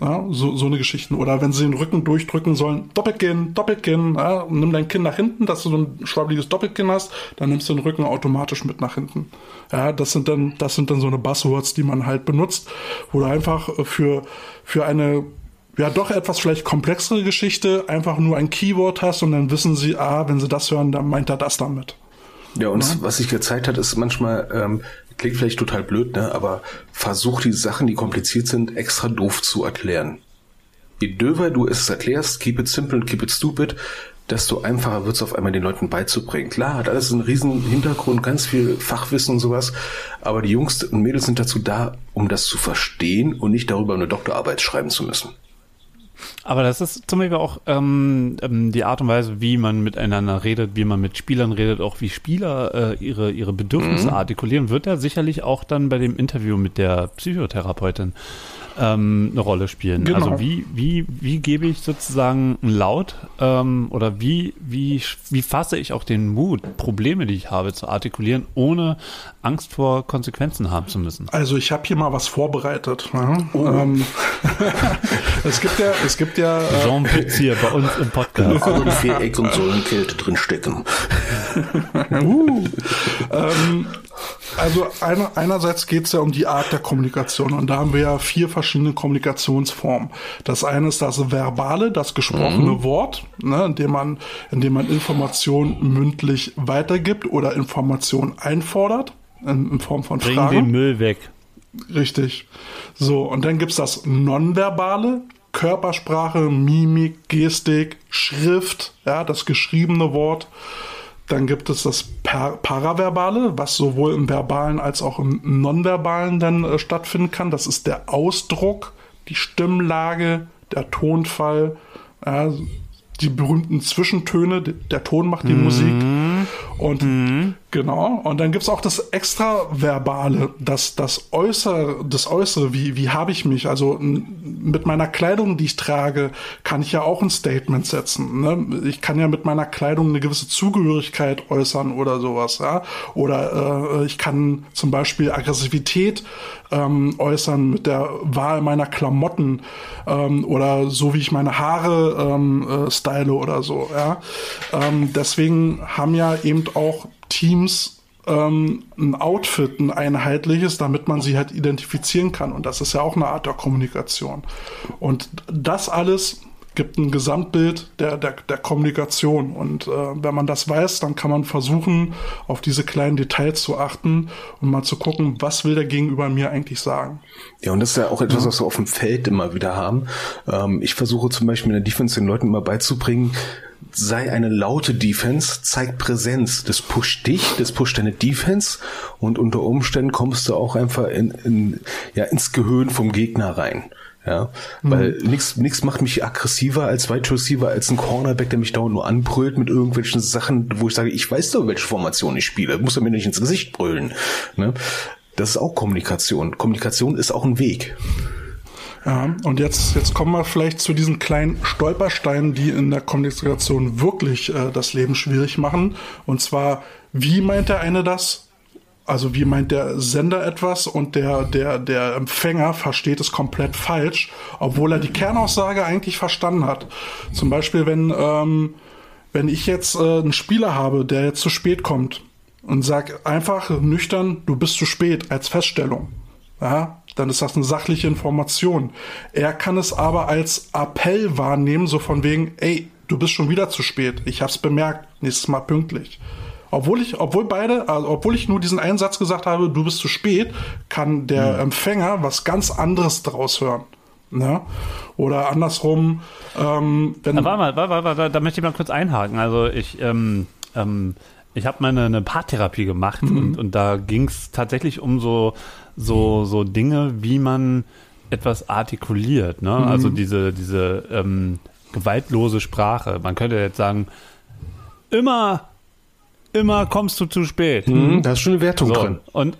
Ja, so, so eine Geschichte. Oder wenn sie den Rücken durchdrücken sollen, Doppelkinn, Doppelkinn, ja, nimm dein Kinn nach hinten, dass du so ein schwabbeliges Doppelkinn hast, dann nimmst du den Rücken automatisch mit nach hinten. Ja, das sind dann, das sind dann so eine Buzzwords, die man halt benutzt, wo du einfach für, für eine ja doch etwas vielleicht komplexere Geschichte einfach nur ein Keyword hast und dann wissen sie, ah, wenn sie das hören, dann meint er das damit. Ja, und ja? was sich gezeigt hat, ist manchmal, ähm, klingt vielleicht total blöd, ne, aber versuch die Sachen, die kompliziert sind, extra doof zu erklären. Je döver du es erklärst, keep it simple and keep it stupid, desto einfacher wird es auf einmal den Leuten beizubringen. Klar, hat alles einen riesen Hintergrund, ganz viel Fachwissen und sowas, aber die Jungs und Mädels sind dazu da, um das zu verstehen und nicht darüber eine Doktorarbeit schreiben zu müssen. Aber das ist zum Beispiel auch ähm, ähm, die Art und Weise, wie man miteinander redet, wie man mit Spielern redet, auch wie Spieler äh, ihre, ihre Bedürfnisse mhm. artikulieren, wird ja sicherlich auch dann bei dem Interview mit der Psychotherapeutin ähm, eine Rolle spielen. Genau. Also wie, wie, wie gebe ich sozusagen einen Laut ähm, oder wie, wie, wie fasse ich auch den Mut, Probleme, die ich habe, zu artikulieren, ohne Angst vor Konsequenzen haben zu müssen? Also ich habe hier mal was vorbereitet. Ne? Oh. Ähm, es gibt ja, es gibt ja. Äh, Jean Pitz hier bei uns im Podcast. Also Viereck und Kälte drin stecken. uh, ähm, also einer, einerseits geht es ja um die Art der Kommunikation und da haben wir ja vier verschiedene Kommunikationsformen. Das eine ist das verbale, das gesprochene mhm. Wort, ne, in dem man, in dem man Informationen mündlich weitergibt oder Informationen einfordert in, in Form von Bring Fragen. Bring den Müll weg. Richtig. So, und dann gibt's das Nonverbale, Körpersprache, Mimik, Gestik, Schrift, ja, das geschriebene Wort. Dann gibt es das Paraverbale, was sowohl im verbalen als auch im nonverbalen dann äh, stattfinden kann. Das ist der Ausdruck, die Stimmlage, der Tonfall, äh, die berühmten Zwischentöne. Der Ton macht die mhm. Musik. Und mhm. Genau. Und dann gibt's auch das Extraverbale, das, das Äußere, das Äußere, wie, wie habe ich mich? Also mit meiner Kleidung, die ich trage, kann ich ja auch ein Statement setzen. Ne? Ich kann ja mit meiner Kleidung eine gewisse Zugehörigkeit äußern oder sowas. Ja? Oder äh, ich kann zum Beispiel Aggressivität ähm, äußern mit der Wahl meiner Klamotten ähm, oder so wie ich meine Haare ähm, äh, style oder so. Ja? Ähm, deswegen haben ja eben auch Teams ähm, ein Outfit, ein einheitliches, damit man sie halt identifizieren kann. Und das ist ja auch eine Art der Kommunikation. Und das alles gibt ein Gesamtbild der, der, der Kommunikation. Und äh, wenn man das weiß, dann kann man versuchen, auf diese kleinen Details zu achten und mal zu gucken, was will der Gegenüber mir eigentlich sagen. Ja, und das ist ja auch etwas, was wir auf dem Feld immer wieder haben. Ähm, ich versuche zum Beispiel in der Defense den Leuten immer beizubringen, sei eine laute Defense, zeigt Präsenz. Das pusht dich, das pusht deine Defense und unter Umständen kommst du auch einfach in, in, ja, ins Gehirn vom Gegner rein. Ja, weil mhm. nichts nix macht mich aggressiver als Wide Receiver, als ein Cornerback, der mich dauernd nur anbrüllt mit irgendwelchen Sachen, wo ich sage, ich weiß doch, welche Formation ich spiele. Muss er mir nicht ins Gesicht brüllen. Ne? Das ist auch Kommunikation. Kommunikation ist auch ein Weg. Ja, und jetzt, jetzt kommen wir vielleicht zu diesen kleinen Stolpersteinen, die in der Kommunikation wirklich äh, das Leben schwierig machen. Und zwar, wie meint der eine das? Also wie meint der Sender etwas und der, der, der Empfänger versteht es komplett falsch, obwohl er die Kernaussage eigentlich verstanden hat. Zum Beispiel, wenn, ähm, wenn ich jetzt äh, einen Spieler habe, der jetzt zu spät kommt und sag einfach nüchtern, du bist zu spät als Feststellung. Ja, dann ist das eine sachliche Information. Er kann es aber als Appell wahrnehmen, so von wegen, ey, du bist schon wieder zu spät. Ich hab's bemerkt, nächstes Mal pünktlich. Obwohl ich, obwohl beide, also obwohl ich nur diesen einen Satz gesagt habe, du bist zu spät, kann der mhm. Empfänger was ganz anderes draus hören. Ne? Oder andersrum, ähm, wenn. Na, warte mal, warte, warte, da möchte ich mal kurz einhaken. Also ich, ähm, ähm, ich habe mal eine, eine Paartherapie gemacht mhm. und, und da ging es tatsächlich um so, so, so Dinge, wie man etwas artikuliert. Ne? Mhm. Also diese, diese ähm, gewaltlose Sprache. Man könnte jetzt sagen, immer, immer kommst du zu spät. Mhm, da ist schon eine Wertung so, drin. Und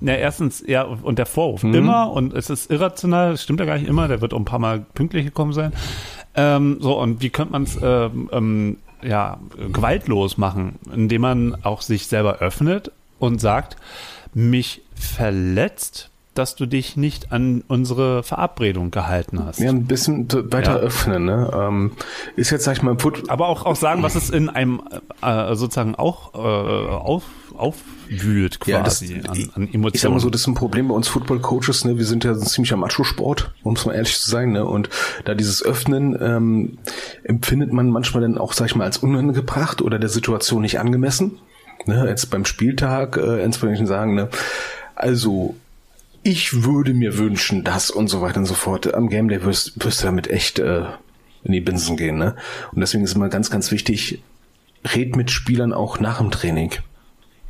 ja, erstens, ja, und der Vorwurf. Mhm. Immer, und es ist irrational, das stimmt ja gar nicht immer, der wird auch ein paar Mal pünktlich gekommen sein. Ähm, so, und wie könnte man es ähm, ähm, ja, gewaltlos machen, indem man auch sich selber öffnet und sagt, mich verletzt, dass du dich nicht an unsere Verabredung gehalten hast. Ja, ein bisschen weiter ja. öffnen, ne? Ähm, ist jetzt, sag ich mal, Put Aber auch, auch sagen, was es in einem äh, sozusagen auch äh, auf, aufwühlt quasi ja, das, an, an Emotionen. Ich sag mal so, das ist ein Problem bei uns Football-Coaches, ne? Wir sind ja ein ziemlicher Macho-Sport, um es mal ehrlich zu sein, ne? Und da dieses Öffnen ähm, empfindet man manchmal dann auch, sag ich mal, als unangebracht oder der Situation nicht angemessen. Ne? Jetzt beim Spieltag äh, entsprechend sagen, ne? Also ich würde mir wünschen, dass und so weiter und so fort. Am Game Day wirst, wirst du damit echt äh, in die Binsen gehen, ne? Und deswegen ist immer ganz, ganz wichtig, red mit Spielern auch nach dem Training.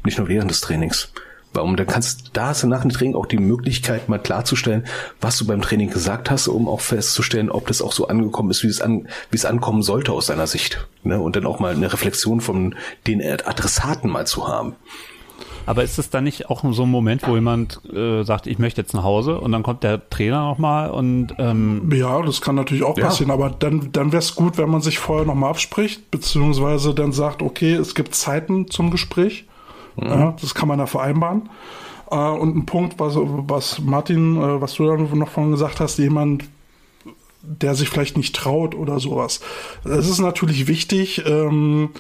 Nicht nur während des Trainings. Warum? Dann kannst da hast du nach dem Training auch die Möglichkeit, mal klarzustellen, was du beim Training gesagt hast, um auch festzustellen, ob das auch so angekommen ist, wie es an, wie es ankommen sollte aus deiner Sicht. Ne? Und dann auch mal eine Reflexion von den Adressaten mal zu haben. Aber ist es dann nicht auch so ein Moment, wo jemand äh, sagt, ich möchte jetzt nach Hause und dann kommt der Trainer nochmal und ähm Ja, das kann natürlich auch Ja. passieren, aber dann, dann wäre es gut, wenn man sich vorher nochmal abspricht, beziehungsweise dann sagt, okay, es gibt Zeiten zum Gespräch. Ja, das kann man da vereinbaren. Äh, und ein Punkt, was, was Martin, äh, was du dann noch von gesagt hast, jemand, der sich vielleicht nicht traut oder sowas. Es ist natürlich wichtig, ähm,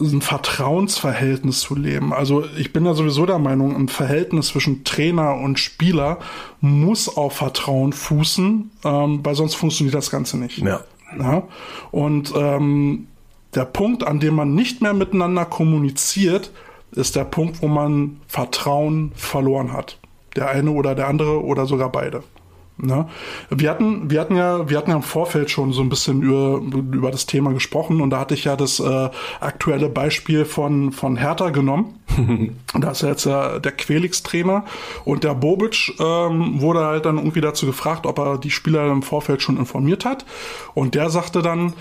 ein Vertrauensverhältnis zu leben. Also ich bin ja sowieso der Meinung, ein Verhältnis zwischen Trainer und Spieler muss auf Vertrauen fußen, ähm, weil sonst funktioniert das Ganze nicht. Ja. Ja? Und ähm, der Punkt, an dem man nicht mehr miteinander kommuniziert, ist der Punkt, wo man Vertrauen verloren hat. Der eine oder der andere oder sogar beide. Ne? Wir hatten, wir hatten ja, wir hatten ja im Vorfeld schon so ein bisschen über, über das Thema gesprochen und da hatte ich ja das äh, aktuelle Beispiel von, von Hertha genommen. da ist ja jetzt äh, der Quelix-Trainer und der Bobic ähm, wurde halt dann irgendwie dazu gefragt, ob er die Spieler im Vorfeld schon informiert hat. Und der sagte dann,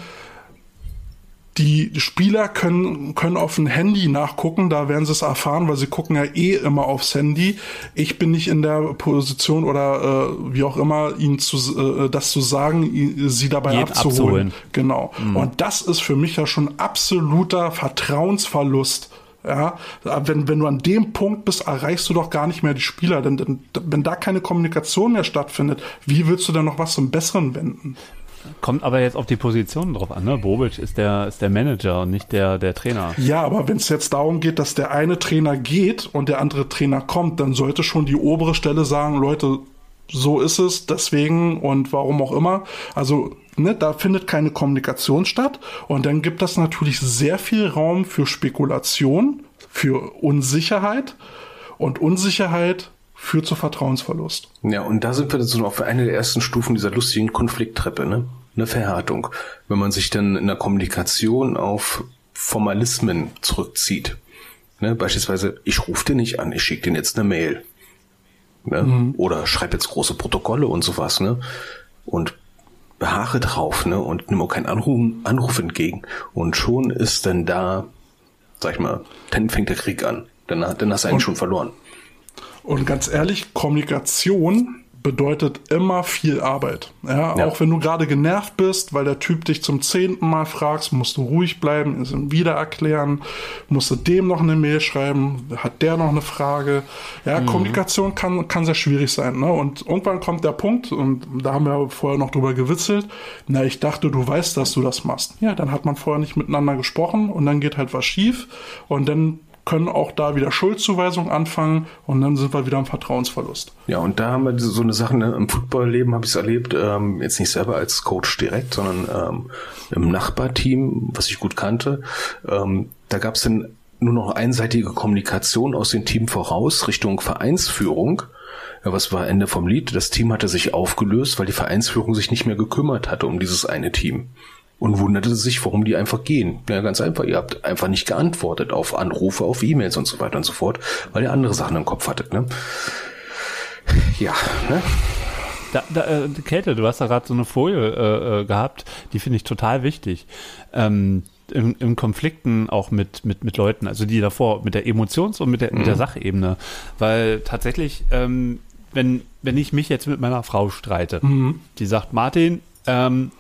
die Spieler können, können auf ein Handy nachgucken, da werden sie es erfahren, weil sie gucken ja eh immer aufs Handy. Ich bin nicht in der Position oder äh, wie auch immer, ihnen zu, äh, das zu sagen, sie dabei Jeden abzuholen. abzuholen. Genau. Und das ist für mich ja schon absoluter Vertrauensverlust. Ja, wenn, wenn du an dem Punkt bist, erreichst du doch gar nicht mehr die Spieler. Denn, denn wenn da keine Kommunikation mehr stattfindet, wie willst du dann noch was zum Besseren wenden? Kommt aber jetzt auf die Position drauf an. Ne? Bobic ist der, ist der Manager und nicht der, der Trainer. Ja, aber wenn es jetzt darum geht, dass der eine Trainer geht und der andere Trainer kommt, dann sollte schon die obere Stelle sagen, Leute, so ist es, deswegen und warum auch immer. Also, ne, da findet keine Kommunikation statt und dann gibt das natürlich sehr viel Raum für Spekulation, für Unsicherheit und Unsicherheit führt zu Vertrauensverlust. Ja, und da sind wir dann so auf eine der ersten Stufen dieser lustigen Konflikttreppe, ne? Eine Verhärtung. Wenn man sich dann in der Kommunikation auf Formalismen zurückzieht. Ne? Beispielsweise, ich rufe den nicht an, ich schicke den jetzt eine Mail. Ne? Oder schreibe jetzt große Protokolle und sowas, ne? Und beharre drauf, ne? Und nimm auch keinen Anruf, Anruf entgegen. Und schon ist dann da, sag ich mal, dann fängt der Krieg an. Dann, dann hast du eigentlich schon verloren. Und ganz ehrlich, Kommunikation bedeutet immer viel Arbeit. Ja, Ja. auch wenn du gerade genervt bist, weil der Typ dich zum zehnten Mal fragst, musst du ruhig bleiben, es ihm wieder erklären, musst du dem noch eine Mail schreiben, hat der noch eine Frage. Ja, Kommunikation kann, kann sehr schwierig sein. Ne? Und irgendwann kommt der Punkt, und da haben wir vorher noch drüber gewitzelt, na, ich dachte, du weißt, dass du das machst. Ja, dann hat man vorher nicht miteinander gesprochen und dann geht halt was schief und dann können auch da wieder Schuldzuweisungen anfangen und dann sind wir wieder am Vertrauensverlust. Ja, und da haben wir so eine Sache, ne, im Footballleben habe ich es erlebt, ähm, jetzt nicht selber als Coach direkt, sondern ähm, im Nachbarteam, was ich gut kannte. Ähm, da gab es dann nur noch einseitige Kommunikation aus dem Team voraus Richtung Vereinsführung. Ja, was war Ende vom Lied? Das Team hatte sich aufgelöst, weil die Vereinsführung sich nicht mehr gekümmert hatte um dieses eine Team. Und wunderte sich, warum die einfach gehen. Ja, ganz einfach. Ihr habt einfach nicht geantwortet auf Anrufe, auf E-Mails und so weiter und so fort, weil ihr andere Sachen im Kopf hattet. Ne? Ja, ne? Da, da, äh, Kälte, du hast da gerade so eine Folie äh, äh, gehabt, die finde ich total wichtig. Ähm, im, im Konflikten auch mit, mit, mit Leuten, also die davor, mit der Emotions- und mit der, mit der Sachebene. Weil tatsächlich, ähm, wenn, wenn ich mich jetzt mit meiner Frau streite, die sagt, Martin, ähm,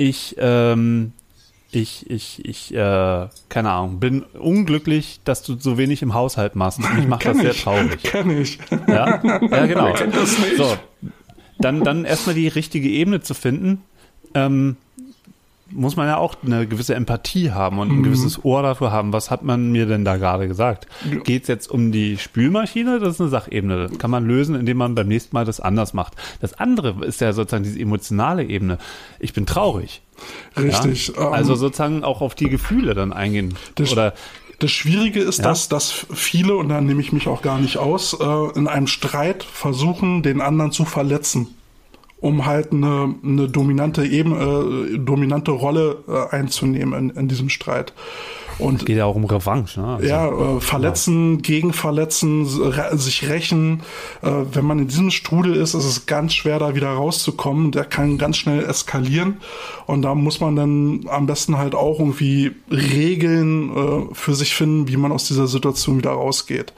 ich, ähm, ich, ich, ich, äh, keine Ahnung, bin unglücklich, dass du so wenig im Haushalt machst. Und mich macht das sehr ich. traurig. Kenn ich. Ja, ja genau. kennt das nicht? So, dann, dann erstmal die richtige Ebene zu finden, ähm, muss man ja auch eine gewisse Empathie haben und ein Mhm. gewisses Ohr dafür haben. Was hat man mir denn da gerade gesagt? Geht es jetzt um die Spülmaschine? Das ist eine Sachebene. Das kann man lösen, indem man beim nächsten Mal das anders macht. Das andere ist ja sozusagen diese emotionale Ebene. Ich bin traurig. Richtig. Ja? Ähm, Also sozusagen auch auf die Gefühle dann eingehen. Das- Oder Das Schwierige ist, Ja. dass, dass viele, und da nehme ich mich auch gar nicht aus, äh, in einem Streit versuchen, den anderen zu verletzen, um halt eine, eine dominante, Eben, äh, dominante Rolle äh, einzunehmen in, in diesem Streit. Und Geht ja auch um Revanche, ne? Also, ja, äh, verletzen, gegenverletzen, re- sich rächen. Äh, wenn man in diesem Strudel ist, ist es ganz schwer, da wieder rauszukommen. Der kann ganz schnell eskalieren. Und da muss man dann am besten halt auch irgendwie Regeln äh, für sich finden, wie man aus dieser Situation wieder rausgeht.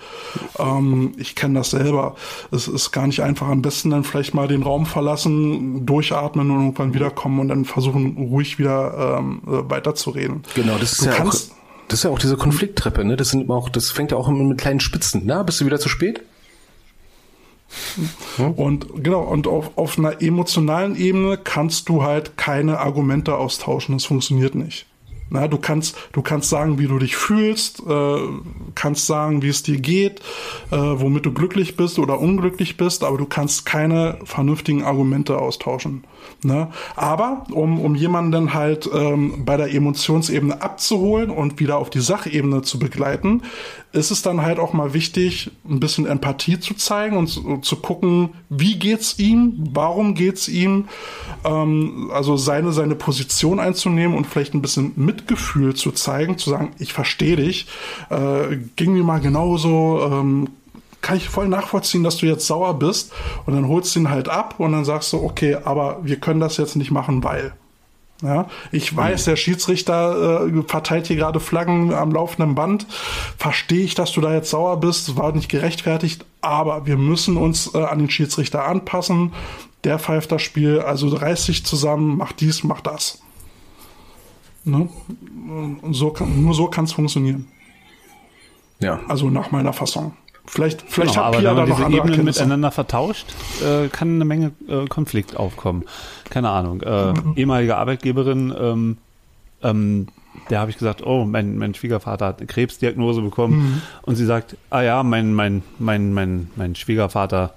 Ähm, ich kenne das selber. Es ist gar nicht einfach. Am besten dann vielleicht mal den Raum verlassen, durchatmen und irgendwann wiederkommen und dann versuchen, ruhig wieder ähm, äh, weiterzureden. Genau, das ist Du ja kannst- auch, das ist ja auch diese Konflikttreppe, ne? Das sind auch, das fängt ja auch immer mit kleinen Spitzen. Na, bist du wieder zu spät? Und genau, und auf, auf einer emotionalen Ebene kannst du halt keine Argumente austauschen. Das funktioniert nicht. Na, du kannst, du kannst sagen, wie du dich fühlst, äh, kannst sagen, wie es dir geht, äh, womit du glücklich bist oder unglücklich bist, aber du kannst keine vernünftigen Argumente austauschen. Ne? Aber um, um jemanden halt ähm, bei der Emotionsebene abzuholen und wieder auf die Sachebene zu begleiten, ist es dann halt auch mal wichtig, ein bisschen Empathie zu zeigen und zu, zu gucken, wie geht's ihm, warum geht's ihm, ähm, also seine seine Position einzunehmen und vielleicht ein bisschen Mitgefühl zu zeigen, zu sagen, ich verstehe dich, äh, ging mir mal genauso, ähm, kann ich voll nachvollziehen, dass du jetzt sauer bist und dann holst du ihn halt ab und dann sagst du, okay, aber wir können das jetzt nicht machen, weil. Ja, ich weiß, der Schiedsrichter äh, verteilt hier gerade Flaggen am laufenden Band. Verstehe ich, dass du da jetzt sauer bist, war nicht gerechtfertigt, aber wir müssen uns äh, an den Schiedsrichter anpassen. Der pfeift das Spiel, also reiß dich zusammen, mach dies, mach das. Ne? So kann, nur so kann es funktionieren. Ja. Also nach meiner Fassung. Vielleicht, vielleicht Genau, hat aber Pia wenn da man noch diese Ebenen miteinander vertauscht, äh, kann eine Menge äh, Konflikt aufkommen. Keine Ahnung. Äh, Mhm. ehemalige Arbeitgeberin, ähm, ähm, der habe ich gesagt, oh, mein, mein Schwiegervater hat eine Krebsdiagnose bekommen. Mhm. Und sie sagt, ah ja, mein, mein, mein, mein, mein Schwiegervater,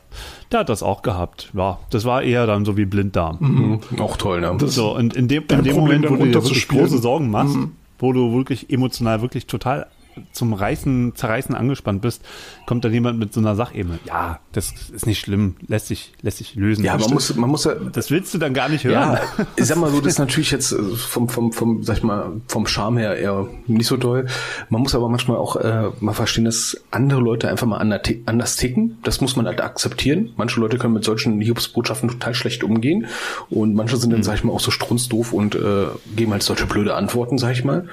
der hat das auch gehabt. Ja, das war eher dann so wie Blinddarm. Mhm. Auch toll, ne? Das- So, und in dem, in dem Problem Moment, wo du dir wirklich große Sorgen machst, Mhm. wo du wirklich emotional wirklich total zum Reißen, Zerreißen angespannt bist, kommt dann jemand mit so einer Sachebene. Ja, das ist nicht schlimm, lässt sich, lässt sich lösen. ja, man muss, man muss ja, das willst du dann gar nicht hören. Ja, ich sag mal so, das ist natürlich jetzt äh, vom, vom, vom, sag ich mal, vom Charme her eher nicht so doll. Man muss aber manchmal auch äh, mal verstehen, dass andere Leute einfach mal ander- anders ticken. Das muss man halt akzeptieren. Manche Leute können mit solchen Hiobsbotschaften total schlecht umgehen und manche sind dann, sag ich mal, auch so strunzdoof und äh, geben halt solche blöde Antworten, sag ich mal.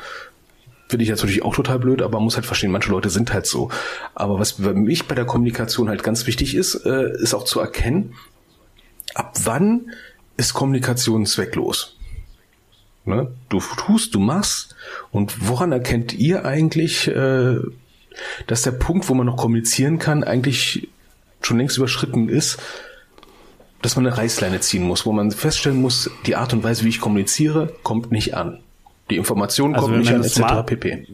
Finde ich natürlich auch total blöd, aber man muss halt verstehen, manche Leute sind halt so. Aber was für mich bei der Kommunikation halt ganz wichtig ist, äh, ist auch zu erkennen, ab wann ist Kommunikation zwecklos? Ne? Du tust, du machst. Und woran erkennt ihr eigentlich, äh, dass der Punkt, wo man noch kommunizieren kann, eigentlich schon längst überschritten ist, dass man eine Reißleine ziehen muss, wo man feststellen muss, die Art und Weise, wie ich kommuniziere, kommt nicht an. Die Information Also kommt wenn nicht an, etc. Smart- pp.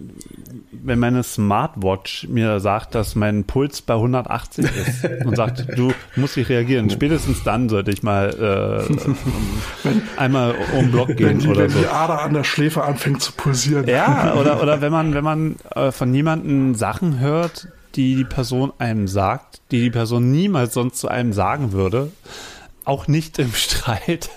Wenn meine Smartwatch mir sagt, dass mein Puls bei 180 ist und sagt, du musst dich reagieren, spätestens dann sollte ich mal äh, einmal um Block wenn gehen die, oder wenn so. die Ader an der Schläfe anfängt zu pulsieren. Ja, oder, oder wenn man, wenn man äh, von jemandem Sachen hört, die die Person einem sagt, die die Person niemals sonst zu einem sagen würde, auch nicht im Streit,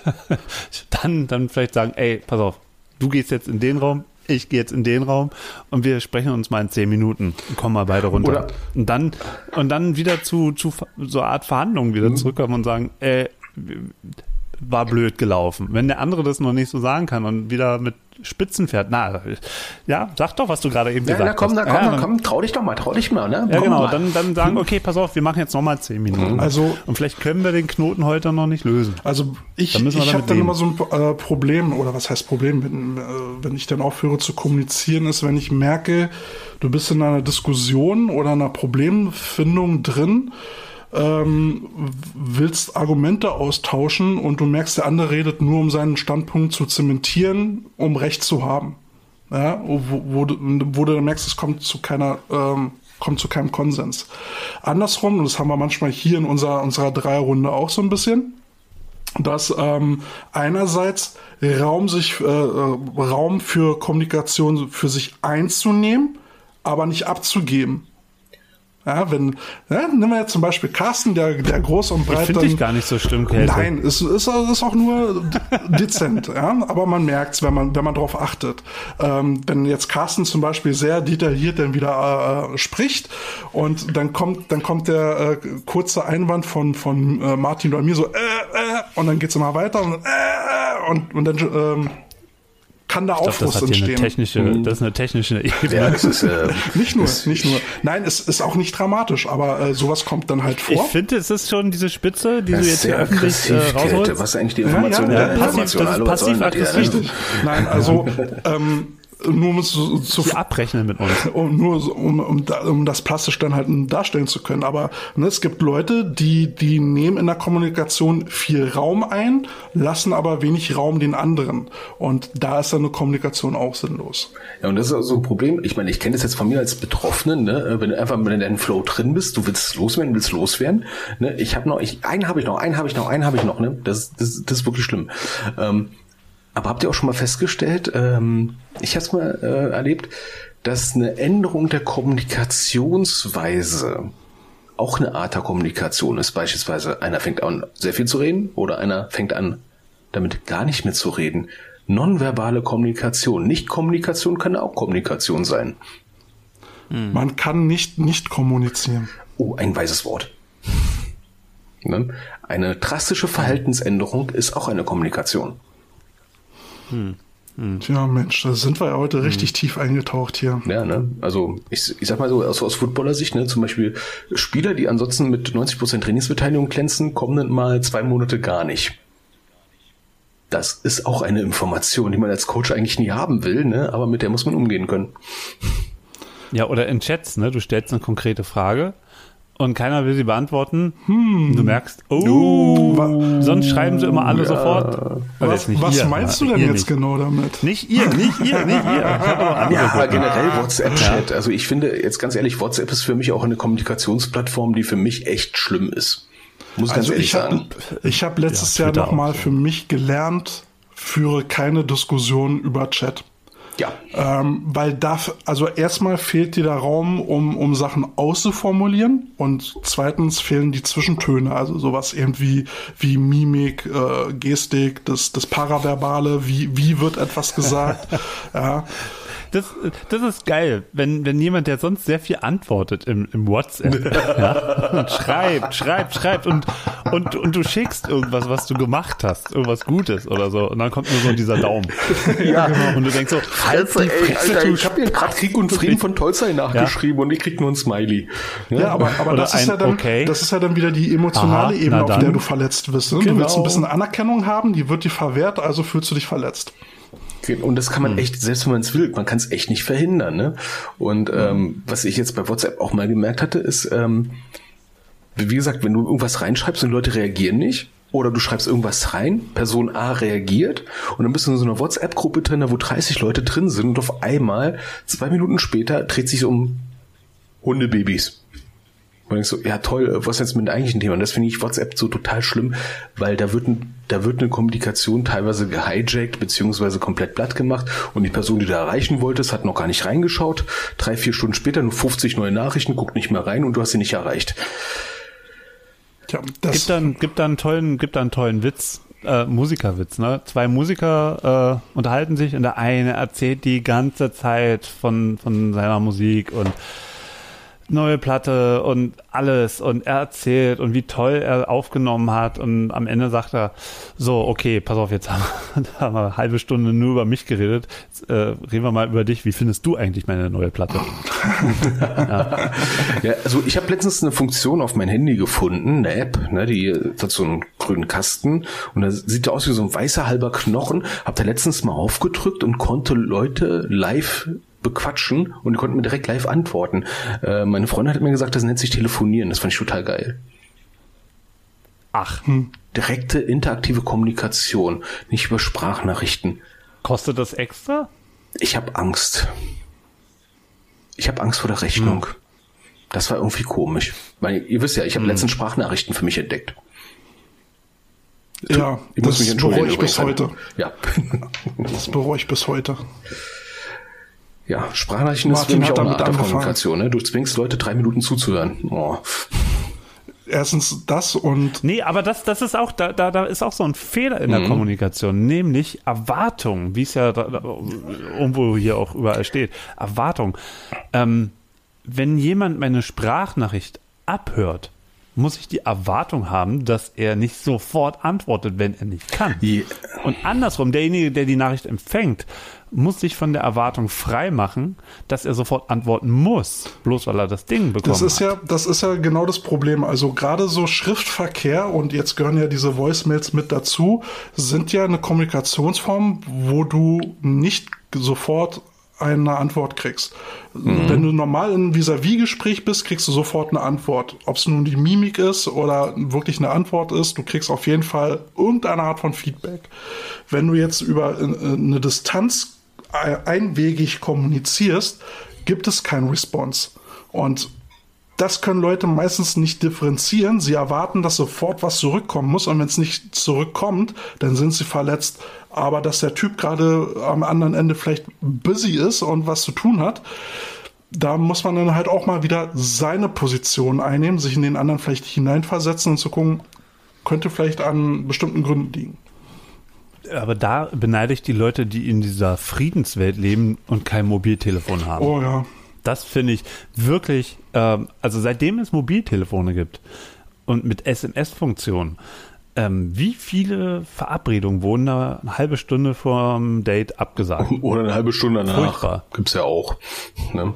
dann, dann vielleicht sagen, ey, pass auf, du gehst jetzt in den Raum, ich gehe jetzt in den Raum und wir sprechen uns mal in zehn Minuten und kommen mal beide runter. Oder- und dann, und dann wieder zu, zu so einer Art Verhandlungen wieder zurückkommen und sagen, äh, war blöd gelaufen. Wenn der andere das noch nicht so sagen kann und wieder mit Spitzen fährt, na, ja, sag doch, was du gerade eben Ja, gesagt na komm, hast. na komm, ja, na komm, trau dich doch mal, trau dich mal, ne? Ja, Komm genau, mal. dann, dann sagen, okay, pass auf, wir machen jetzt nochmal zehn Minuten. Also- und vielleicht können wir den Knoten heute noch nicht lösen. Also ich, Dann ich habe dann immer so ein äh, Problem, oder was heißt Problem, wenn, äh, wenn ich dann aufhöre zu kommunizieren, ist, wenn ich merke, du bist in einer Diskussion oder einer Problemfindung drin, ähm, willst Argumente austauschen und du merkst, der andere redet nur, um seinen Standpunkt zu zementieren, um Recht zu haben. Ja, wo, wo, du- wo du merkst, es kommt zu keiner, ähm, kommt zu keinem Konsens. Andersrum, und das haben wir manchmal hier in unserer, unserer Dreierrunde auch so ein bisschen, dass ähm, einerseits Raum sich äh, äh, Raum für Kommunikation für sich einzunehmen, aber nicht abzugeben. Ja, wenn, ja, nehmen wir jetzt zum Beispiel Carsten, der, der groß und breit Finde ich gar nicht so schlimm, Kälte. Nein, es ist, ist auch nur dezent, ja, aber man merkt's, wenn man, wenn man drauf achtet. Ähm, wenn jetzt Carsten zum Beispiel sehr detailliert dann wieder äh, spricht und dann kommt, dann kommt der äh, kurze Einwand von, von äh, Martin oder mir so, äh, äh, und dann geht's immer weiter und, äh, äh, und, und dann, ähm, kann da Ich glaub, Aufruhr das, hat hier eine entstehen. technische, das ist eine technische Ebene. Ja, das ist, äh, Nicht nur, nicht nur. Nein, es ist auch nicht dramatisch, aber äh, sowas kommt dann halt Ich vor. finde, es ist schon diese Spitze, die das du jetzt hier sehr öffentlich äh, rausholst. Was ist eigentlich die Information ja, der ja, passiv- Information? das ist passiv-aggressiv. Nein, also ähm, nur um es zu, zu abrechnen mit uns. um, nur um, um, um das plastisch dann halt darstellen zu können. Aber ne, es gibt Leute, die, die nehmen in der Kommunikation viel Raum ein, lassen aber wenig Raum den anderen. Und da ist dann eine Kommunikation auch sinnlos. Ja, und das ist auch so ein Problem. Ich meine, ich kenne das jetzt von mir als Betroffenen, ne? wenn du einfach in deinem Flow drin bist, du willst loswerden, willst loswerden. Ne? Ich habe noch, ich, einen habe ich noch, einen habe ich noch, einen habe ich noch. Ne? Das, das, das ist wirklich schlimm. Ähm, aber habt ihr auch schon mal festgestellt, ähm, ich habe es mal äh, erlebt, dass eine Änderung der Kommunikationsweise auch eine Art der Kommunikation ist. Beispielsweise einer fängt an, sehr viel zu reden oder einer fängt an, damit gar nicht mehr zu reden. Nonverbale Kommunikation. Nicht Kommunikation kann auch Kommunikation sein. Man kann nicht nicht kommunizieren. Oh, ein weises Wort. Ne? Eine drastische Verhaltensänderung ist auch eine Kommunikation. Tja, Mensch, da sind wir ja heute richtig tief eingetaucht hier. Ja, ne? Also ich, ich sag mal so aus, aus Footballer-Sicht, ne? zum Beispiel Spieler, die ansonsten mit 90% Trainingsbeteiligung glänzen, kommen dann mal zwei Monate gar nicht. Das ist auch eine Information, die man als Coach eigentlich nie haben will, ne? aber mit der muss man umgehen können. Ja, oder in Chats, ne? Du stellst eine konkrete Frage und keiner will sie beantworten. Du merkst, oh, sonst schreiben sie immer alle sofort. Also Was, nicht was ihr, meinst du ja, denn jetzt nicht. genau damit? Nicht ihr, nicht ihr, nicht ihr. Habe Ja, aber generell WhatsApp-Chat. Also ich finde, jetzt ganz ehrlich, WhatsApp ist für mich auch eine Kommunikationsplattform, die für mich echt schlimm ist. Muss ich ganz Also ehrlich ich habe sagen. ich hab letztes Ja, Jahr Twitter noch mal auch so. für mich gelernt, führe keine Diskussion über Chat. Ja. Ähm, weil da, also erstmal fehlt dir der Raum, um, um Sachen auszuformulieren und zweitens fehlen die Zwischentöne, also sowas irgendwie wie Mimik, äh, Gestik, das, das Paraverbale, wie, wie wird etwas gesagt, ja. Das, das ist geil, wenn, wenn jemand, der sonst sehr viel antwortet im, im WhatsApp, ja, und schreibt, schreibt, schreibt und, und, und du schickst irgendwas, was du gemacht hast, irgendwas Gutes oder so, und dann kommt nur so dieser Daumen. Ja. Und du denkst so, halt Alter, die ey, Fresse, Alter, du ich habe hier gerade Krieg und Frieden von Tolstoi nachgeschrieben und ich krieg nur ein Smiley. Ja, aber, aber Oder das ist ja dann, Okay. das ist ja dann wieder die emotionale Aha, Ebene, auf der du verletzt bist. Ne? Du Genau. willst ein bisschen Anerkennung haben, die wird dir verwehrt, also fühlst du dich verletzt. Und das Hm. kann man echt, selbst wenn man es will, man kann es echt nicht verhindern. Ne? Und ähm, was ich jetzt bei WhatsApp auch mal gemerkt hatte, ist, ähm, wie gesagt, wenn du irgendwas reinschreibst und Leute reagieren nicht, oder du schreibst irgendwas rein, Person A reagiert und dann bist du in so einer WhatsApp-Gruppe drin, da wo 30 Leute drin sind und auf einmal, zwei Minuten später, dreht sich um Hundebabys. Und ich so, ja toll, was ist jetzt mit dem eigentlichen Thema? Und das finde ich WhatsApp so total schlimm, weil da wird, ein, da wird eine Kommunikation teilweise gehijackt, beziehungsweise komplett platt gemacht und die Person, die du erreichen wolltest, hat noch gar nicht reingeschaut. Drei, vier Stunden später nur 50 neue Nachrichten, guckt nicht mehr rein und du hast sie nicht erreicht. Tja, das, Gibt dann, gibt dann einen tollen, gibt dann einen tollen Witz, äh, Musikerwitz, ne? Zwei Musiker äh, unterhalten sich und der eine erzählt die ganze Zeit von, von seiner Musik und neue Platte und alles und er erzählt und wie toll er aufgenommen hat und am Ende sagt er so, okay, pass auf, jetzt haben wir, haben wir eine halbe Stunde nur über mich geredet, jetzt, äh, reden wir mal über dich, wie findest du eigentlich meine neue Platte? Ja, also ich habe letztens eine Funktion auf mein Handy gefunden, eine App, ne, die hat so einen grünen Kasten und da sieht aus wie so ein weißer halber Knochen. Hab da letztens mal aufgedrückt und konnte Leute live bequatschen und die konnten mir direkt live antworten. Äh, meine Freundin hat mir gesagt, das nennt sich Telefonieren. Das fand ich total geil. Ach, Direkte interaktive Kommunikation, nicht über Sprachnachrichten. kostet das extra? Ich habe Angst. Ich habe Angst vor der Rechnung. Das war irgendwie komisch. Weil ihr wisst ja, ich habe letztens Sprachnachrichten für mich entdeckt. ja, Ich muss das mich entschuldigen. bereue ich bis heute. Ja. Das bereue ich bis heute. Ja, Sprachnachrichten ist für mich auch eine Art der. Kommunikation. Ne? Du zwingst Leute drei Minuten zuzuhören. Oh. Erstens das und Nee, aber das, das ist auch, da, da, da ist auch so ein Fehler in der Kommunikation, nämlich Erwartung, wie es ja da, da, irgendwo hier auch überall steht. Erwartung. Ähm, wenn jemand meine Sprachnachricht abhört, muss ich die Erwartung haben, dass er nicht sofort antwortet, wenn er nicht kann. Je- Und andersrum, derjenige, der die Nachricht empfängt, muss sich von der Erwartung frei machen, dass er sofort antworten muss, bloß weil er das Ding bekommen das ist hat. ja, das ist ja genau das Problem. Also gerade so Schriftverkehr und jetzt gehören ja diese Voicemails mit dazu, sind ja eine Kommunikationsform, wo du nicht sofort eine Antwort kriegst. Wenn du normal in Vis-à-vis-Gespräch bist, kriegst du sofort eine Antwort. Ob es nun die Mimik ist oder wirklich eine Antwort ist, du kriegst auf jeden Fall irgendeine Art von Feedback. Wenn du jetzt über äh, eine Distanz äh, einwegig kommunizierst, gibt es keinen Response. Und das können Leute meistens nicht differenzieren. Sie erwarten, dass sofort was zurückkommen muss und wenn es nicht zurückkommt, dann sind sie verletzt. Aber dass der Typ gerade am anderen Ende vielleicht busy ist und was zu tun hat, da muss man dann halt auch mal wieder seine Position einnehmen, sich in den anderen vielleicht hineinversetzen und zu gucken, könnte vielleicht an bestimmten Gründen liegen. Aber da beneide ich die Leute, die in dieser Friedenswelt leben und kein Mobiltelefon haben. Oh ja. Das finde ich wirklich, ähm, also seitdem es Mobiltelefone gibt und mit SMS-Funktion, ähm, wie viele Verabredungen wurden da eine halbe Stunde vorm Date abgesagt? Oder eine halbe Stunde danach. Furchtbar. Gibt's ja auch. Ne?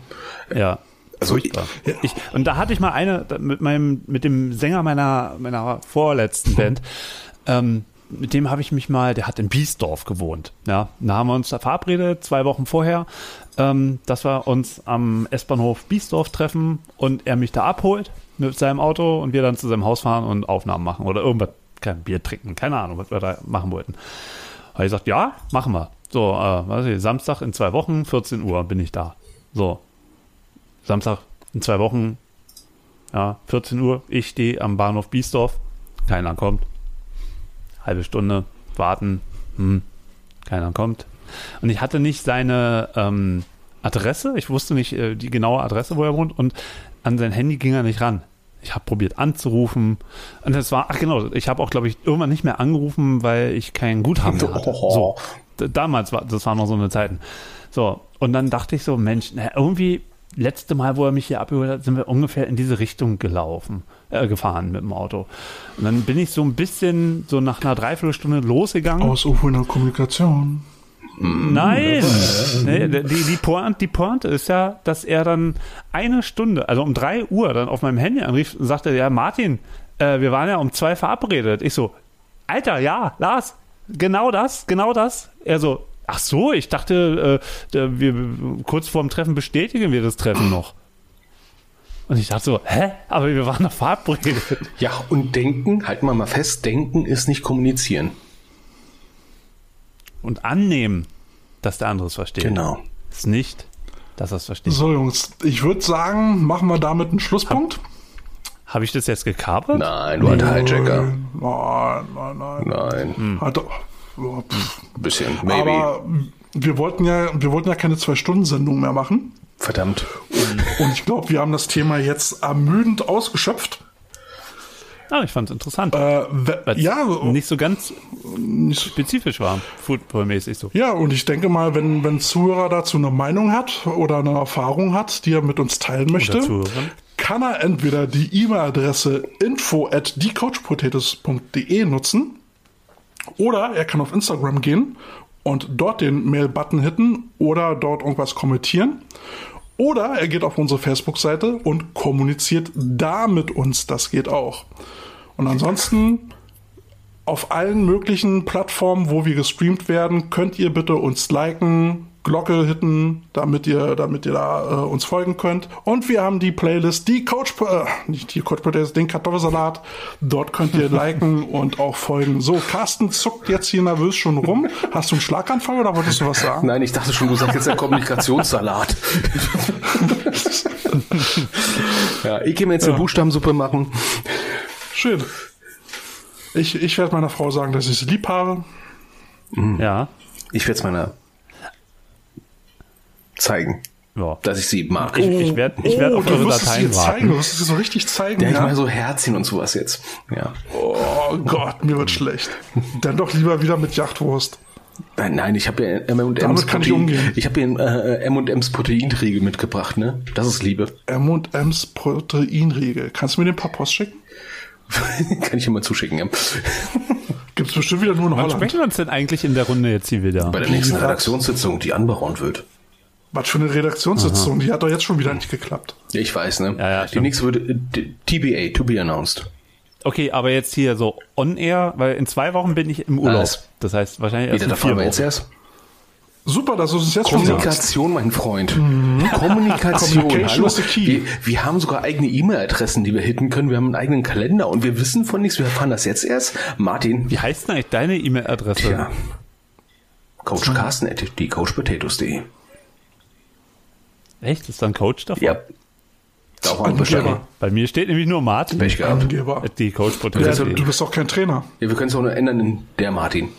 Ja. Also Furchtbar. Ich, und da hatte ich mal eine mit meinem, mit dem Sänger meiner, meiner vorletzten Band, ähm, mit dem habe ich mich mal, der hat in Biesdorf gewohnt. Ja, da haben wir uns verabredet, zwei Wochen vorher, ähm, dass wir uns am S-Bahnhof Biesdorf treffen und er mich da abholt mit seinem Auto und wir dann zu seinem Haus fahren und Aufnahmen machen oder irgendwas, kein Bier trinken, keine Ahnung, was wir da machen wollten. Habe ich gesagt, ja, machen wir. So, äh, weiß ich, Samstag in zwei Wochen, 14 Uhr bin ich da. So, Samstag in zwei Wochen, ja, 14 Uhr, ich stehe am Bahnhof Biesdorf, keiner kommt. Halbe Stunde warten, hm, keiner kommt. Und ich hatte nicht seine ähm, Adresse, ich wusste nicht äh, die genaue Adresse, wo er wohnt, und an sein Handy ging er nicht ran. Ich habe probiert anzurufen und das war, ach genau, ich habe auch, glaube ich, irgendwann nicht mehr angerufen, weil ich kein Guthaben mehr hatte. So, damals war, das waren noch so eine Zeiten. So, und dann dachte ich so, Mensch, na, irgendwie, letzte Mal, wo er mich hier abgeholt hat, sind wir ungefähr in diese Richtung gelaufen, äh, gefahren mit dem Auto. Und dann bin ich so ein bisschen, so nach einer Dreiviertelstunde losgegangen. Ausufernder Kommunikation. Nein! Nee, die, die, Pointe, die Pointe ist ja, dass er dann eine Stunde, also um drei Uhr, dann auf meinem Handy anrief und sagte, ja, Martin, äh, wir waren ja um zwei verabredet. Ich so, Alter, ja, Lars, genau das, genau das. Er so, ach so, ich dachte, äh, wir, kurz vorm Treffen bestätigen wir das Treffen noch. Und ich dachte so, hä? Aber wir waren doch verabredet. Ja, und denken, halten wir mal fest, denken ist nicht kommunizieren. Und annehmen, dass der andere es versteht. Genau. Ist nicht, dass er es versteht. So, Jungs, ich würde sagen, machen wir damit einen Schlusspunkt. Habe ich das jetzt gekapert? Nein, du alter Hijacker. Nein, nein, nein. Nein, Hat, oh, pff. ein bisschen, maybe. Aber wir wollten ja, wir wollten ja keine Zwei-Stunden-Sendung mehr machen. Verdammt. Und ich glaube, wir haben das Thema jetzt ermüdend ausgeschöpft. Ah, ich fand es interessant. Äh, ja, nicht so ganz spezifisch war, footballmäßig so. ja, und ich denke mal, wenn, wenn Zuhörer dazu eine Meinung hat oder eine Erfahrung hat, die er mit uns teilen möchte, kann er entweder die E-Mail-Adresse info at nutzen oder er kann auf Instagram gehen und dort den Mail-Button hitten oder dort irgendwas kommentieren. Oder er geht auf unsere Facebook-Seite und kommuniziert da mit uns. Das geht auch. Und ansonsten auf allen möglichen Plattformen, wo wir gestreamt werden, könnt ihr bitte uns liken, Glocke hitten, damit ihr, damit ihr da äh, uns folgen könnt. Und wir haben die Playlist, die Coach, äh, nicht die Coach Potatoes, den Kartoffelsalat. Dort könnt ihr liken und auch folgen. So, Carsten zuckt jetzt hier nervös schon rum. Hast du einen Schlaganfall oder wolltest du was sagen? Nein, ich dachte schon, du sagst jetzt der Kommunikationssalat. ja, ich gehe mir jetzt eine Buchstabensuppe machen. Schön. Ich, ich werde meiner Frau sagen, dass ich sie lieb habe. Ja. Ich werde es meiner zeigen, Ja. dass ich sie mag. Ich, ich werde ich werd oh, auf du eure Dateien zeigen, du warten. wirst es dir so richtig zeigen. Ja, ich Ja, meine so Herzchen und sowas jetzt. Ja. Oh Gott, mir wird schlecht. Dann doch lieber wieder mit Yachtwurst. Nein, nein, ich habe ja M&M's Damit kann ich Protein- umgehen. Ich habe hier äh, M&M's Proteinriegel mitgebracht, ne? Das ist Liebe. M&M's Proteinriegel. Kannst du mir den per Post schicken? kann ich dir mal zuschicken. Ja. Gibt's bestimmt wieder nur in Wann Holland. sprechen wir uns denn eigentlich in der Runde jetzt hier wieder? Bei der nächsten was? Redaktionssitzung, die anberaumt wird. Was für eine Redaktionssitzung, die hat doch jetzt schon wieder nicht geklappt. Ich weiß, ne? Ja, ja, die stimmt. nächste d- TBA, to be announced. Okay, aber jetzt hier so on air, weil in zwei Wochen bin ich im Urlaub. Was? Das heißt wahrscheinlich erst Wieder, da fahren wir jetzt erst. Super, dass du es jetzt. Kommunikation, mein Freund. Kommunikation. Communication Hallo. Wir, wir haben sogar eigene E-Mail-Adressen, die wir hitten können. Wir haben einen eigenen Kalender und wir wissen von nichts. Wir erfahren das jetzt erst. Martin. Wie heißt denn eigentlich deine E-Mail-Adresse? Ja. Coach Carsten at die coachpotatoes.de. Echt? Ist da ein Coach davon? Ja. Wir Angeber. Bei mir steht nämlich nur Martin. Pech gehabt. Angeber. Die Coach Ja, Potatoes. du bist doch kein Trainer. Ja, wir können es auch nur ändern in der Martin.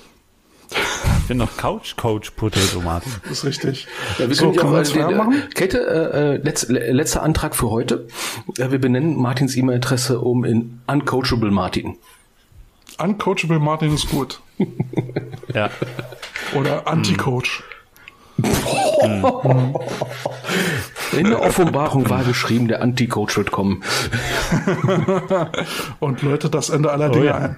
Ich bin noch Couch Coach Potato Martin. Das ist richtig. Ja, wir so, können auch, wir Werbung machen? Käthe, äh, äh, letz, le- letzter Antrag für heute. Wir benennen Martins E-Mail-Adresse um in Uncoachable Martin. Uncoachable Martin ist gut. Ja. Oder Anti-Coach. In der Offenbarung war geschrieben, der Anti-Coach wird kommen. Und läutet das Ende aller Dinge ja. ein.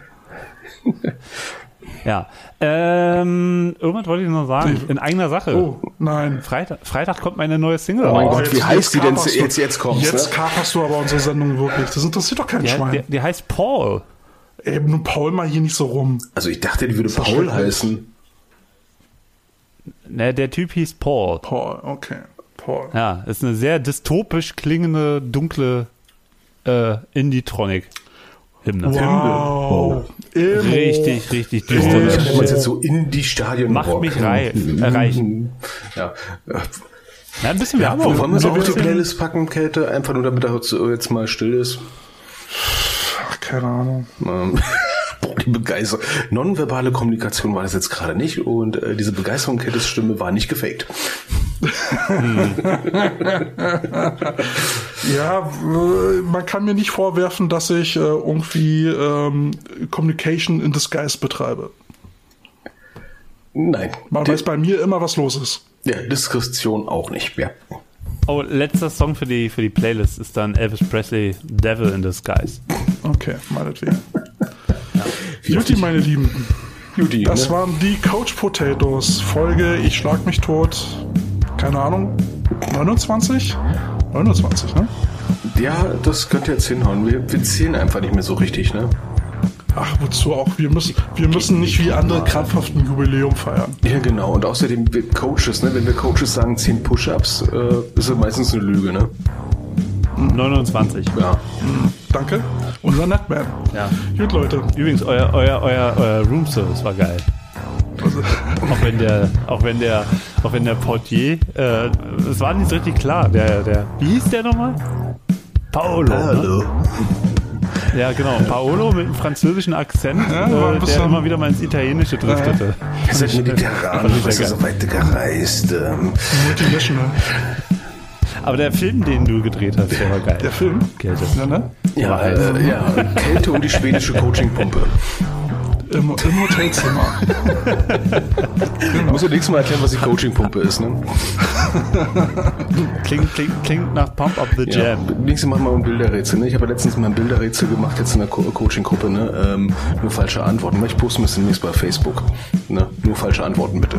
Ja. Ähm, irgendwas wollte ich noch sagen. In eigener Sache. Oh, nein. Freitag, Freitag kommt meine neue Single Oh mein raus. Gott, wie heißt die denn kaperst jetzt- du- jetzt kommt's, Jetzt ne? kaperst du aber unsere Sendung wirklich. Das interessiert doch kein Die, Schwein. die, die heißt Paul. Ey, nun Paul mal hier nicht so rum. Also ich dachte, die würde Paul heißen. Ne, der Typ hieß Paul. Paul, okay. Paul. Ja, ist eine sehr dystopisch klingende, dunkle äh, Indie-Tronic-Hymne. Wow. Emo. Richtig, richtig Ich düster. stelle mir jetzt so in die Stadion Macht mich rei erreichen. Ja. Ja, ein bisschen ja, Werbung. wo wollen wir es Ein auf die bisschen- Playlist packen, Käthe? Einfach nur, damit er jetzt jetzt mal still ist. Ach, keine Ahnung. Begeisterung. Nonverbale Kommunikation war das jetzt gerade nicht und äh, diese Begeisterung Käthes Stimme war nicht gefaked. Ja, äh, man kann mir nicht vorwerfen, dass ich äh, irgendwie ähm, Communication in Disguise betreibe. Nein. Man weiß bei mir immer, was los ist. ja, Diskretion auch nicht mehr. Oh, letzter Song für die, für die Playlist ist dann Elvis Presley, Devil in Disguise. Okay, meinetwegen. Juti, meine Lieben. Judy, Das ne? waren die Coach Potatoes. Folge Ich schlag mich tot. Keine Ahnung. 29? 29, ne? Ja, das könnte jetzt hinhauen. Wir, wir zählen einfach nicht mehr so richtig, ne? Ach, wozu auch? Wir müssen, wir müssen nicht wie andere krampfhaft ein Jubiläum feiern. Ja, genau. Und außerdem, Coaches, ne? Wenn wir Coaches sagen 10 Push-Ups, äh, ist das meistens eine Lüge, ne? 29. Ja. Danke. Unser Netman. Ja. Gut, Leute. Übrigens, euer, euer, euer, euer Room Service war geil. Auch wenn der, auch wenn der, auch wenn der Portier, äh, es war nicht so richtig klar. Der, der, wie hieß der nochmal? Paolo. Ne? Ja, genau. Paolo mit einem französischen Akzent, Ja, äh, der immer wieder mal ins Italienische driftete. Ihr seid mediterran, Fand ich was ist so weit gereist? Ähm, Multinational. Aber der Film, den du gedreht hast, der war geil. Der Film? Kälte. Ja, ne? ja, heiß. äh, ja, Kälte und die schwedische Coachingpumpe. Im, im Hotelzimmer. Ich muss ja nächstes Mal erklären, was die Coachingpumpe ist, ne? Klingt, klingt, klingt nach Pump Up the Ja, Jam. nächstes Mal machen wir ein Bilderrätsel. Ne? Ich habe ja letztens mal ein Bilderrätsel gemacht, jetzt in der Co Coaching-Gruppe. Ne? Ähm, nur falsche Antworten. Ich poste das demnächst bei Facebook. Ne? Nur falsche Antworten, bitte.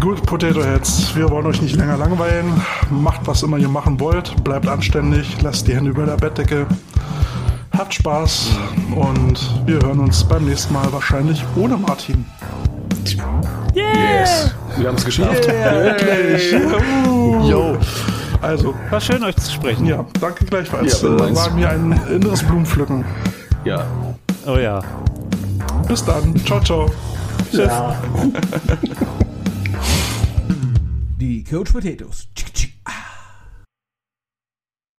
Gut, Potato Heads, wir wollen euch nicht länger langweilen. Macht, was immer ihr machen wollt. Bleibt anständig, lasst die Hände über der Bettdecke. Habt Spaß und wir hören uns beim nächsten Mal wahrscheinlich ohne Martin. Yes! Wir haben es geschafft. Yo, Also, war schön euch zu sprechen. ja, danke gleichfalls. Ja, äh, war mir ein inneres Blumenpflücken. Ja. Oh ja. Bis dann. Ciao, ciao. Tschüss. the coach potatoes.